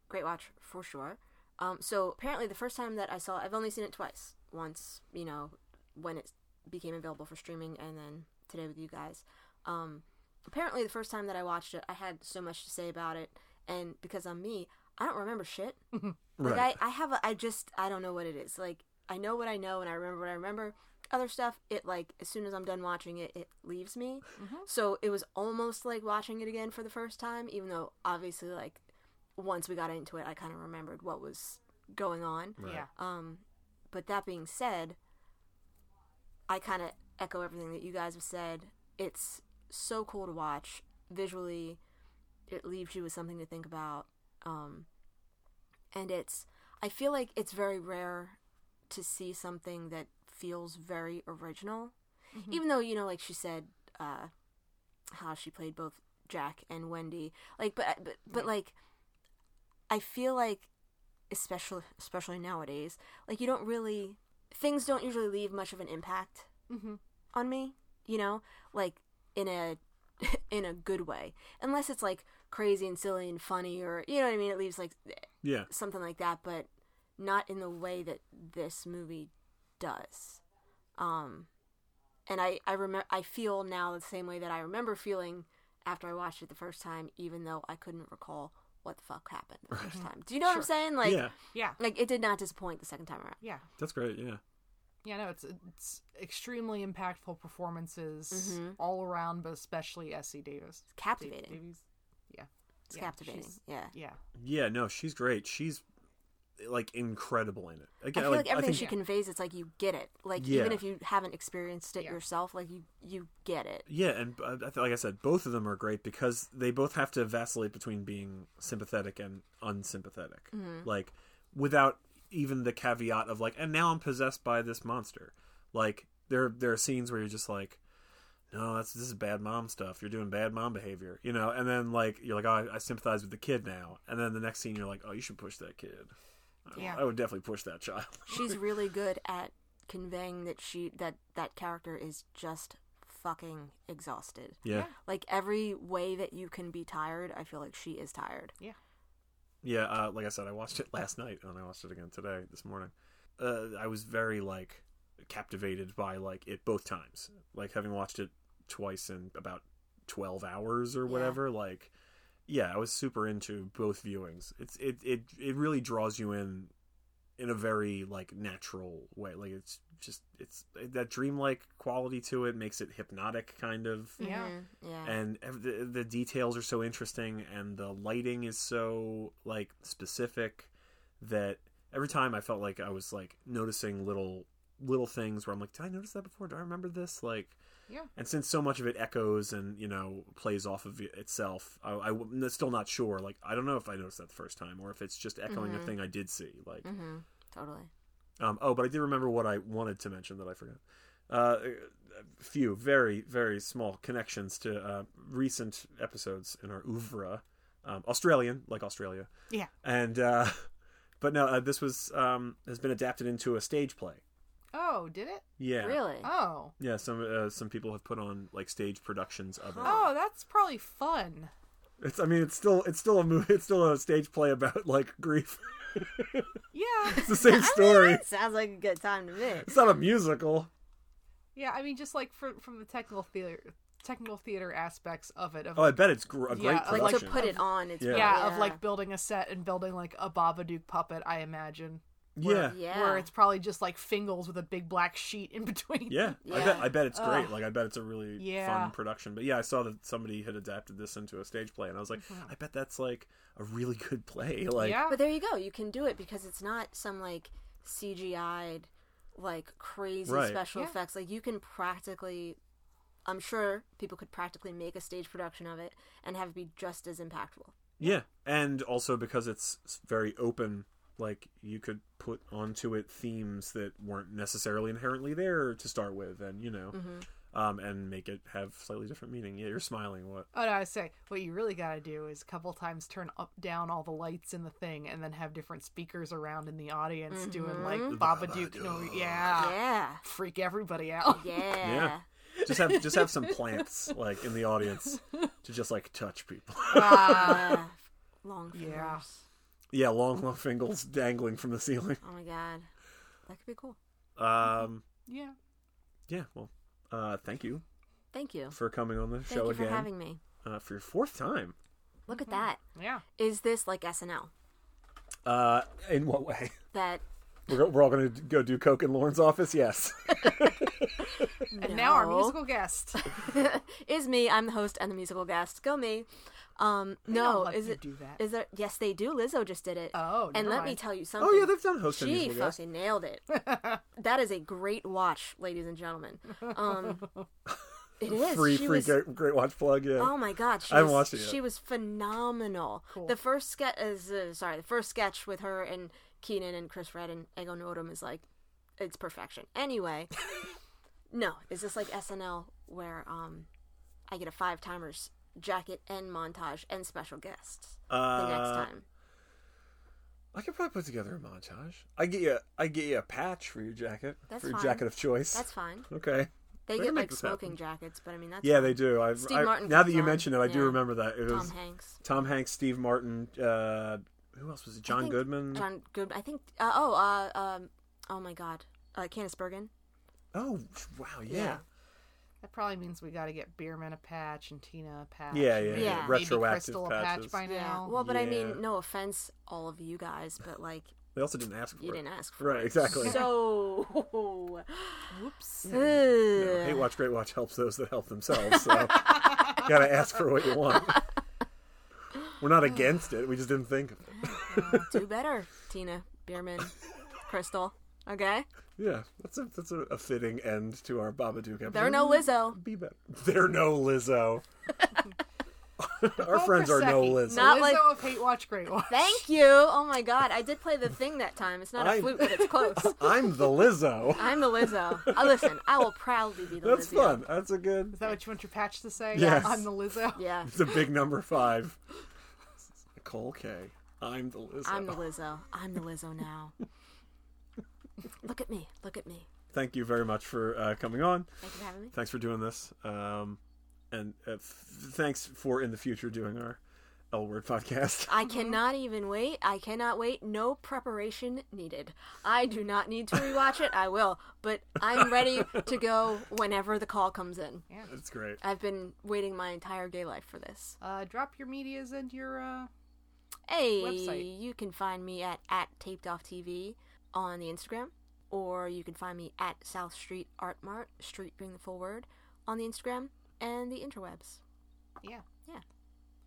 Great watch for sure. Um, so apparently the first time that I saw, I've only seen it twice. Once, you know, when it became available for streaming, and then today with you guys. Um, apparently the first time that I watched it, I had so much to say about it, and because I'm me, I don't remember shit. Like Right. I, I have a, I just, I don't know what it is. Like I know what I know, and I remember what I remember. Other stuff, it like as soon as I'm done watching it, it leaves me. So it was almost like watching it again for the first time, even though obviously like once we got into it, I kind of remembered what was going on. Yeah. Um, but that being said, I kind of echo everything that you guys have said. It's so cool to watch visually. It leaves you with something to think about. Um, and it's I feel like it's very rare to see something that feels very original, even though you know, like she said, uh, how she played both Jack and Wendy. Like, but but but like, I feel like, especially especially nowadays, like you don't really things don't usually leave much of an impact Mhm. on me. You know, like in a in a good way, unless it's like crazy and silly and funny, or you know what I mean. It leaves like Yeah. something like that, but not in the way that this movie does. Um, and I I remember I feel now the same way that I remember feeling after I watched it the first time, even though I couldn't recall what the fuck happened the first time. Do you know what I'm saying? Like, yeah. Yeah. like it did not disappoint the second time around. Yeah. That's great. Yeah. Yeah, no, it's it's extremely impactful performances Mhm. all around, but especially Essie Davis. It's captivating. Davies. Yeah. It's Yeah, captivating. Yeah. Yeah. Yeah. No, she's great. She's like incredible in it. I feel like, everything think- she conveys, it's like you get it. Like Yeah. even if you haven't experienced it Yeah. yourself, like you you get it. Yeah, and uh, I feel like I said, both of them are great because they both have to vacillate between being sympathetic and unsympathetic. Like, without even the caveat of like, and now I'm possessed by this monster. Like, there there are scenes where you're just like, no, that's this is bad mom stuff. You're doing bad mom behavior, you know. And then like you're like, oh, I, I sympathize with the kid now. And then the next scene, you're like, oh, you should push that kid. I- Yeah. I would definitely push that child. She's really good at conveying that she that that character is just fucking exhausted. yeah. Like every way that you can be tired, I feel like she is tired. Yeah, Yeah, uh, like I said, I watched it last night and I watched it again today, this morning. Uh, I was very like captivated by like it both times. Like having watched it twice in about twelve hours or whatever. Like, yeah, I was super into both viewings. It's it it it really draws you in in a very like natural way. Like it's just it's that dreamlike quality to it makes it hypnotic kind of Yeah. Yeah. and the, the details are so interesting and the lighting is so like specific that every time i felt like i was like noticing little little things where i'm like did i notice that before do i remember this like Yeah. and since so much of it echoes and you know plays off of itself I, am still not sure like i don't know if i noticed that the first time or if it's just echoing a thing i did see like mm-hmm. Totally. um, oh, but I did remember what I wanted to mention that I forgot. Uh, a few very, very small connections to uh, recent episodes in our oeuvre. Um, Australian, like Australia. Yeah. And, uh, but no, uh, this was, um, has been adapted into a stage play. Oh, did it? Yeah. Really? Oh. Yeah, some uh, some people have put on like stage productions of it. Oh, that's probably fun. It's I mean it's still it's still a movie it's still a stage play about like grief. Yeah. it's the same story. Sounds like a good time to me. It's not a musical. Yeah, I mean just like for, from the technical theater technical theater aspects of it of Oh, I bet it's gr- a Yeah, great like, Like to put it on, it's Yeah. yeah, yeah, of like building a set and building like a Babadook puppet, I imagine. Yeah. yeah. Where it's probably just like Fingles with a big black sheet in between. Yeah, I bet I bet it's great. Ugh. Like I bet it's a really Yeah. fun production. But yeah, I saw that somebody had adapted this into a stage play, and I was like, mm-hmm. I bet that's like a really good play. Like, yeah. But there you go. You can do it because it's not some like CGI'd, like crazy Right. special Yeah. effects. Like you can practically, I'm sure people could practically make a stage production of it and have it be just as impactful. yeah, and also because it's very open, like you could put onto it themes that weren't necessarily inherently there to start with, and you know, Mm-hmm. um, and make it have slightly different meaning. Yeah, you're smiling. What? Oh no, I say what you really got to do is a couple times turn up down all the lights in the thing, and then have different speakers around in the audience doing like Babadook. No, yeah, Yeah. freak everybody out. Yeah. Yeah. Just have just have some plants like in the audience to just like touch people. Ah, long fingers. Yeah. Yeah, long long fingers dangling from the ceiling. Oh my god. That could be cool. Um, Yeah. yeah. Well, uh, thank you Thank you. for coming on the Thank show you for having me. uh, for your fourth time. Look at that. Yeah. Is this like SNL? Uh, in what way? That We're, we're all going to go do coke in Lauren's office. Yes. And now our musical guest. is me. I'm the host and the musical guest. Go me. Um, no, is it? do that. Is there? Yes, they do. Lizzo just did it. Oh, and let me tell you something. oh yeah, they've done host she fucking nailed it. that is a great watch, ladies and gentlemen. Um, It is. free She free was- great, great watch plug. Yeah. Oh my god, she I haven't was, watched it yet. She was phenomenal. Cool. The first sketch is uh, sorry, the first sketch with her and Kenan and Chris Redd and Ego Nwodim is like it's perfection. Anyway, no, is this like SNL where um I get a five timers jacket and montage and special guests the next Uh, time? I could probably put together a montage. I get you. I get you a patch for your jacket. That's for your fine. jacket of choice. That's fine. okay. They We get like smoking happen. jackets, but I mean that's Yeah, fine. they do. I've, Steve I, Martin now that you on. mention it, I do remember that. It was Tom Hanks. Tom Hanks, Steve Martin, uh, who else was it? John Goodman. John Goodman. I think. Uh, oh, uh, um, oh my God, uh, Candice Bergen. Oh, wow, yeah. Yeah. That probably means we got to get Bierman a patch and Tina a patch. Yeah, and yeah, maybe yeah. Maybe Retroactive Crystal a patch by Yeah. now. Well, but I mean, no offense, all of you guys, but like They also didn't ask for you it. didn't ask for Right, it. exactly. So, Whoops. You know, Ugh. Hate Watch Great Watch helps those that help themselves. So gotta ask for what you want. We're not against it. We just didn't think of it. do better, Tina Bierman, Crystal. Okay, Yeah, that's a that's a, a fitting end to our Babadook episode. they're no Lizzo. Be better. They're no Lizzo. our friends are no Lizzo. Not Lizzo like- of Hate Watch Great Watch. Thank you. Oh my God, I did play the thing that time. It's not a flute, but it's close. I'm the Lizzo. I'm the Lizzo. Uh, listen, I will proudly be the That's Lizzo. fun. That's a good. Is that what you want your patch to say? Yes. I'm the Lizzo. Yeah, It's a big number five. Nicole K. I'm the Lizzo. I'm the Lizzo. I'm the Lizzo now. Look at me. Look at me. Thank you very much for uh, coming on. Thank you for having me. Thanks for doing this. Um, and uh, f- thanks for in the future doing our L Word podcast. I cannot even wait. I cannot wait. No preparation needed. I do not need to rewatch it. I will, but I'm ready to go whenever the call comes in. It's great. I've been waiting my entire gay life for this. Uh, drop your medias and your. Uh... Hey, Website. you can find me at at taped off TV on the Instagram, or you can find me at South Street Art Mart, street being the full word, on the Instagram and the interwebs. Yeah. Yeah.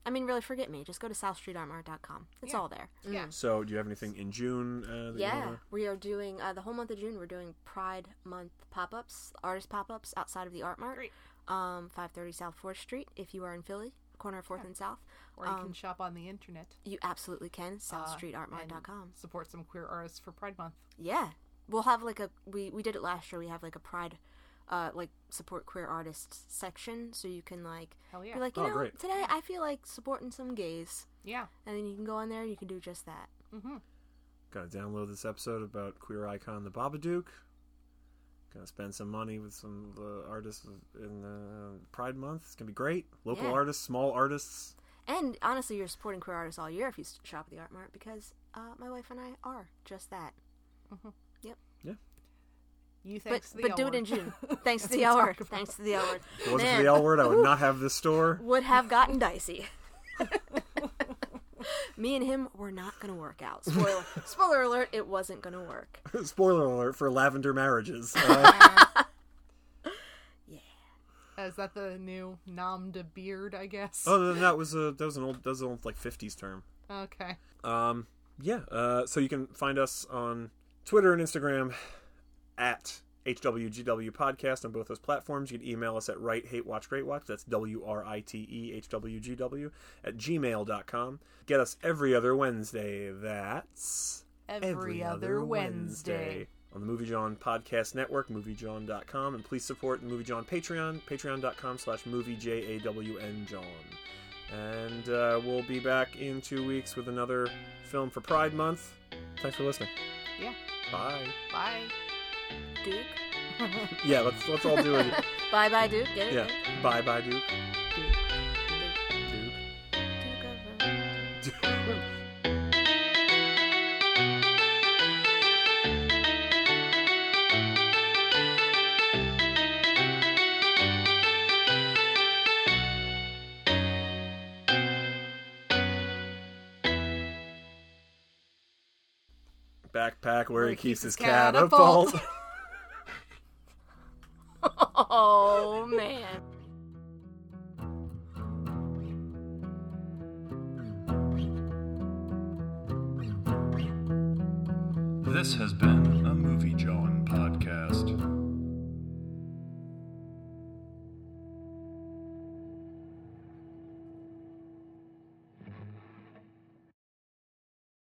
I mean, really, forget me. Just go to southstreetartmart.com. It's Yeah. all there. Yeah. So, do you have anything in June? Uh, that you Yeah, wanna- we are doing uh, the whole month of June. We're doing Pride Month pop-ups, artist pop-ups outside of the Art Mart. Great. Um, 530 South Fourth Street. If you are in Philly, corner of Fourth and South, Or you Um, can shop on the internet. you absolutely can. uh, SouthStreetArtMart.com. and Support some queer artists for Pride Month. Yeah, we'll have like a we we did it last year. We have like a Pride, uh, like support queer artists section, so you can like Hell yeah. be like, you Oh, know, great. today I feel like supporting some gays, Yeah. and then you can go on there and you can do just that. Mm-hmm. Gotta download this episode about queer icon the Babadook. Gonna spend some money with some uh, artists in the Pride Month. It's gonna be great. Local Yeah. artists, small artists. And honestly, you're supporting queer artists all year if you shop at the Art Mart because uh, my wife and I are just that. You But thanks to the but L do it in. June. Thanks to the we L word. Thanks to the L word. If it wasn't Man, for the L word, I would not have this store. would have gotten dicey. Me and him were not gonna work out. Spoiler spoiler alert, it wasn't gonna work. Spoiler alert for lavender marriages. Uh, Is that the new nom de beard? I guess. oh, that was a that was an old that was an old like '50s term. Okay. Um, yeah. Uh, so you can find us on Twitter and Instagram at HWGW Podcast on both those platforms. You can email us at Write Hate Watch Great Watch. That's W R I T E H W G W at gmail.com. Get us every other Wednesday. That's Every, other Wednesday. On the Movie Jawn Podcast Network, moviejawn.com, and please support the Movie Jawn Patreon, patreon.com slash movie J A W N Jawn. And uh, we'll be back in two weeks with another film for Pride Month. Thanks for listening. Yeah. Bye. Bye. Duke. Yeah, let's let's all do it. Bye bye Duke. Get it? Yeah. Bye bye. Duke. Duke. backpack where, where he keeps, keeps his catapult. catapult. oh, man. This has been a Movie Jawn podcast.